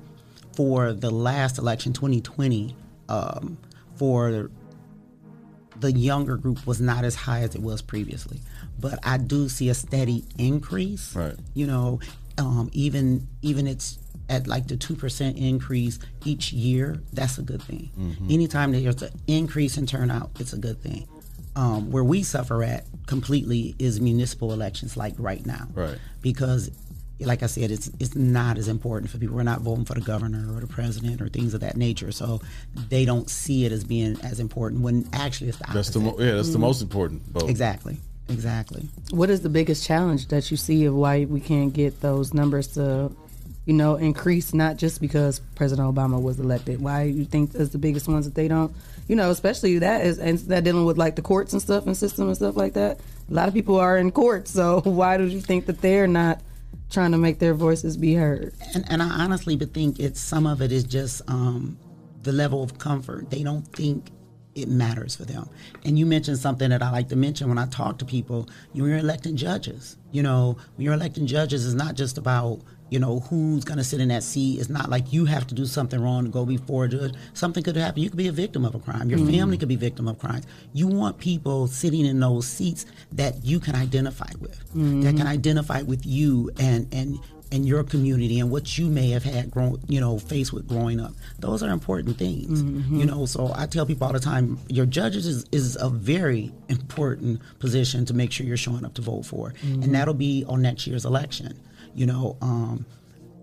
S15: for the last election, 2020, um, for the younger group was not as high as it was previously, but I do see a steady increase.
S9: Right.
S15: You know, um, even even it's at like the two percent increase each year. That's a good thing.
S9: Mhm.
S15: Anytime there's an increase in turnout, it's a good thing. Um, where we suffer at completely is municipal elections, like right now,
S9: Right.
S15: because like I said, it's it's not as important for people. We're not voting for the governor or the president or things of that nature, so they don't see it as being as important when actually it's the opposite.
S9: That's the mo- yeah, that's the
S8: Mhm.
S9: most important vote.
S15: Exactly. Exactly.
S8: What is the biggest challenge that you see of why we can't get those numbers to, you know, increase? Not just because President Obama was elected. Why you think is the biggest ones that they don't, you know, especially that is and that dealing with like the courts and stuff and system and stuff like that. A lot of people are in court, so why do you think that they're not trying to make their voices be heard?
S15: And, and I honestly but think it's some of it is just um, the level of comfort. They don't think it matters for them. And you mentioned something that I like to mention when I talk to people. You're electing judges. You know, when you're electing judges, it's not just about you know who's going to sit in that seat. It's not like you have to do something wrong to go before a judge. Something could happen. You could be a victim of a crime. Your
S8: Mhm.
S15: family could be victim of crimes. You want people sitting in those seats that you can identify with, that
S8: Mhm.
S15: can identify with you and and and your community and what you may have had grown, you know, faced with growing up. Those are important things,
S8: Mhm.
S15: you know. So I tell people all the time, your judges is, is a very important position to make sure you're showing up to vote for,
S8: Mhm.
S15: and that'll be on next year's election. You know, um,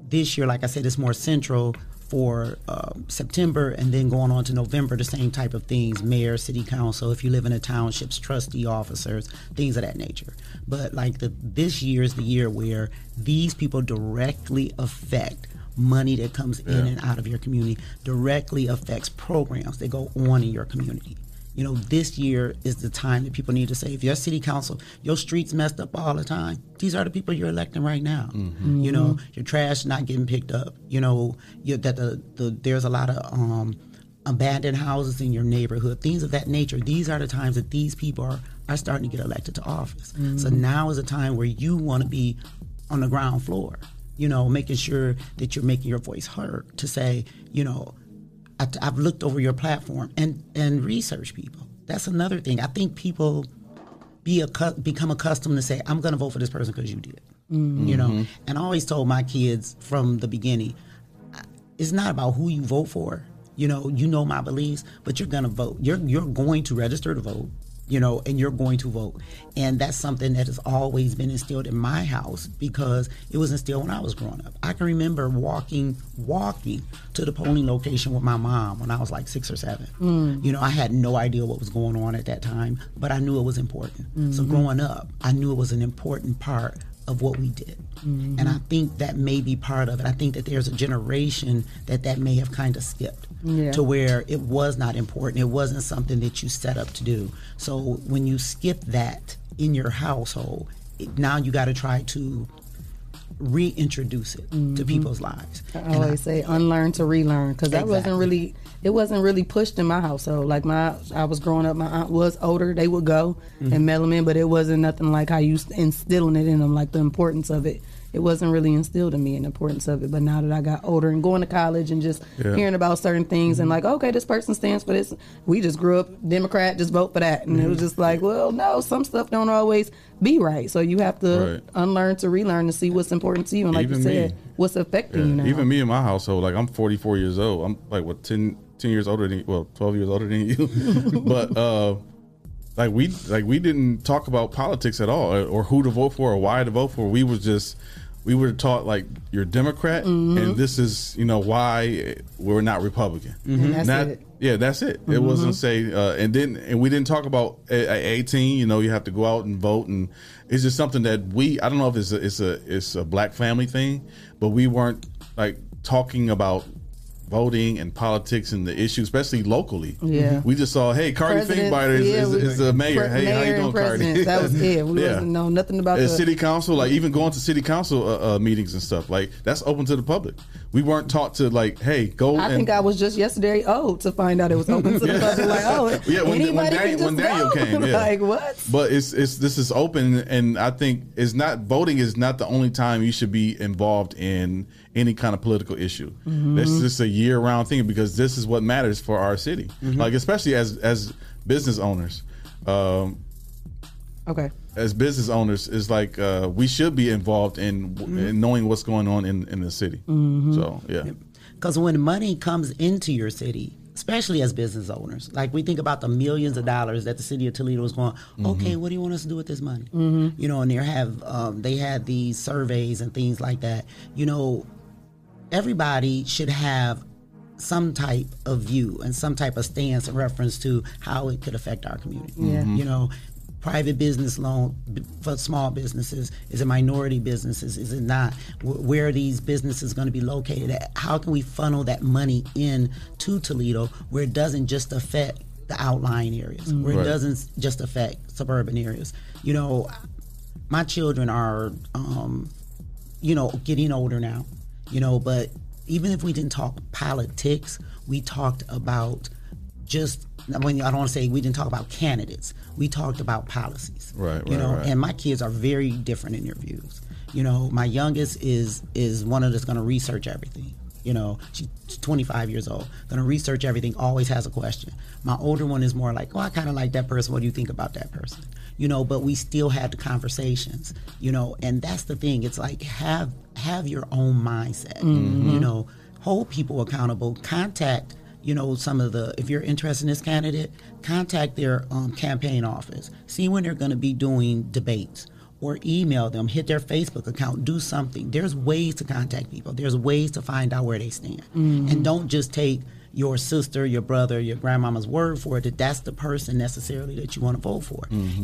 S15: this year, like I said, it's more central for uh, September and then going on to November, the same type of things mayor, city council, if you live in a townships, trustee officers, things of that nature. But like the, this year is the year where these people directly affect money that comes in and out of your community, directly affects programs that go on in your community. You know, this year is the time that people need to say, if your city council, your streets messed up all the time, these are the people you're electing right now. You know, your trash not getting picked up. You know, you, that the, the there's a lot of um, abandoned houses in your neighborhood, things of that nature. These are the times that these people are, are starting to get elected to office. So
S8: Mhm.
S15: now is a time where you want to be on the ground floor, you know, making sure that you're making your voice heard to say, you know, I, have looked over your platform and and research people. That's another thing. I think people be accu- become accustomed to say, "I'm going to vote for this person because you did."
S8: Mhm.
S15: You know,
S8: Mhm.
S15: and I always told my kids from the beginning, it's not about who you vote for. You know, you know my beliefs, but you're going to vote. You're you're going to register to vote. You know, and you're going to vote, and that's something that has always been instilled in my house because it was instilled when I was growing up. I can remember walking walking to the polling location with my mom when I was like six or seven.
S8: Mm.
S15: You know, I had no idea what was going on at that time, but I knew it was important. So
S8: Mhm.
S15: growing up, I knew it was an important part of what we did.
S8: Mhm.
S15: And I think that may be part of it. I think that there's a generation that that may have kind of skipped
S8: Yeah.
S15: to where it was not important. It wasn't something that you set up to do. So when you skip that in your household, it, now you got to try to reintroduce it to
S8: Mhm.
S15: people's lives.
S8: I always say unlearn to relearn because that wasn't really it wasn't really pushed in my household. Like my I was growing up, my aunt was older. They would go
S15: Mhm.
S8: and mail them in, but it wasn't nothing like how you instilling it in them, like the importance of it. It wasn't really instilled in me an importance of it. But now that I got older and going to college and just
S9: Yeah.
S8: hearing about certain things and like, okay, this person stands for this. We just grew up Democrat, just vote for that, and it was just like, well, no, some stuff don't always be right. So you have to
S9: Right.
S8: unlearn to relearn to see what's important to you, and like
S9: Even
S8: you said,
S9: me.
S8: what's affecting
S9: Yeah,
S8: you now.
S9: Even me in my household, like I'm 44 years old. I'm like what 10, 10 years older than you, well, 12 years older than you. but uh like we like we didn't talk about politics at all or, or who to vote for or why to vote for. We was just we were taught like you're Democrat
S8: Mhm.
S9: and this is, you know, why we're not Republican.
S8: And that's
S9: Not-
S8: it.
S9: Yeah, that's it. It
S8: Mhm.
S9: wasn't say, uh, and then and we didn't talk about at at eighteen. You know, you have to go out and vote, and it's just something that we. I don't know if it's a it's a it's a black family thing, but we weren't like talking about voting and politics and the issues, especially locally.
S8: Yeah.
S9: we just saw, hey, Carty
S8: Presidents,
S9: Finkbeiner is,
S8: yeah,
S9: is, is the mayor.
S8: pre-
S9: hey, how you doing,
S8: Carty? That was it. We
S9: yeah.
S8: wasn't know nothing about the
S9: city council, like even going to city council uh, uh, meetings and stuff, like that's open to the public. We weren't taught to like, hey, go.
S8: I
S9: and,
S8: think I was just yesterday old to find out it was open to the public. Like, oh,
S9: yeah, when,
S8: anybody
S9: when,
S8: can
S9: Daniel,
S8: just
S9: when Daniel came, yeah.
S8: like what?
S9: But it's it's this is open, and I think it's not voting is not the only time you should be involved in any kind of political issue.
S8: Mhm.
S9: This is just a year round thing because this is what matters for our city,
S8: Mhm.
S9: like especially as as business owners. Um,
S8: Okay.
S9: as business owners, is like uh, we should be involved in, in knowing what's going on in, in the city.
S15: Mhm.
S9: So yeah,
S15: Because when money comes into your city, especially as business owners, like we think about the millions of dollars that the city of Toledo is going, okay, what do you want us to do with this money?
S8: Mhm.
S15: You know, and they have um, they had these surveys and things like that. You know, everybody should have some type of view and some type of stance in reference to how it could affect our community.
S8: Yeah. Mhm.
S15: You know, private business loan for small businesses is it minority businesses is it not where are these businesses going to be located at how can we funnel that money in to toledo where it doesn't just affect the outlying areas where
S8: Right.
S15: it doesn't just affect suburban areas you know my children are um, you know getting older now you know but even if we didn't talk politics we talked about just when I don't want to say we didn't talk about candidates we talked about policies
S9: right,
S15: you
S9: right,
S15: know
S9: right.
S15: and my kids are very different in their views you know my youngest is is one of that's going to research everything You know, she's 25 years old, gonna research everything, always has a question. My older one is more like, oh, I kind of like that person. What do you think about that person? You know, but we still had the conversations. You know, and that's the thing. It's like have have your own mindset.
S8: Mhm.
S15: You know, hold people accountable. Contact you know some of the if you're interested in this candidate contact their um, campaign office see when they're going to be doing debates or email them hit their facebook account do something there's ways to contact people there's ways to find out where they stand
S8: Mhm.
S15: and don't just take your sister your brother your grandmama's word for it that that's the person necessarily that you want to vote for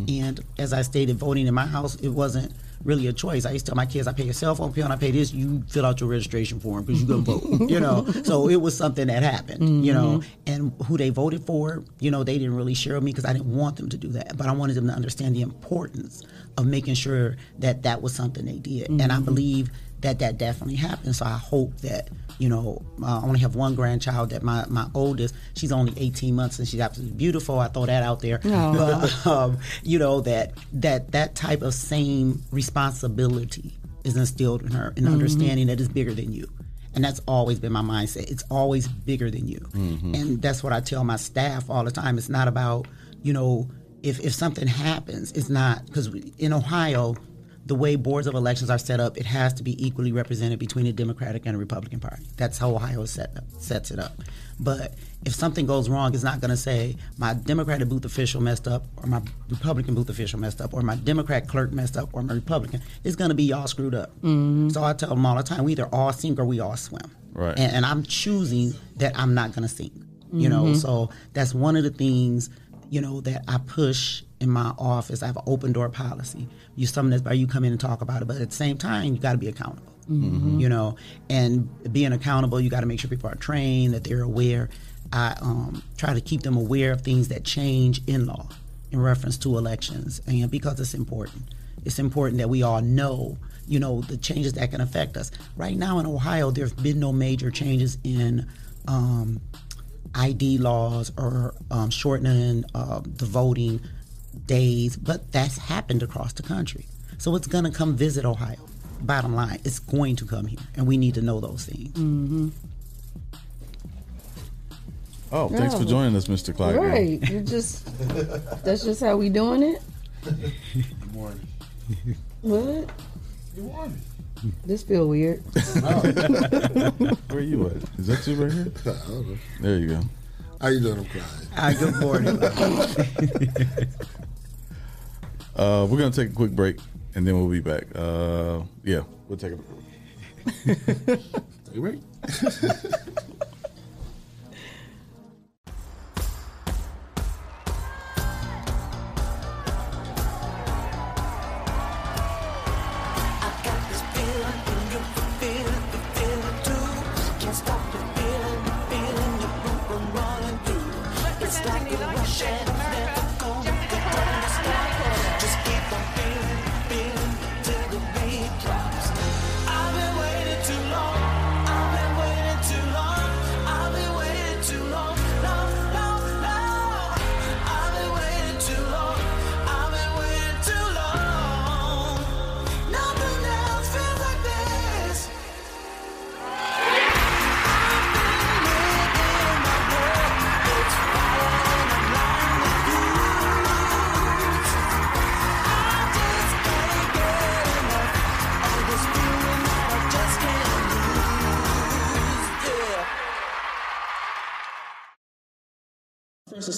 S15: and as i stated voting in my house it wasn't really a choice. I used to tell my kids, I pay your cell phone bill and I pay this. You fill out your registration form because you go vote. you know, so it was something that happened. You know,
S8: Mhm.
S15: and who they voted for, you know, they didn't really share with me because I didn't want them to do that, but I wanted them to understand the importance of making sure that that was something they did. And I
S8: Mhm.
S15: believe that that definitely happens. So I hope that you know uh, I only have one grandchild. That my my oldest, she's only 18 months and she's absolutely beautiful. I throw that out there.
S8: Aw.
S15: But um, you know that that that type of same responsibility is instilled in her, an
S8: Mhm.
S15: understanding that is bigger than you. And that's always been my mindset. It's always bigger than you.
S8: Mm-hmm.
S15: And that's what I tell my staff all the time. It's not about, you know, if, if something happens, it's not, because in Ohio, the way boards of elections are set up, it has to be equally represented between the Democratic and the Republican Party. That's how Ohio set up, sets it up. But if something goes wrong, it's not going to say my Democratic booth official messed up, or my Republican booth official messed up, or my Democrat clerk messed up, or my Republican. It's going to be y'all screwed up.
S8: Mhm.
S15: So I tell them all the time, we either all sink or we all swim.
S9: Right.
S15: And, and I'm choosing that I'm not going to sink. You know,
S8: Mhm.
S15: so that's one of the things you know that I push in my office. I have an open door policy. You something that's by you come in and talk about it, but at the same time, you got to be accountable.
S8: Mhm.
S15: You know, and being accountable, you got to make sure people are trained, that they're aware. I um, try to keep them aware of things that change in law in reference to elections, and because it's important. It's important that we all know, you know, the changes that can affect us. Right now in Ohio, there's been no major changes in um, ID laws or um, shortening uh, the voting days, but that's happened across the country. So it's going to come visit Ohio. Bottom line, it's going to come here, and we need to know those things.
S8: Mm-hmm.
S9: Oh, thanks for joining us, Mr. Clyde.
S8: Right. You just that's just how we doing it. Good morning. What?
S2: You won.
S8: This feel weird.
S9: Where you at? Is that you right here? There you go.
S2: How you doing, I'm Clyde?
S15: Hi, good morning.
S9: uh, we're gonna take a quick break and then we'll be back. Uh, yeah, we'll take a break.
S2: You ready?
S10: First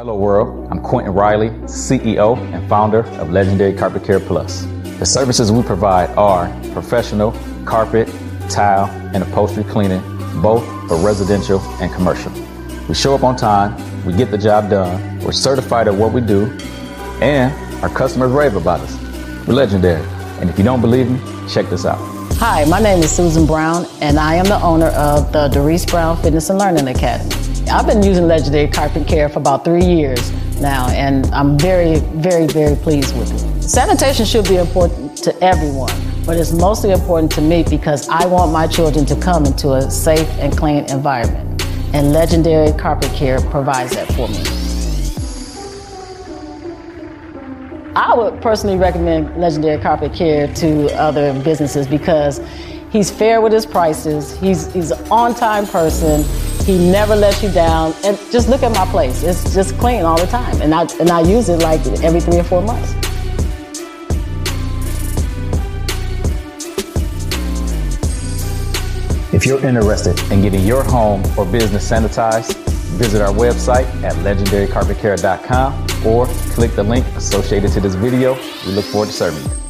S11: Hello, world. I'm Quentin Riley, CEO and founder of Legendary Carpet Care Plus. The services we provide are professional carpet, tile, and upholstery cleaning, both for residential and commercial. We show up on time, we get the job done, we're certified at what we do, and our customers rave about us. We're legendary. And if you don't believe me, check this out.
S12: Hi, my name is Susan Brown, and I am the owner of the Doris Brown Fitness and Learning Academy. I've been using Legendary Carpet Care for about three years now, and I'm very, very, very pleased with it. Sanitation should be important to everyone, but it's mostly important to me because I want my children to come into a safe and clean environment, and Legendary Carpet Care provides that for me. I would personally recommend Legendary Carpet Care to other businesses because he's fair with his prices. He's he's an on-time person. He never lets you down. And just look at my place; it's just clean all the time. And I and I use it like every three or four months.
S11: If you're interested in getting your home or business sanitized, visit our website at legendarycarpetcare.com or click the link associated to this video. We look forward to serving you.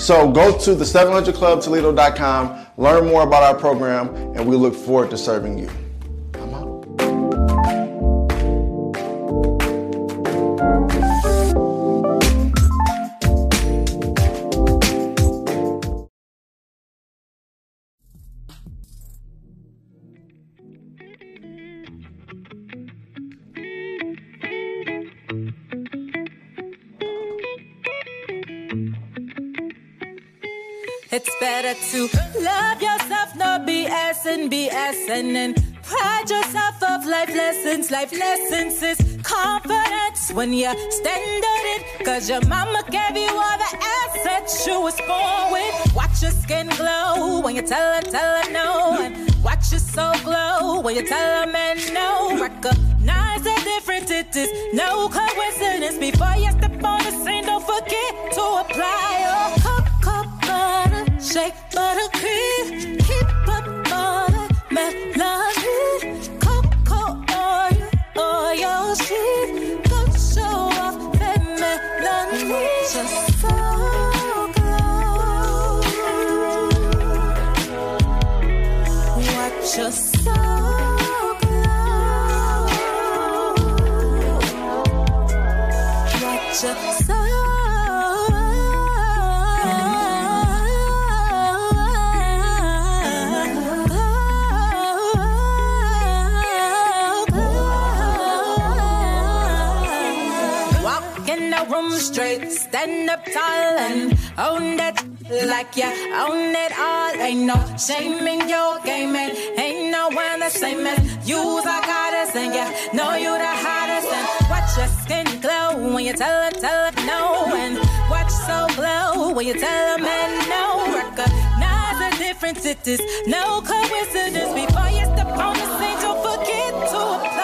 S13: So go to the 700clubtoledo.com, learn more about our program, and we look forward to serving you.
S14: Better to love yourself, not BS and BS, and then pride yourself of life lessons. Life lessons is confidence when you stand on it. Cause your mama gave you all the assets you was born with. Watch your skin glow when you tell her, tell her no. And watch your soul glow when you tell her man no. Recognize the difference, it is no coincidence. Before you step on the scene, don't forget to apply butter, shake butter cream, keep up all the melody, cocoa oil, oil sheet, go show off that melody. Stand up tall and own that like you own it all. Ain't no shame in your game, and ain't no one the same as you's the goddess, and you know you the hottest. And watch your skin glow when you tell her, tell her no, and watch so glow when you tell her man no. Recognize the difference, it is no coincidence. Before you step on the scene, don't forget to apply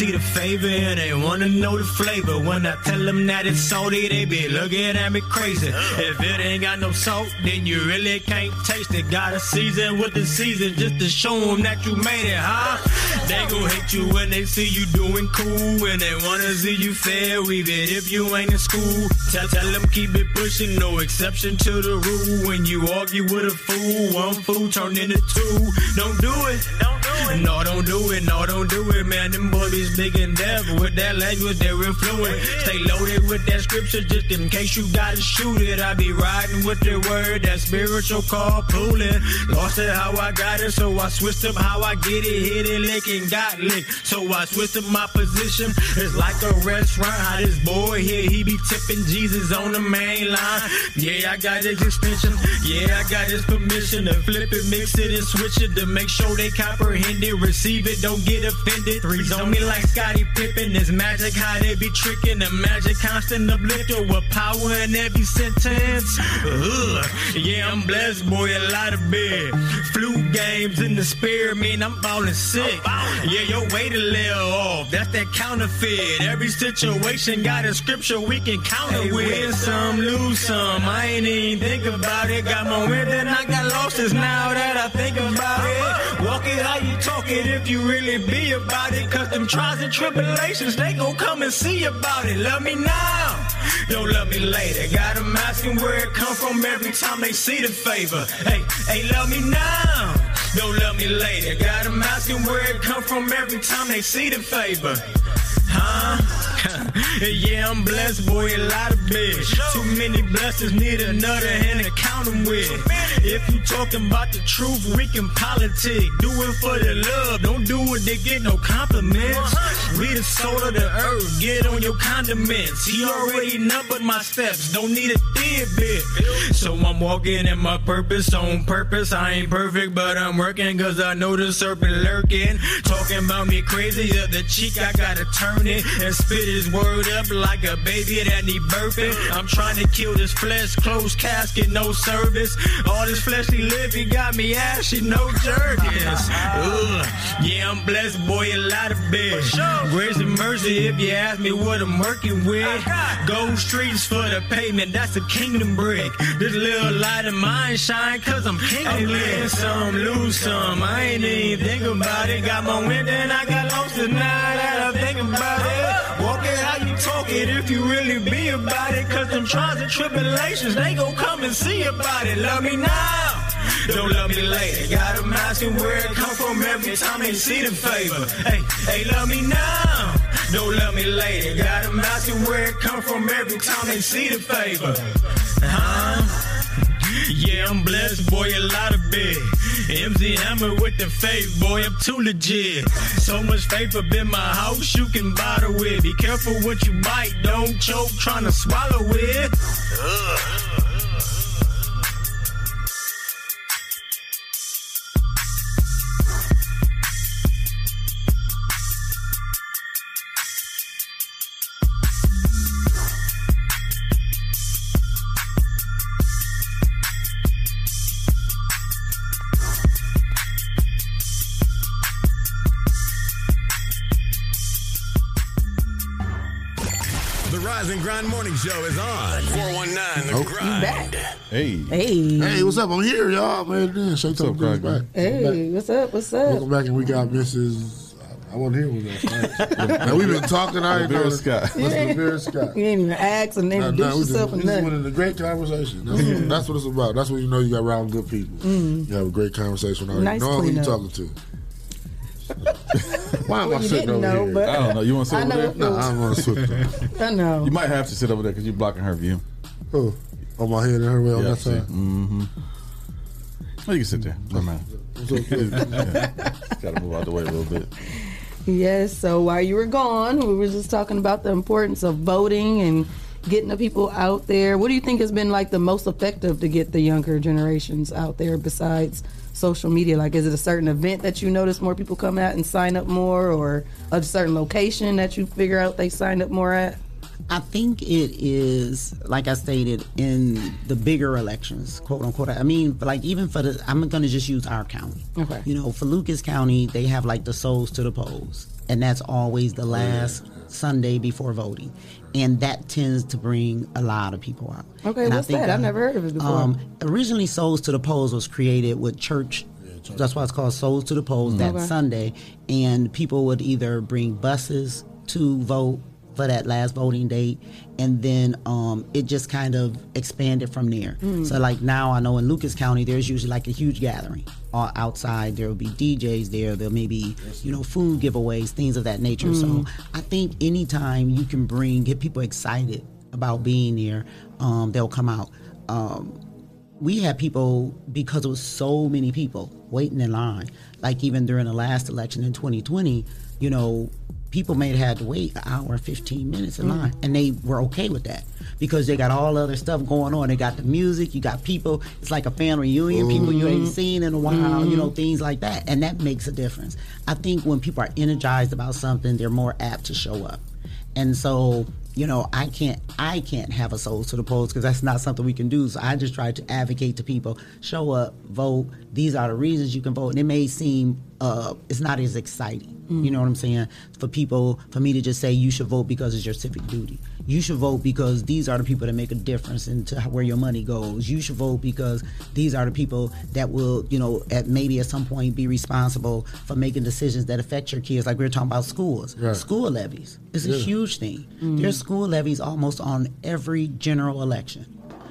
S16: see the favor and they wanna know the flavor. When I tell them that it's salty, they be looking at me crazy. If it ain't got no salt, then you really can't taste it. Gotta season with the season just to show them that you made it, huh? They gon' hate you when they see you doing cool. And they wanna see you fail, even if you ain't in school. Tell, tell them keep it pushing, no exception to the rule. When you argue with a fool, one fool turn into two. Don't do it. Don't do it. No, don't do it. No, do it, man. Them boys big and deaf with that language, they're influent. Stay loaded with that scripture just in case you gotta shoot it. I be riding with the word, that spiritual carpooling. Lost it how I got it, so I switched up how I get it. Hit it, lick and got licked. So I switched up my position. It's like a restaurant. How this boy here, he be tipping Jesus on the main line. Yeah, I got his extension. Yeah, I got his permission to flip it, mix it, and switch it to make sure they comprehend it. Receive it, don't get offended. Threes on me like Scottie Pippen. It's magic how they be tricking. The magic constant uplifter with power in every sentence. Ugh. Yeah, I'm blessed, boy, a lot of bed. Flu games in the spirit man, I'm falling sick. Yeah, your weight a little off. That's that counterfeit. Every situation got a scripture we can counter with. Win some, lose some. I ain't even think about it. Got more win than I got losses now that I think about it. Walk it how you talk it if you really be about it. Cause them trials and tribulations, they gon' come and see about it. Love me now. Don't love me later. Got them asking where it come from every time they see the favor. Hey, hey, love me now. Don't love me later. Got them asking where it come from every time they see the favor. Huh? yeah, I'm blessed, boy, a lot of bitch. Too many blessings, need another hand to count them with. If you talking about the truth, we can politic. Do it for the love, don't do it to get no compliments. We the soul of the earth, get on your condiments. He already numbered my steps, don't need a bit. So I'm walking in my purpose on purpose. I ain't perfect, but I'm working cause I know the serpent lurking. Talking about me crazy, the cheek, I gotta turn and spit his word up like a baby that need burping. I'm trying to kill this flesh, closed casket, no service. All this fleshly living got me ashy, no jerkins. Ugh. Yeah, I'm blessed, boy, a lot of bitch. Grace and mercy if you ask me what I'm working with. Gold streets for the pavement, that's a kingdom brick. This little light of mine shine cause I'm kingdom win some, lose some. I ain't even think about it. Got my wind than I got losses now about it. Walk it how you talk it if you really be about it. Cause them trials and tribulations, they gon' come and see about it. Love me now. Don't love me later. Got them asking where it come from every time they see the favor. Hey, hey, love me now. Don't love me later. Got them asking where it come from every time they see the favor. Huh? Yeah, I'm blessed, boy, a lot of big. MC Hammer with the faith, boy, I'm too legit. So much faith up in my house, you can bottle it. Be careful what you bite, don't choke trying to swallow it. Ugh.
S1: Show is on. 419 The
S2: Oh.
S1: Grind.
S9: Hey.
S8: Hey.
S2: Hey, what's up? I'm here, y'all. Man, then Shay Tucker Green's back.
S8: Hey, what's up? What's up?
S2: Welcome back, and we got Mrs. I wasn't here with us. now we've been talking. I ain't
S9: LaVera
S2: know
S9: Scott.
S2: Mr. LaVera Scott.
S8: You ain't even ask and
S2: Nah,
S8: introduce
S2: nah, we just,
S8: yourself
S2: we
S8: and
S2: just went
S8: nothing.
S2: into a great conversation. That's, what, that's what it's about. That's what you know you got around good people.
S8: Mm.
S2: You have a great conversation. Already.
S8: Nice
S2: know who you
S8: cleanup.
S2: talking to. Why am
S8: Well,
S2: I sitting over
S8: know,
S2: here?
S9: I don't know. You want to sit
S8: I
S9: over
S8: know
S9: there?
S8: No, feels-
S2: Nah, I'm gonna switch. there.
S8: I know.
S9: You might have to sit over there because you're blocking her view.
S2: Oh, on my head and her way on that side.
S9: Mm-hmm. Well, you can sit there. No matter.
S2: It's okay.
S9: Got to move out the way a little bit.
S8: Yes. So while you were gone, we were just talking about the importance of voting and getting the people out there. What do you think has been like the most effective to get the younger generations out there besides social media? Like, is it a certain event that you notice more people come out and sign up more, or a certain location that you figure out they signed up more at?
S15: I think it is, like I stated, in the bigger elections, quote unquote. I mean, like even for the, I'm going to just use our county.
S8: Okay.
S15: You know, for Lucas County, they have like the souls to the polls, and that's always the last Sunday before voting, and that tends to bring a lot of people out.
S8: Okay,
S15: And I
S8: what's
S15: think
S8: that? I've never heard of it before.
S15: Um, originally, Souls to the Polls was created with church. That's why it's called Souls to the Polls that
S8: Okay.
S15: Sunday, and people would either bring buses to vote for that last voting date, and then um, it just kind of expanded from there.
S8: Mm.
S15: So, like now, I know in Lucas County, there's usually like a huge gathering uh, outside. There will be DJs there. There may be you know food giveaways, things of that nature.
S8: Mm.
S15: So, I think anytime you can bring get people excited about being there, um, they'll come out. Um, we had people because it was so many people waiting in line. Like even during the last election in 2020, you know, people may have had to wait an hour and 15 minutes in
S8: Mm.
S15: line, and they were okay with that because they got all other stuff going on. They got the music, you got people. It's like a family reunion. People you ain't
S8: Mhm.
S15: seen in a while, you
S8: Mhm.
S15: know, things like that, and that makes a difference. I think when people are energized about something, they're more apt to show up. And so, you know, I can't I can't have a soul to the polls because that's not something we can do. So I just try to advocate to people, show up, vote. These are the reasons you can vote. And it may seem uh, it's not as exciting. You know what I'm saying? For people, for me to just say you should vote because it's your civic duty. You should vote because these are the people that make a difference into where your money goes. You should vote because these are the people that will, you know, at maybe at some point be responsible for making decisions that affect your kids. Like we were talking about schools,
S17: Right.
S15: school levies. It's a huge thing.
S17: Mhm.
S15: There's school levies almost on every general election.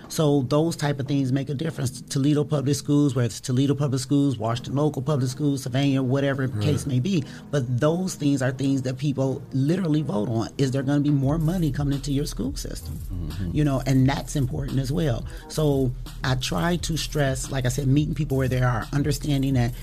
S15: So those type of things make a difference. Toledo Public Schools, whether it's Toledo Public Schools, Washington Local Public Schools, Savannah, whatever the case may be. But those things are things that people literally vote on. Is there going to be more money coming into your school system? Mm-hmm. You know, and that's important as well. So I try to stress, like I said, meeting people where they are, understanding that,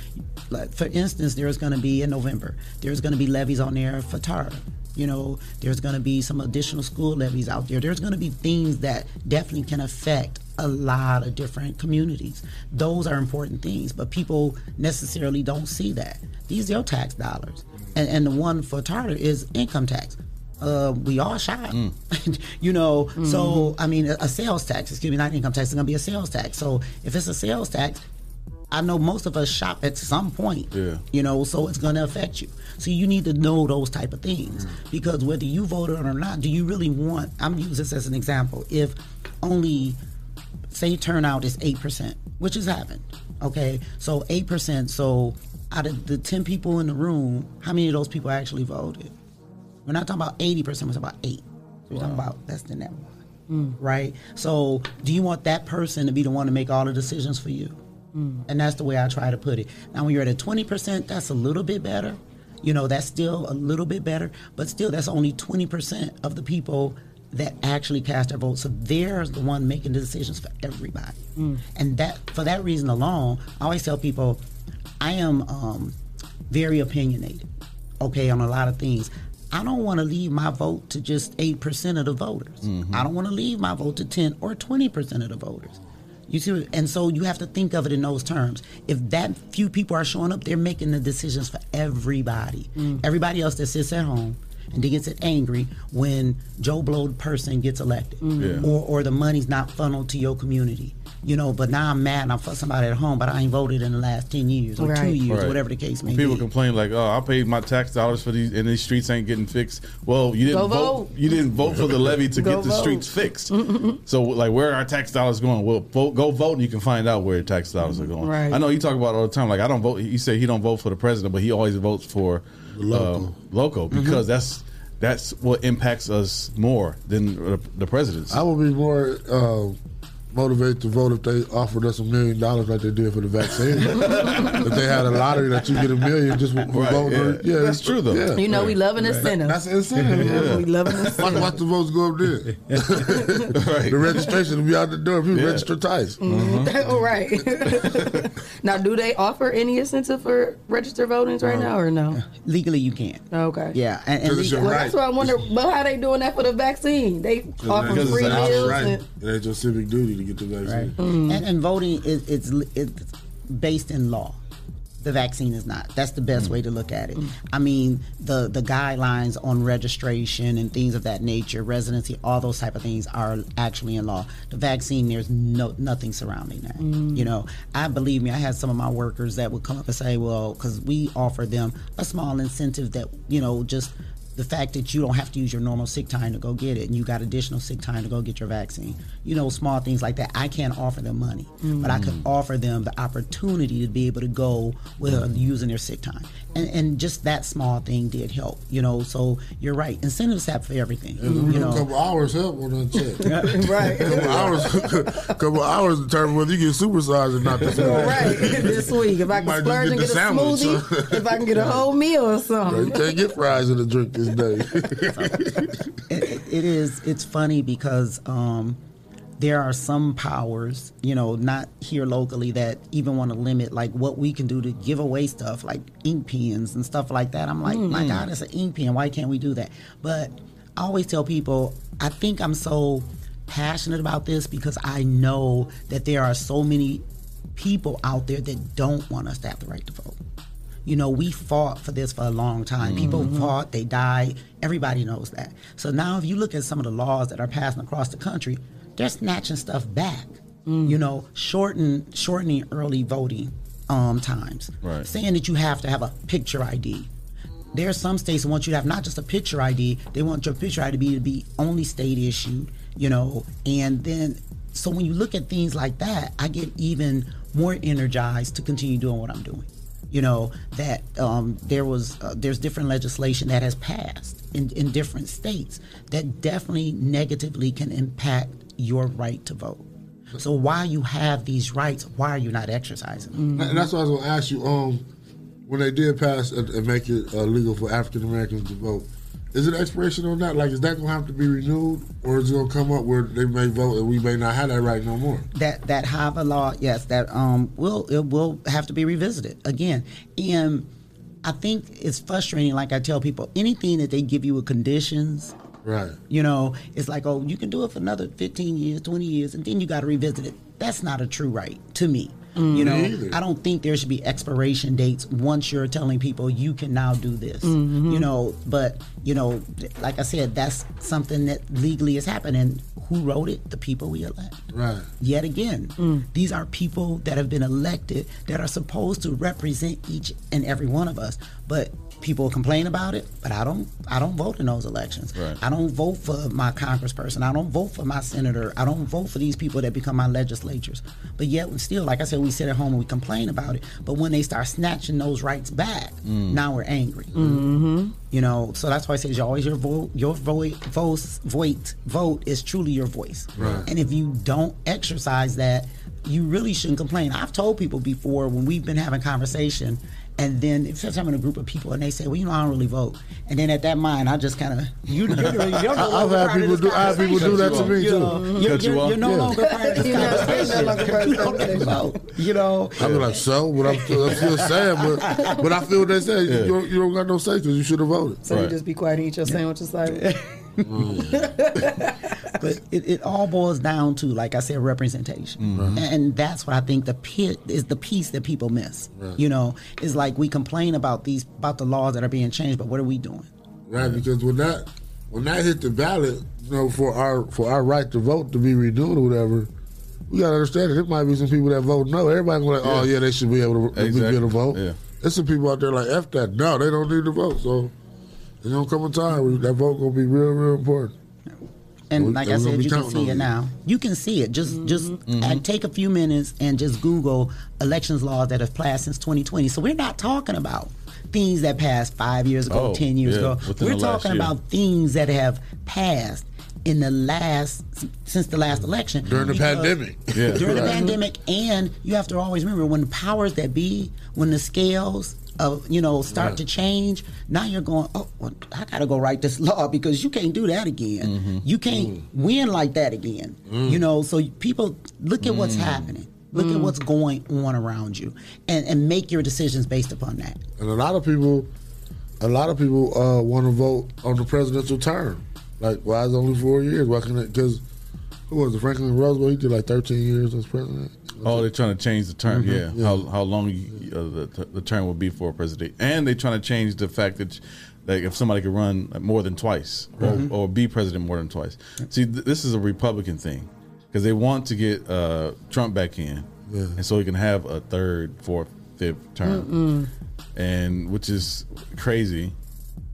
S15: like, for instance, there's going to be in November, there's going to be levies on there for TAR. You know, there's going to be some additional school levies out there. There's going to be things that definitely can affect a lot of different communities. Those are important things, but people necessarily don't see that. These are your tax dollars. And, and the one for TARTA is income tax. Uh, we all shy, you know. So I mean, a, a sales tax. Excuse me, not income tax. It's gonna be a sales tax. So if it's a sales tax, I know most of us shop at some point.
S9: Yeah.
S15: You know, so it's going to affect you. So you need to know those type of things mm-hmm. because whether you voted or not, do you really want? I'm using this as an example. If only say turnout is eight percent, which has happened. Okay, so eight percent. So out of the ten people in the room, how many of those people actually voted? We're not talking about eighty percent. We're talking about eight. So we're talking about less than that one, mm. right? So do you want that person to be the one to make all the decisions for you? Mm. And that's the way I try to put it. Now, when you're at a 20%, that's a little bit better. You know, that's still a little bit better, but still, that's only 20% of the people that actually cast their vote. So they're the one making the decisions for everybody. And that, for that reason alone, I always tell people, I am um, very opinionated, okay, on a lot of things. I don't want to leave my vote to just 8% of the voters. I don't want to leave my vote to 10 or 20% of the voters. You see, and so you have to think of it in those terms. If that few people are showing up, they're making the decisions for everybody. Mm. Everybody else that sits at home and they gets angry when Joe Blow person gets elected, mm.
S9: Yeah.
S15: or or the money's not funneled to your community. You know, but now I'm mad and I'm for somebody at home, but I ain't voted in the last ten years or two years,
S9: Right.
S15: or whatever the case may
S9: When people
S15: be.
S9: complain like, "Oh, I paid my tax dollars for these, and these streets ain't getting fixed." Well, you didn't vote.
S8: vote.
S9: You didn't vote for the levy to
S8: Go
S9: get the
S8: vote.
S9: streets fixed. so, like, where are our tax dollars going? Well, vote, go vote, and you can find out where your tax dollars are going.
S8: Right.
S9: I know you talk about it all the time. Like, I don't vote. You say he don't vote for the president, but he always votes for local, local because that's that's what impacts us more than the, the president's.
S17: I would be more uh, motivated to vote if they offered us a million dollars like they did for the vaccine. if they had a lottery that you get a million just for
S9: Right,
S17: voting.
S9: yeah.
S17: Yeah,
S9: That's true, though.
S17: Yeah.
S8: You know, we love an incentive.
S17: That's an incentive. Yeah.
S8: We love an
S17: Watch,
S8: incentive.
S17: watch the votes go up there. The registration will be out the door. People
S9: Yeah.
S17: register twice.
S8: Oh, right. now, do they offer any incentive for registered votings right now or no?
S15: Legally, you can't.
S8: Okay.
S15: Yeah, and, and
S17: 'Cause it's
S15: legal-
S8: Well,
S17: right.
S8: that's why I wonder. But how they doing that for the vaccine? They offer free
S17: it's an
S8: meals.
S17: right.
S8: And,
S17: It ain't your civic duty to get the vaccine.
S15: and, and voting is it's it's based in law. the vaccine is not. That's the best way to look at it. I mean, the the guidelines on registration and things of that nature, residency, all those type of things are actually in law. The vaccine, there's no nothing surrounding that.
S8: Mm.
S15: You know, I believe me. I had some of my workers that would come up and say, "Well, because we offer them a small incentive that you know just." The fact that you don't have to use your normal sick time to go get it, and you got additional sick time to go get your vaccine, you know, small things like that. I can't offer them money, but I could
S8: Mm.
S15: offer them the opportunity to be able to go with uh, using their sick time, and and just that small thing did help, you know. So you're right, incentives have for everything,
S17: And
S15: you
S17: a
S15: know.
S17: couple hours help on that check.
S15: Right.
S17: couple hours, couple hours determine whether you get supersized or not. This week.
S8: right this week. If I can
S17: Might just
S8: splurge and
S17: get
S8: get a
S17: sandwich,
S8: smoothie,
S17: huh?
S8: if I can get a whole meal or something, You
S17: can't get fries in a drink this day.
S15: it, it is it's funny because um, there are some powers you know not here locally that even want to limit like what we can do to give away stuff like ink pens and stuff like that i'm like my
S8: Mhm.
S15: god it's an ink pen why can't we do that but i always tell people i think i'm so passionate about this because i know that there are so many people out there that don't want us to have the right to vote you know, we fought for this for a long time. People
S8: Mm-hmm.
S15: fought, they died. Everybody knows that. So now, if you look at some of the laws that are passing across the country, they're snatching stuff back.
S8: Mm.
S15: You know, shorten shortening early voting um, times.
S9: Right.
S15: Saying that you have to have a picture ID. There are some states that want you to have not just a picture ID; they want your picture ID to be to be only state issued. You know, and then so when you look at things like that, I get even more energized to continue doing what I'm doing you know that um, there was uh, there's different legislation that has passed in, in different states that definitely negatively can impact your right to vote so while you have these rights why are you not exercising them?
S17: And that's what I was going to ask you. Um, when they did pass and, and make it uh, legal for African Americans to vote, is it expiration on that? Like, is that going to have to be renewed, or is it going to come up where they may vote and we may not have that right no more?
S15: that that HAVA law, yes, that um will it will have to be revisited again. And I think it's frustrating. Like I tell people, anything that they give you with conditions,
S17: Right.
S15: you know, it's like, oh, you can do it for another fifteen years, twenty years, and then you got to revisit it. That's not a true right to me.
S8: Mm.
S15: You know. I don't think there should be expiration dates once you're telling people you can now do this.
S8: Mhm.
S15: You know, but you know, like I said, that's something that legally is happening. Who wrote it? The people we elect
S17: Right.
S15: yet again. These are people that have been elected that are supposed to represent each and every one of us. But people complain about it, but I don't I don't vote in those elections.
S9: Right.
S15: I don't vote for my congressperson. I don't vote for my senator. I don't vote for these people that become my legislatures. But yet we still, like I said, we sit at home and we complain about it. But when they start snatching those rights back,
S8: Mm.
S15: now we're angry.
S8: Mm-hmm.
S15: You know, so that's why I say it's always your vote. Your vote, vote, vote, vote is truly your voice.
S17: Right.
S15: And if you don't exercise that, you really shouldn't complain. I've told people before when we've been having conversation, and then if I'm in a group of people and they say, "Well, you know, I don't really vote," and then at that mind, I just kind of you. You're, you're, you're no
S17: I've had people do- I have people do that to me,
S15: You
S17: too.
S15: know, You're,
S17: Cut you
S15: you're, you're no
S17: Yeah.
S15: longer part of this
S8: You're not- you're no longer part of
S15: conversation. You don't vote. You know.
S17: I be like, so, but I'm still, I'm still sad, but, but I feel what they say.
S9: Yeah.
S17: You, don't, you don't got no say because you should have voted.
S8: So you just be quiet and eat your sandwiches like.
S15: but it, it all boils down to, like I said, representation,
S17: Mhm.
S15: and that's what I think the pit is the piece that people miss.
S17: Right.
S15: You know, is like we complain about these about the laws that are being changed, but what are we doing?
S17: Right, because when that when that hit the ballot, you know, for our for our right to vote to be renewed or whatever, we gotta understand that there might be some people that vote no. Everybody gonna like, oh
S9: Yeah.
S17: yeah, they should be able to be
S9: Exactly.
S17: able to vote.
S9: Yeah.
S17: There's some people out there like F that. No, they don't need to vote. So there's gonna come a time where that vote gonna be real, real important.
S15: And
S17: We-
S15: like I said, you can see it
S17: you.
S15: now. You can see it. Just just
S17: Mhm.
S15: uh, take a few minutes and just Google elections laws that have passed since 2020. So we're not talking about things that passed five years ago,
S9: Oh,
S15: ten years
S9: yeah,
S15: ago. We're talking about things that have passed in the last since the last election
S17: During the pandemic.
S9: Yeah.
S15: during the pandemic, and you have to always remember when the powers that be, when the scales of you know start
S17: Right.
S15: to change, now you're going, oh, well, I got to go write this law because you can't do that again.
S9: Mm-hmm.
S15: You can't win like that again.
S17: Mm.
S15: You know, so people look at what's
S9: Mm.
S15: happening. Look at what's going on around you, and and make your decisions based upon that.
S17: And a lot of people, a lot of people uh, want to vote on the presidential term. Like, why is it only four years? Why can it? Because Who was it? Franklin Roosevelt. He did like 13 years as president.
S9: Oh, they're trying to change the term.
S17: Mhm.
S9: Yeah, how how long uh, the the term will be for a president, and they're trying to change the fact that like if somebody could run more than twice or,
S17: Mhm.
S9: or be president more than twice. See, th- this is a Republican thing because they want to get uh, Trump back in,
S17: Yeah.
S9: and so he can have a third, fourth, fifth term,
S8: Mm-mm.
S9: and which is crazy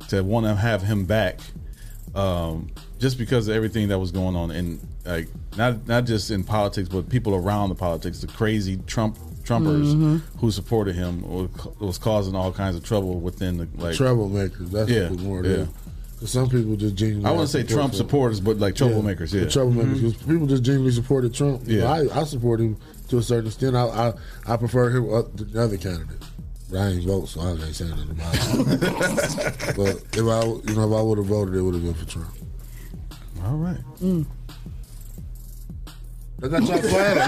S9: to want to have him back um, just because of everything that was going on in like not not just in politics but people around the politics the crazy Trump Trumpers
S17: Mhm.
S9: who supported him was, was causing all kinds of trouble within the like
S17: Troublemakers. That's
S9: yeah
S17: what more
S9: yeah.
S17: yeah. Because some people just genuinely.
S9: I wouldn't say Trump supporters but like troublemakers yeah,
S17: The troublemakers.
S9: Mhm.
S17: 'Cause people just genuinely supported Trump. You know,
S9: Yeah.
S17: I, I support him to a certain extent. I I, I prefer him up to the other candidate. But I ain't vote, so I can't say nothing about it. but if I, you know, if I would have voted, it would have been for Trump.
S9: all right
S17: I got y'all playing.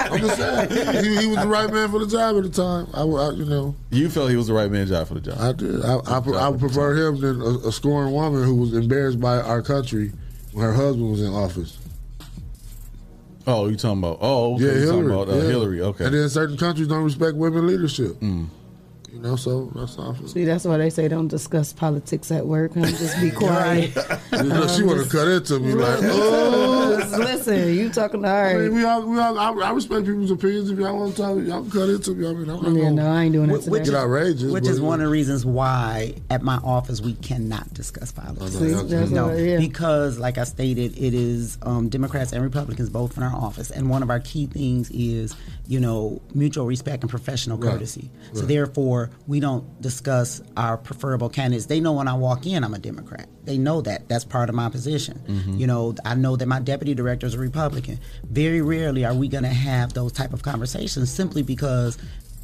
S17: I'm just saying, he, he was the right man for the job at the time. I, I you know,
S9: you felt he was the right man job for the job
S17: I did. I, I, I would prefer him than a, a scoring woman who was embarrassed by our country when her husband was in office.
S9: Oh you talking about oh okay,
S17: Yeah, Hillary.
S9: talking about uh,
S17: yeah.
S9: Hillary okay
S17: And then certain countries don't respect women leadership.
S9: Mm.
S17: You know, so that's all.
S8: See, that's why they say don't discuss politics at work. Huh? Just be quiet.
S17: You know, she
S8: Um,
S17: want to cut into me like, oh.
S8: Listen, you talking all
S17: I mean, we all, we all, I, I respect people's opinions. If y'all want to talk, y'all can cut into me. I mean, I'm not
S8: Yeah,
S17: gonna
S8: no, I ain't doing that
S15: Which,
S8: today.
S17: get outrageous.
S15: which
S17: but-
S15: is one of the reasons why at my office we cannot discuss politics.
S17: See, that's
S15: no,
S8: what- yeah.
S15: because like I stated, it is um, Democrats and Republicans both in our office, and one of our key things is you know mutual respect and professional
S17: Right.
S15: courtesy. So
S17: Right.
S15: Therefore, we don't discuss our preferable candidates. They know when I walk in, I'm a Democrat. They know that. That's part of my position.
S17: Mm-hmm.
S15: You know, I know that my deputy director is a Republican. Very rarely are we going to have those type of conversations simply because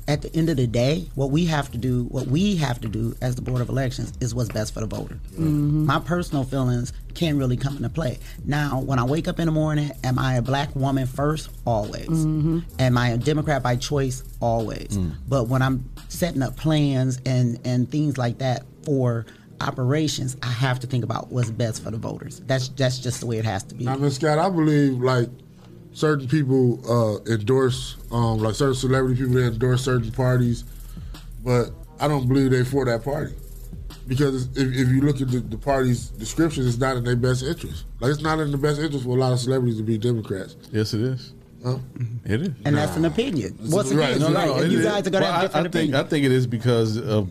S15: at the end of the day, what we have to do, what we have to do as the Board of Elections is what's best for the voter. Mm-hmm. My personal feelings can't really come into play. Now, when I wake up in the morning, am I a black woman first? Always. Mm-hmm. Am I a Democrat by choice? Always. Mm. But when I'm setting up plans and, and things like that for operations, I have to think about what's best for the voters. That's that's just the way it has to be.
S17: I mean, Scott, I believe like certain people uh, endorse, um, like certain celebrity people they endorse certain parties, but I don't believe they for that party because if, if you look at the, the party's descriptions, it's not in their best interest. Like it's not in the best interest for a lot of celebrities to be Democrats.
S9: yes it is
S17: Huh?
S9: it is
S15: and that's an opinion. Once
S17: Right.
S15: again,
S17: No,
S15: you're
S17: no,
S15: right. you
S9: is.
S15: guys are going to
S9: Well,
S15: have
S9: I-
S15: different
S9: I, think
S15: opinions.
S9: I think it is because of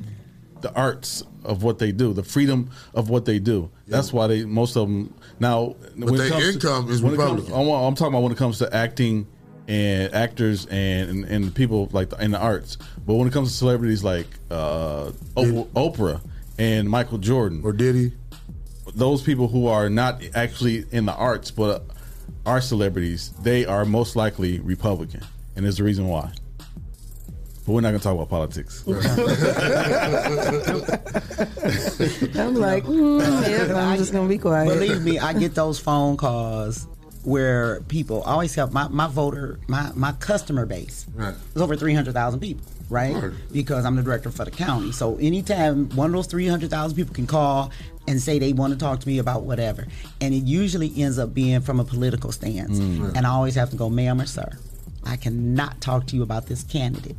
S9: the arts of what they do, the freedom of what they do. That's why they most of them now. when it
S17: their
S9: comes to-
S17: income is
S9: when it comes-
S17: Republican.
S9: I'm, talking about when it comes to acting and actors and and, and people like in the arts. But when it comes to celebrities like uh, Oprah and Michael Jordan
S17: or Diddy,
S9: those people who are not actually in the arts but are celebrities, they are most likely Republican, and there's a reason why. But we're not going to talk about politics.
S8: I'm like, mm, yep, I'm just gonna be quiet.
S15: Believe me, I get those phone calls where people I always have my, my voter my, my customer base
S17: Right.
S15: is over three hundred thousand people, right?
S17: Right.
S15: Because I'm the director for the county. So anytime one of those three hundred thousand people can call and say they want to talk to me about whatever, and it usually ends up being from a political stance,
S17: Mm.
S15: and I always have to go, ma'am or sir. I cannot talk to you about this candidate.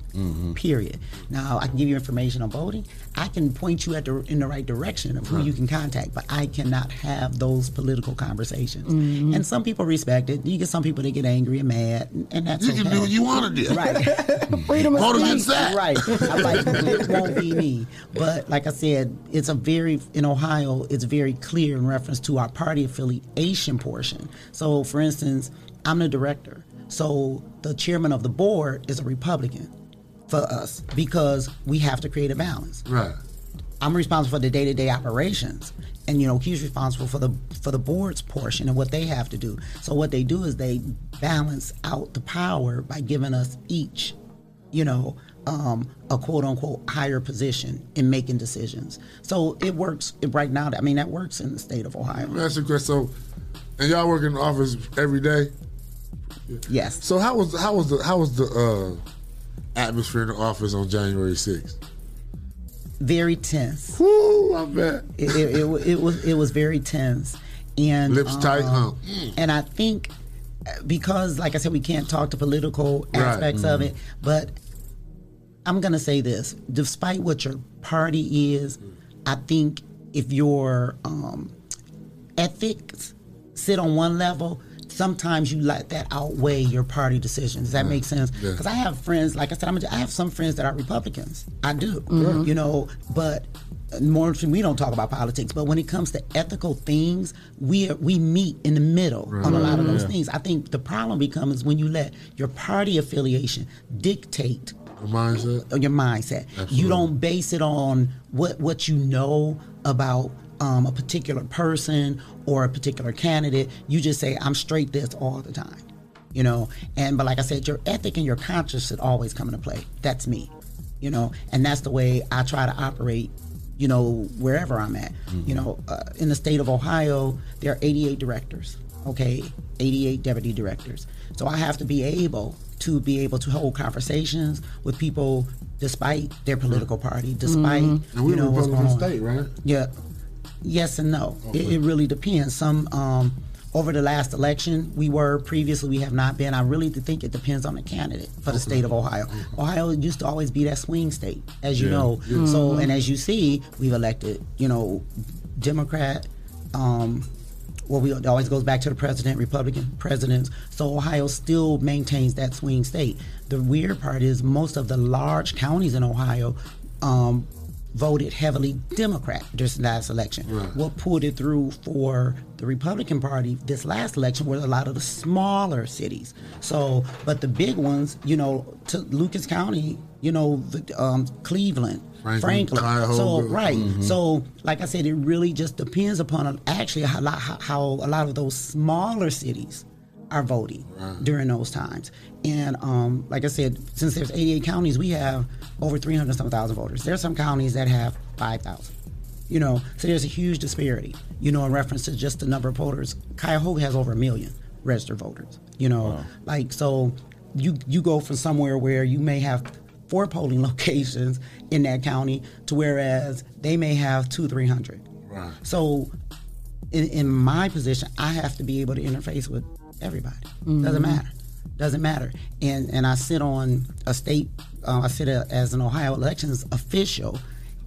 S15: Period. Now I can give you information on voting. I can point you at the, in the right direction of who you can contact, but I cannot have those political conversations.
S17: Mm-hmm.
S15: And some people respect it. You get some people that get angry and mad, and, and that's
S17: You can
S15: okay.
S17: do what you wanna do.
S15: Right.
S8: Freedom of speech.
S17: that.
S15: Right. I'm like, it won't be me. But like I said, it's a very in Ohio. It's very clear in reference to our party affiliation portion. So, for instance, I'm the director. So the chairman of the board is a Republican for us because we have to create a balance.
S17: right?
S15: I'm responsible for the day to day operations. And you know, he's responsible for the for the board's portion and what they have to do. So what they do is they balance out the power by giving us each, you know, um, a quote unquote higher position in making decisions. So it works right now. I mean, that works in the state of Ohio.
S17: That's a question. So, and y'all work in the office every day.
S15: Yes.
S17: So how was how was the how was the uh, atmosphere in the office on January sixth?
S15: Very tense.
S17: Woo, I bet.
S15: It, it, it, it was it was very tense, And
S17: Lips tight, huh?
S15: um, And I think because, like I said, we can't talk to political
S17: Right.
S15: aspects of it, but I'm gonna say this: despite what your party is, I think if your um, ethics sit on one level, sometimes you let that outweigh your party decisions. Does that
S18: Yeah.
S15: make sense?
S18: Yeah.
S15: Because I have friends, like I said, I'm a, I have some friends that are Republicans. I do,
S18: Mhm.
S15: you know, but. More often, we don't talk about politics, but when it comes to ethical things, we we meet in the middle on a lot of those
S17: Yeah.
S15: things. I think the problem becomes when you let your party affiliation dictate
S17: Your mindset.
S15: your mindset.
S17: Absolutely.
S15: You don't base it on what what you know about um, a particular person or a particular candidate. You just say, "I'm straight this all the time," you know. And but like I said, your ethic and your conscience should always come into play. That's me, you know, and that's the way I try to operate. You know, wherever I'm at. You know, uh, in the state of Ohio, there are 88 directors. Okay, 88 deputy directors. So I have to be able to be able to hold conversations with people despite their political party, despite
S17: Mhm. We're
S15: you know what's going on.
S17: state, right?
S15: Yeah. Yes and no. It, it really depends. Some um, over the last election, we were previously we have not been. I really think it depends on the candidate for the state of Ohio. Ohio used to always be that swing state, as you
S18: Yeah.
S15: know.
S18: Yeah.
S15: So
S18: Mhm.
S15: and as you see, we've elected, you know, Democrat. Um, well, we, it always goes back to the president, Republican presidents. So Ohio still maintains that swing state. The weird part is most of the large counties in Ohio um, voted heavily Democrat this last election.
S17: Right.
S15: What pulled it through for the Republican Party this last election were a lot of the smaller cities. So, but the big ones, you know, to Lucas County, you know, the, um, Cleveland,
S17: Franklin,
S15: Franklin. So, right.
S17: Mhm.
S15: So, like I said, it really just depends upon actually how, how, how a lot of those smaller cities are voting during those times. And um, like I said, since there's 88 counties, we have over 300 some thousand voters. There are some counties that have 5,000. You know, so there's a huge disparity. You know, in reference to just the number of voters, Cuyahoga has over a million registered voters. You know, like so, you you go from somewhere where you may have four polling locations in that county to whereas they may have two, three hundred.
S17: Right.
S15: So, in, in my position, I have to be able to interface with everybody. Doesn't
S18: Mhm.
S15: matter. Doesn't matter. And and I sit on a state. Uh, I sit a, as an Ohio elections official,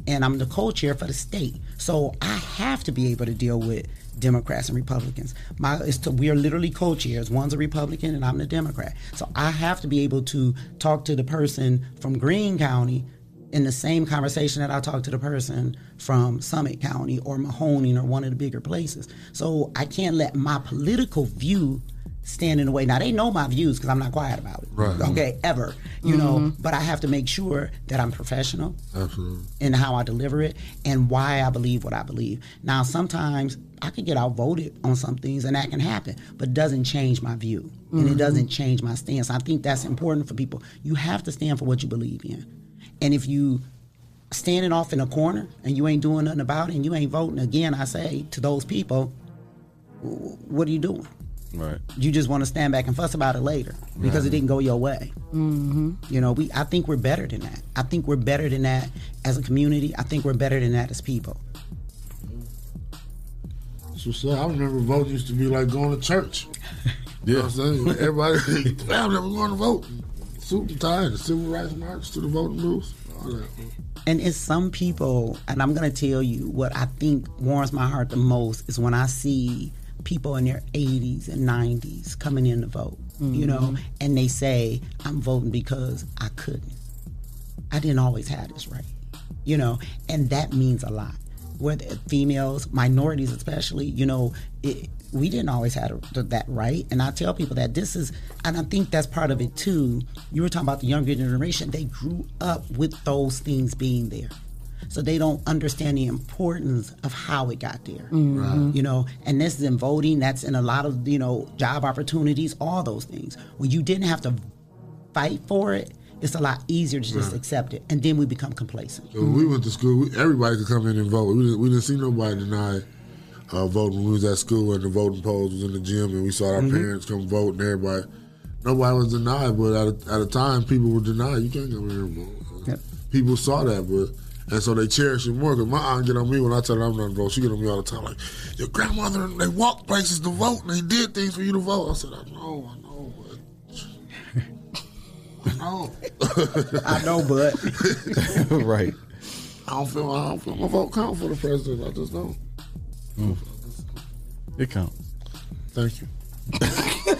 S15: and I'm the co-chair for the state. So I have to be able to deal with Democrats and Republicans. My it's to, we are literally co-chairs. One's a Republican and I'm the Democrat. So I have to be able to talk to the person from Greene County in the same conversation that I talk to the person from Summit County or Mahoning or one of the bigger places. So I can't let my political view stand in the way. Now they know my views because I'm not quiet about it.
S17: Right.
S15: Okay, ever. You know, but I have to make sure that I'm professional
S17: Absolutely.
S15: in how I deliver it and why I believe what I believe. Now, sometimes I could get outvoted on some things, and that can happen, but it doesn't change my view and it
S18: Mhm.
S15: doesn't change my stance. I think that's important for people. You have to stand for what you believe in, and if you standing off in a corner and you ain't doing nothing about it and you ain't voting again, I say to those people, what are you doing?
S9: Right.
S15: You just want to stand back and fuss about it later because it didn't go your way.
S8: Mm-hmm.
S15: You know, we I think we're better than that. I think we're better than that as a community. I think we're better than that as people.
S17: So, so I remember voting used to be like going to church. You know what I'm saying? Everybody, family was going to vote. Suit and tie, the civil rights march to the voting booths. All.
S15: And it's some people, and I'm gonna tell you what I think warms my heart the most is when I see people in their 80s and 90s coming in to vote. You know,
S18: Mhm.
S15: and they say, "I'm voting because I couldn't. I didn't always have this right." You know, and that means a lot. Whether females, minorities, especially, you know, it, we didn't always have that right. And I tell people that this is, and I think that's part of it too. You were talking about the younger generation; they grew up with those things being there, so they don't understand the importance of how it got there.
S18: Mhm.
S15: You know, and this is in voting. That's in a lot of you know job opportunities, all those things. When you didn't have to fight for it, it's a lot easier to just
S17: Right.
S15: accept it, and then we become complacent.
S17: So when we went to school, we, everybody could come in and vote. We didn't, we didn't see nobody deny uh, voting when we was at school and the voting polls was in the gym and we saw our
S15: Mhm.
S17: parents come vote and everybody. Nobody was denied, but at a, at a time, people were denied. You can't come in here and vote. People saw that, but And so they cherish you more. Because my aunt get on me when I tell her I'm not to vote. She get on me all the time like, your grandmother, they walked places to vote and they did things for you to vote. I said, I know, I know, but I know.
S15: I know, but
S9: right.
S17: I don't feel I don't feel my vote count for the president. I just don't. Mm.
S9: It counts.
S17: Thank you.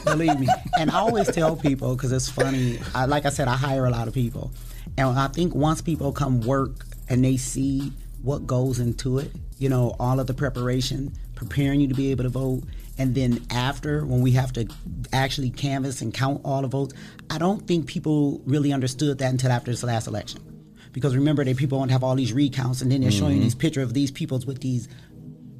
S15: Believe me. And I always tell people because it's funny. I, like I said, I hire a lot of people, and I think once people come work and they see what goes into it, you know, all of the preparation, preparing you to be able to vote, and then after when we have to actually canvass and count all the votes, I don't think people really understood that until after this last election. Because remember, that people want to have all these recounts, and then they're showing you
S18: Mhm.
S15: these picture of these peoples with these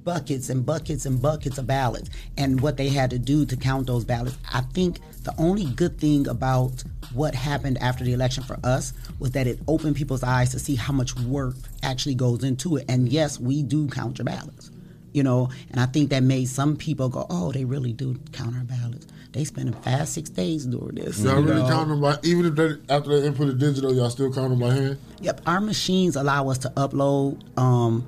S15: buckets and buckets and buckets of ballots and what they had to do to count those ballots. I think the only good thing about what happened after the election for us was that it opened people's eyes to see how much work actually goes into it. And yes, we do count your ballots. You know, and I think that made some people go, "Oh, they really do count our ballots. They spending five, six days doing this."
S17: Y'all really
S15: know?
S17: count them by even if they after they input it digital, y'all still count them by hand.
S15: Yep, our machines allow us to upload, um,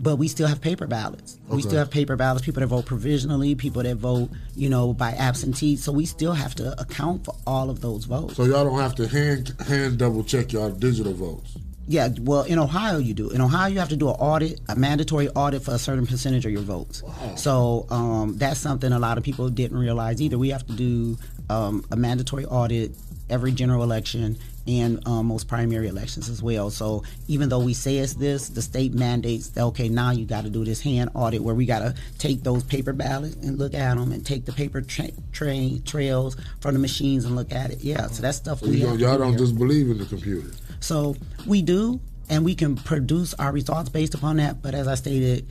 S15: but we still have paper ballots. We still have paper ballots. People that vote provisionally, people that vote, you know, by absentee. So we still have to account for all of those votes.
S17: So y'all don't have to hand hand double check y'all digital votes.
S15: Yeah, well, in Ohio you do. In Ohio you have to do an audit, a mandatory audit for a certain percentage of your votes. So um, that's something a lot of people didn't realize either. We have to do um, a mandatory audit every general election and um, most primary elections as well. So even though we say it's this, the state mandates that okay, now you got to do this hand audit where we got to take those paper ballots and look at them and take the paper tra- tra- trails from the machines and look at it. Yeah, so that's stuff
S17: So
S15: we
S17: you
S15: have
S17: don't,
S15: to
S17: y'all
S15: do
S17: don't
S15: here.
S17: just believe in the computer.
S15: So we do, and we can produce our results based upon that. But as I stated,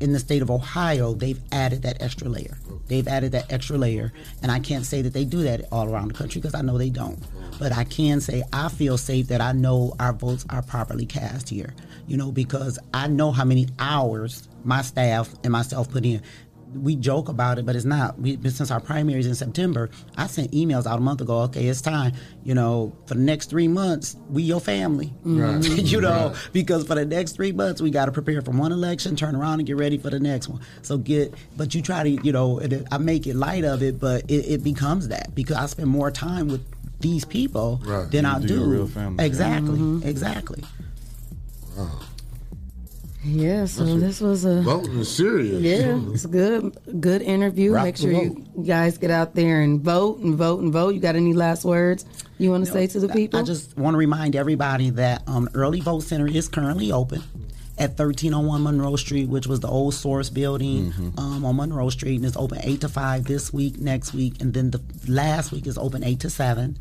S15: in the state of Ohio, they've added that extra layer. They've added that extra layer, and I can't say that they do that all around the country because I know they don't. But I can say I feel safe that I know our votes are properly cast here. You know, because I know how many hours my staff and myself put in we joke about it, but it's not. We, but since our primaries in September, I sent emails out a month ago. Okay, it's time. You know, for the next three months, we your family.
S18: Right.
S15: you know,
S18: Right.
S15: because for the next three months, we got to prepare for one election, turn around and get ready for the next one. So get, but you try to, you know, it, I make it light of it, but it, it becomes that because I spend more time with these people
S9: Right.
S15: than
S9: You
S15: I
S9: do
S15: do.
S9: your real family.
S15: Exactly,
S8: Mhm.
S15: Exactly.
S8: Yeah, so this was a
S17: voting is serious.
S8: Yeah, it's a good good interview.
S15: Rock
S8: Make sure you guys get out there and vote and vote and vote. You got any last words you want to say to the people?
S15: I just want to remind everybody that um, Early Vote Center is currently open at 1301 Monroe Street, which was the old Source building um, on Monroe Street, and it's open 8 to 5 this week, next week, and then the last week is open 8 to 7.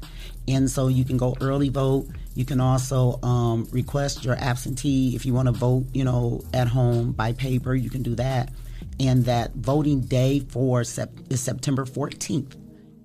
S15: And so you can go early vote. You can also um, request your absentee if you want to vote, you know, at home by paper. You can do that. And that voting day for sep- is September 14th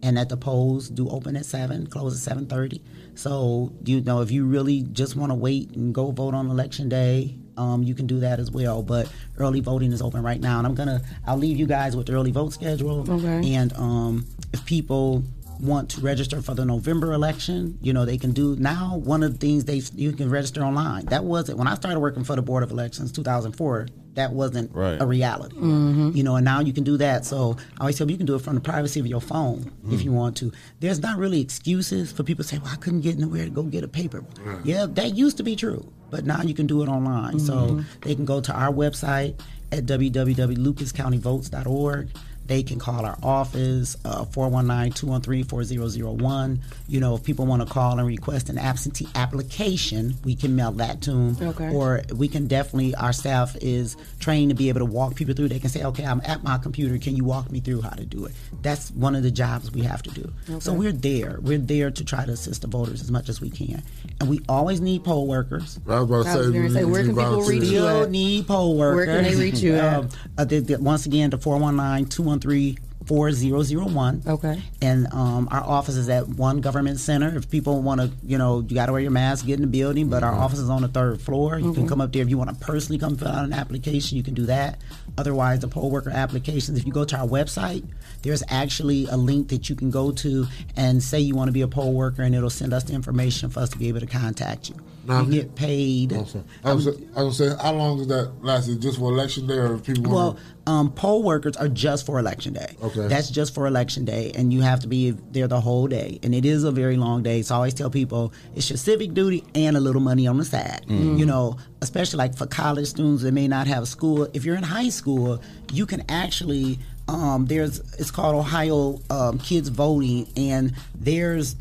S15: and that the polls do open at seven, close at seven thirty. So you know, if you really just want to wait and go vote on election day, um, you can do that as well. But early voting is open right now, and I'm gonna I'll leave you guys with the early vote schedule.
S8: Okay.
S15: And um, if people want to register for the November election, you know they can do now. One of the things they you can register online. That wasn't when I started working for the Board of Elections, 2004. That wasn't
S9: Right.
S15: a reality
S8: Mhm.
S15: you know, and now you can do that. So I always tell people you can do it from the privacy of your phone if you want to. There's not really excuses for people to say, well, I couldn't get nowhere to go get a paper. Yeah, that used to be true, but now you can do it online. So
S18: Mhm.
S15: they can go to our website at www.lucascountyvotes.org. They can call our office, uh, 419-213-4001. You know, if people want to call and request an absentee application, we can mail that to them.
S8: Okay.
S15: Or we can definitely, our staff is trained to be able to walk people through. They can say, okay, I'm at my computer. Can you walk me through how to do it? That's one of the jobs we have to do. So we're there. We're there to try to assist the voters as much as we can. And we always need poll workers.
S17: I was about to say,
S8: say, where can people reach you
S15: Still
S8: at?
S15: need poll workers.
S8: Where can they reach you at?
S15: Um, uh, the- the- once again, the 419-213 4001.
S8: Okay.
S15: And um, our office is at One Government Center. If people want to, you know, you got to wear your mask, get in the building, but our office is on the third floor. You can
S8: Mhm.
S15: come up there if you want to personally come fill out an application, you can do that. Otherwise, the poll worker applications, if you go to our website, there's actually a link that you can go to and say you want to be a poll worker, and it'll send us the information for us to be able to contact you.
S17: Now,
S15: you get paid.
S17: I was, I was gonna say, how long does that last? Is it just for election day, or if people
S15: Well, um, poll workers are just for election day.
S17: Okay.
S15: That's just for election day, and you have to be there the whole day. And it is a very long day. So I always tell people it's your civic duty and a little money on the side.
S18: Mhm.
S15: You know, especially like for college students that may not have a school. If you're in high school, you can actually. Um, there's it's called Ohio um, Kids Voting, and there's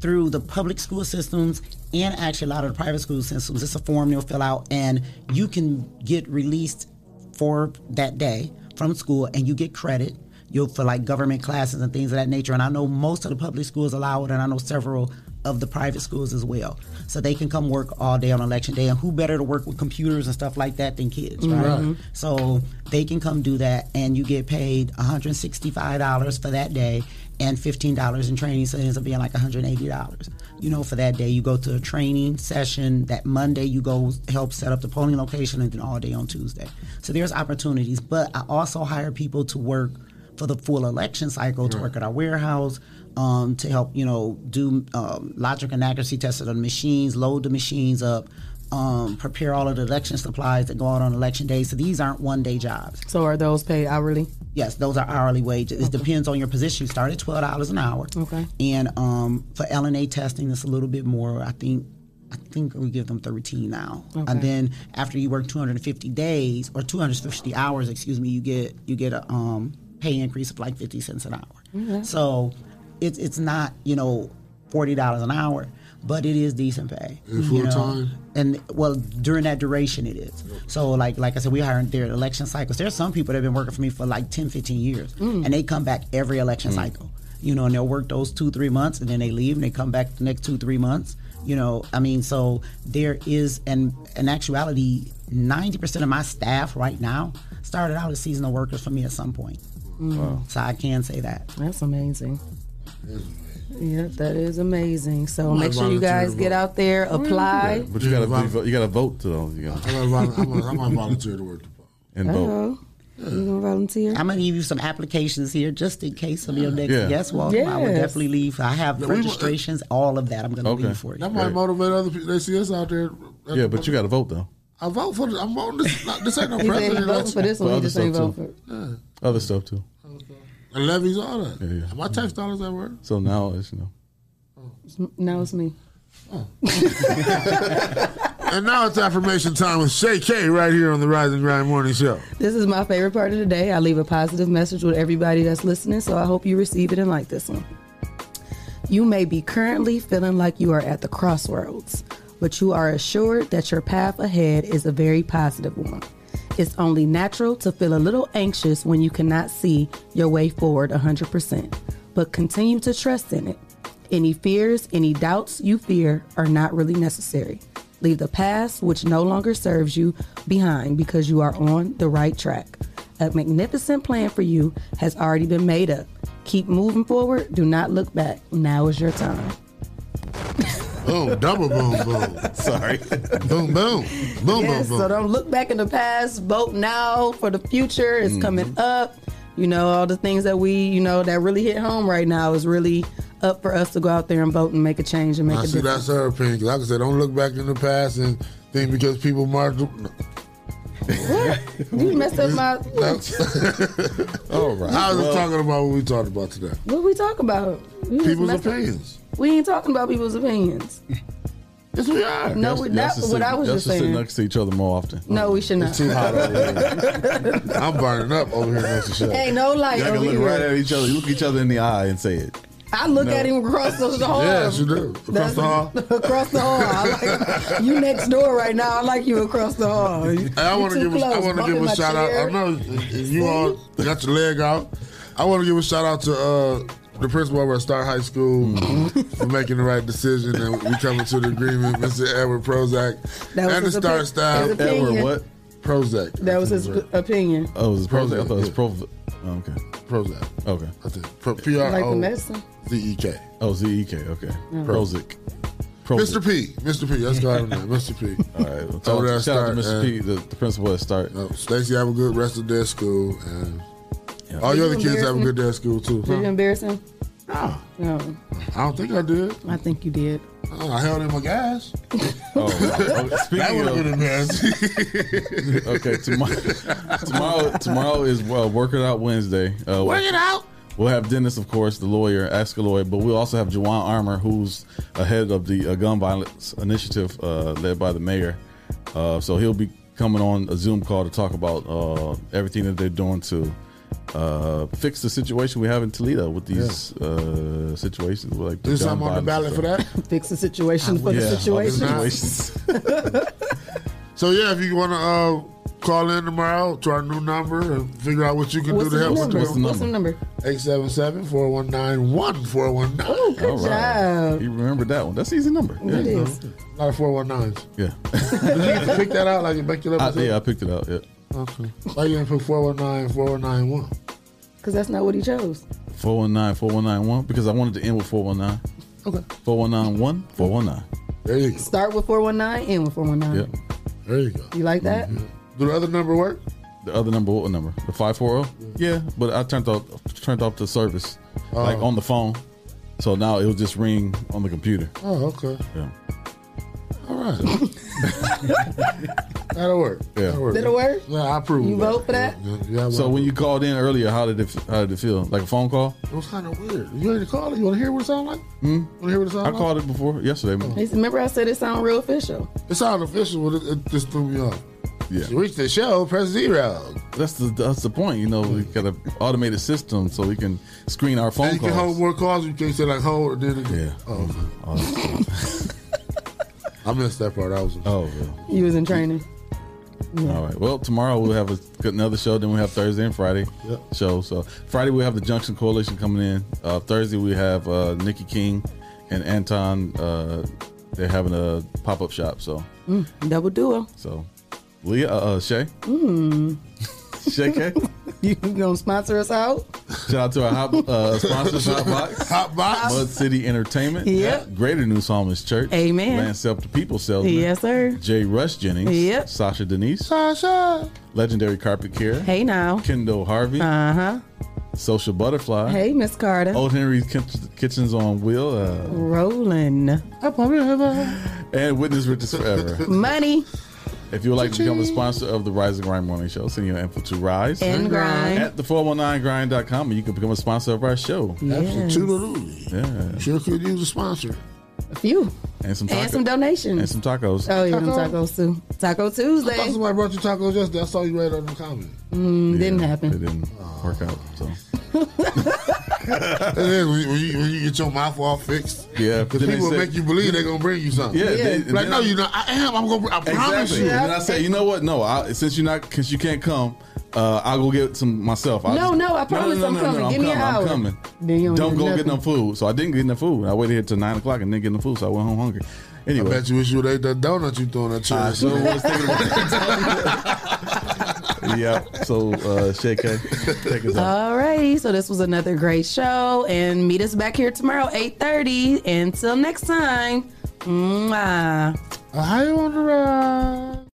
S15: through the public school systems and actually a lot of the private school systems. It's a form you'll fill out, and you can get released for that day from school, and you get credit. You'll for like government classes and things of that nature. And I know most of the public schools allow it, and I know several of the private schools as well. So they can come work all day on election day, and who better to work with computers and stuff like that than kids, right?
S18: Right.
S15: So they can come do that, and you get paid $165 for that day and $15 in training. So it ends up being like $180. You know, for that day, you go to a training session. That Monday, you go help set up the polling location, and then all day on Tuesday. So there's opportunities. But I also hire people to work for the full election cycle to work at our warehouse. Um, to help, you know, do um, logic and accuracy tests of the machines, load the machines up, um, prepare all of the election supplies that go out on election day. So these aren't one day jobs.
S8: So are those paid hourly?
S15: Yes, those are hourly wages. It depends on your position. You start at twelve dollars an hour.
S8: Okay.
S15: And um, for L&A testing, it's a little bit more. I think. I think we give them 13 now.
S8: Okay.
S15: And then after you work 250 days or 250 hours, excuse me, you get you get a um, pay increase of like 50 cents an hour.
S8: Okay.
S15: So it's it's not you know forty dollars an hour, but it is decent pay.
S17: Is it
S15: you know.
S17: full-time?
S15: And well, during that duration, it is. So like like I said, we hire in their election cycles. There's some people that have been working for me for like 10, 15 years,
S8: Mm.
S15: and they come back every election cycle. You know, and they'll work those two three months, and then they leave, and they come back the next two three months. You know, I mean, so there is, and in actuality, ninety percent of my staff right now started out as seasonal workers for me at some point.
S8: Wow.
S15: So I can say that.
S8: That's amazing. Yeah, that is amazing. So
S17: Might
S8: make sure you guys get out there, mm-hmm. apply.
S9: But you gotta be, you gotta vote though. You gotta,
S17: I gotta vol- I'm gonna- I might volunteer to work.
S9: and vote.
S8: Uh-oh. You gonna volunteer?
S15: I'm gonna give you some applications here just in case some of your next
S9: Yeah.
S15: guests walk. I would
S8: Yes.
S15: definitely leave. I have
S17: Yeah, we- uh,
S15: registrations, all of that. I'm gonna
S9: Okay.
S15: leave for you.
S17: That might motivate other people. They see us out there.
S9: Yeah, but you gotta vote though.
S17: I vote for. The, I'm voting this. Not, this ain't no
S8: He he
S17: president.
S8: voting for this one.
S9: For
S8: He just ain't vote for.
S17: Yeah.
S9: Other stuff too.
S17: And levies, all that.
S9: Yeah, yeah.
S17: My tax dollars at work.
S9: So now it's you know.
S8: Now it's me. Oh.
S17: And now it's affirmation time with Shay K right here on the Rise and Grind Morning Show.
S8: This is my favorite part of the day. I leave a positive message with everybody that's listening, so I hope you receive it and like this one. You may be currently feeling like you are at the crossroads, but you are assured that your path ahead is a very positive one. It's only natural to feel a little anxious when you cannot see your way forward 100%, but continue to trust in it. Any fears, any doubts you fear are not really necessary. Leave the past, which no longer serves you, behind because you are on the right track. A magnificent plan for you has already been made up. Keep moving forward. Do not look back. Now is your time.
S17: Boom, double boom, boom.
S9: Sorry.
S17: boom, boom, boom,
S8: yes,
S17: boom,
S8: so don't look back in the past. Vote now for the future. It's
S17: Mm-hmm.
S8: coming up. You know, all the things that we, you know, that really hit home right now is really up for us to go out there and vote and make a change and make
S17: I
S8: a
S17: see
S8: difference.
S17: that's her opinion. 'Cause Like I said, don't look back in the past and think because people marched. No.
S8: You messed up my.
S9: All right.
S17: I was
S9: Well-
S17: talking about what we talked about today.
S8: What we talk about? We just
S17: People's
S8: messed up-
S17: opinions.
S8: We ain't talking about people's opinions.
S17: Yes, we are.
S8: No, we, that's what
S9: sit-
S8: I was just
S9: should sit
S8: saying.
S9: next to each other more often.
S8: No, we should not.
S9: It's too hot over here.
S17: I'm burning up over here next to Shay.
S8: Ain't no light
S9: Y'all can
S8: over
S9: look
S8: here.
S9: right at each other. You look each other in the eye and say it.
S8: I look
S9: No.
S8: at him across the hall.
S17: Yes, you do. Across the hall.
S8: across the hall. I like, you next door right now. I like you across the hall. You,
S17: I want to give. A, I want to give a shout out. I know you all got your leg out. I want to give a shout out to uh, the principal over at Start High School
S8: Mm-hmm.
S17: for making the right decision, and we coming to the agreement, Mr. Edward Prozek,
S8: That was
S17: and the
S8: his
S17: Start
S8: opi-
S17: staff.
S8: his opinion.
S9: Edward what?
S17: Prozek.
S8: That was his opinion.
S9: Oh, it was Prozek. I thought it was
S17: yeah.
S9: Pro. Oh, okay.
S17: Prozek.
S9: Okay.
S17: I think Pro- P R
S8: Like the
S17: O
S8: medicine.
S17: Z E K.
S9: Oh, Z E K. Okay.
S8: Mm.
S9: Prozek.
S17: Mr. P. Mr. P. Let's go ahead and Mr. P.
S9: All right. Well,
S17: Over
S9: tell,
S17: there at
S9: shout out to
S17: Start,
S9: Mr. P, the, the principal at Start.
S17: Uh, Stacy, have a good rest of their school, and
S9: Yeah.
S17: all your other kids have a good day at school too.
S8: Did you embarrass him?
S17: No,
S8: No,
S17: I don't think I did.
S8: I think you did.
S17: Oh, I held in my gas.
S9: Oh, oh, speaking
S17: that would have been embarrassing.
S9: okay, tomorrow, tomorrow, tomorrow is well, Work It Out Wednesday. Uh,
S17: Work it out.
S9: We'll have Dennis, of course, the lawyer, ask a lawyer, but we'll also have Jawan Armour, who's ahead of the uh, gun violence initiative uh, led by the mayor. Uh, so he'll be coming on a Zoom call to talk about uh, everything that they're doing to uh, fix the situation we have in Toledo with these uh, situations. with, Like the
S17: Is
S9: gun
S17: something on the ballot for that?
S8: Fix the situation for
S9: Yeah,
S8: the
S9: all the
S8: situation.
S17: So yeah, if you want to uh, call in tomorrow to our new number and figure out what you can
S8: What's
S17: do to help
S8: number?
S17: us.
S8: What's the number?
S17: 877-419-1419.
S8: Oh, good
S9: All right.
S8: job.
S9: You remember that one? That's an easy number.
S8: It
S9: Yeah.
S8: is.
S17: A lot of 419s.
S9: Yeah.
S17: Did you get pick that out? Like you make it up?
S9: I, yeah, I picked it out. Yeah.
S17: Okay. Why you didn't put 419, 4191?
S8: Because that's not what he chose.
S9: 419 4191 because I wanted to end with 419.
S17: Okay.
S9: 4191 419.
S17: There you go.
S8: Start with 419, end with 419.
S9: Yep.
S17: There you go.
S8: You like that? Mm-hmm.
S17: Do the other number work?
S9: The other number, what number? The 540? Yeah, but I turned off turned off the service like on the phone. So now it'll just ring on the computer.
S17: Oh, okay.
S9: Yeah.
S17: All right. That'll work.
S9: Yeah.
S17: That'll work.
S8: Did it work?
S17: Yeah, I approve.
S8: You vote for that?
S17: Yeah, yeah,
S9: So when you called in earlier, how did it how did it feel? Like a phone call?
S17: It was kind of weird. You ready to call it? You want to hear what it sound like?
S9: Hmm?
S17: Want to hear what it sound
S9: I
S17: like?
S9: called it before yesterday. man.
S8: He Remember, I said it sound real official.
S17: It sounded official, but it, it just threw me off.
S9: Yeah.
S17: You reached the show, press zero.
S9: That's the that's the point. You know, we got an automated system so we can screen our phone
S17: and you can hold more calls. You can't say like hold and then again.
S9: Yeah.
S17: Oh, okay.
S9: That's
S17: I missed that part. I was.
S9: Oh, yeah.
S8: You was in training.
S9: All right. Well, tomorrow we'll have a, another show. Then we have Thursday and Friday
S17: Yep.
S9: show. So Friday we have the Junction Coalition coming in. Uh, Thursday we have uh, Nikki King and Anton. Uh, they're having a pop up shop. So
S8: Mm, double duo.
S9: so Leah, uh, uh, Shay,
S8: Mm.
S9: Shay K.
S8: You gonna sponsor us out?
S9: Shout out to our hot, uh, sponsors, Hotbox,
S17: Hotbox,
S9: Mud City Entertainment,
S8: Yep.
S9: Greater New Psalmist Church,
S8: Amen.
S9: Lance Self, the People Salesman,
S8: Yes, sir.
S9: Jay Rush Jennings,
S8: Yep.
S9: Sasha Denise,
S17: Sasha,
S9: Legendary Carpet Care,
S8: Hey now.
S9: Kendall Harvey,
S8: Uh huh.
S9: Social Butterfly,
S8: Hey, Miss Carter.
S9: Old Henry's Kitchens on Wheel, uh,
S8: Rolling.
S9: and Witness Riches Forever.
S8: Money.
S9: If you would like to become a sponsor of the Rise and Grind Morning Show, send your info to Rise
S8: And Grind.
S9: at the 419grind.com and you can become a sponsor of our show.
S17: Absolutely.
S9: Yeah.
S17: Sure could use a sponsor.
S8: A few.
S9: And some
S8: And some donations.
S9: And some tacos.
S8: Oh, yeah, them
S17: Taco?
S8: tacos too. Taco Tuesday.
S17: I
S8: Tuesday.
S17: thought somebody brought you tacos yesterday. I saw you right on the comment.
S8: Mm, didn't happen.
S9: It didn't work out. So
S17: And then when you, when, you, get your mouth all fixed,
S9: Yeah,
S17: because people
S9: say-
S17: make you believe they're gonna bring you something.
S9: Yeah, they-
S17: like no, you're not. I am. I'm gonna. I promise
S9: exactly.
S17: you.
S9: And I said, you know what? No, I, since you're not, because you can't come, uh, I'll go get some myself. I'll
S8: No, no, I promise I'm coming. Give me an
S9: I'm coming.
S8: Then you
S9: Don't
S8: get
S9: go
S8: nothing.
S9: get no food. So I didn't get no food. I waited here till nine o'clock and didn't get no food. So I went home hungry.
S17: I
S9: Anyway,
S17: bet you wish you would ate that donut you throwing at
S9: I sure was thinking about yeah. So uh, Shay K, take us out.
S8: Alrighty, so this was another great show, and meet us back here tomorrow, eight thirty. Until next time, mwah.
S17: Ohio on the ride.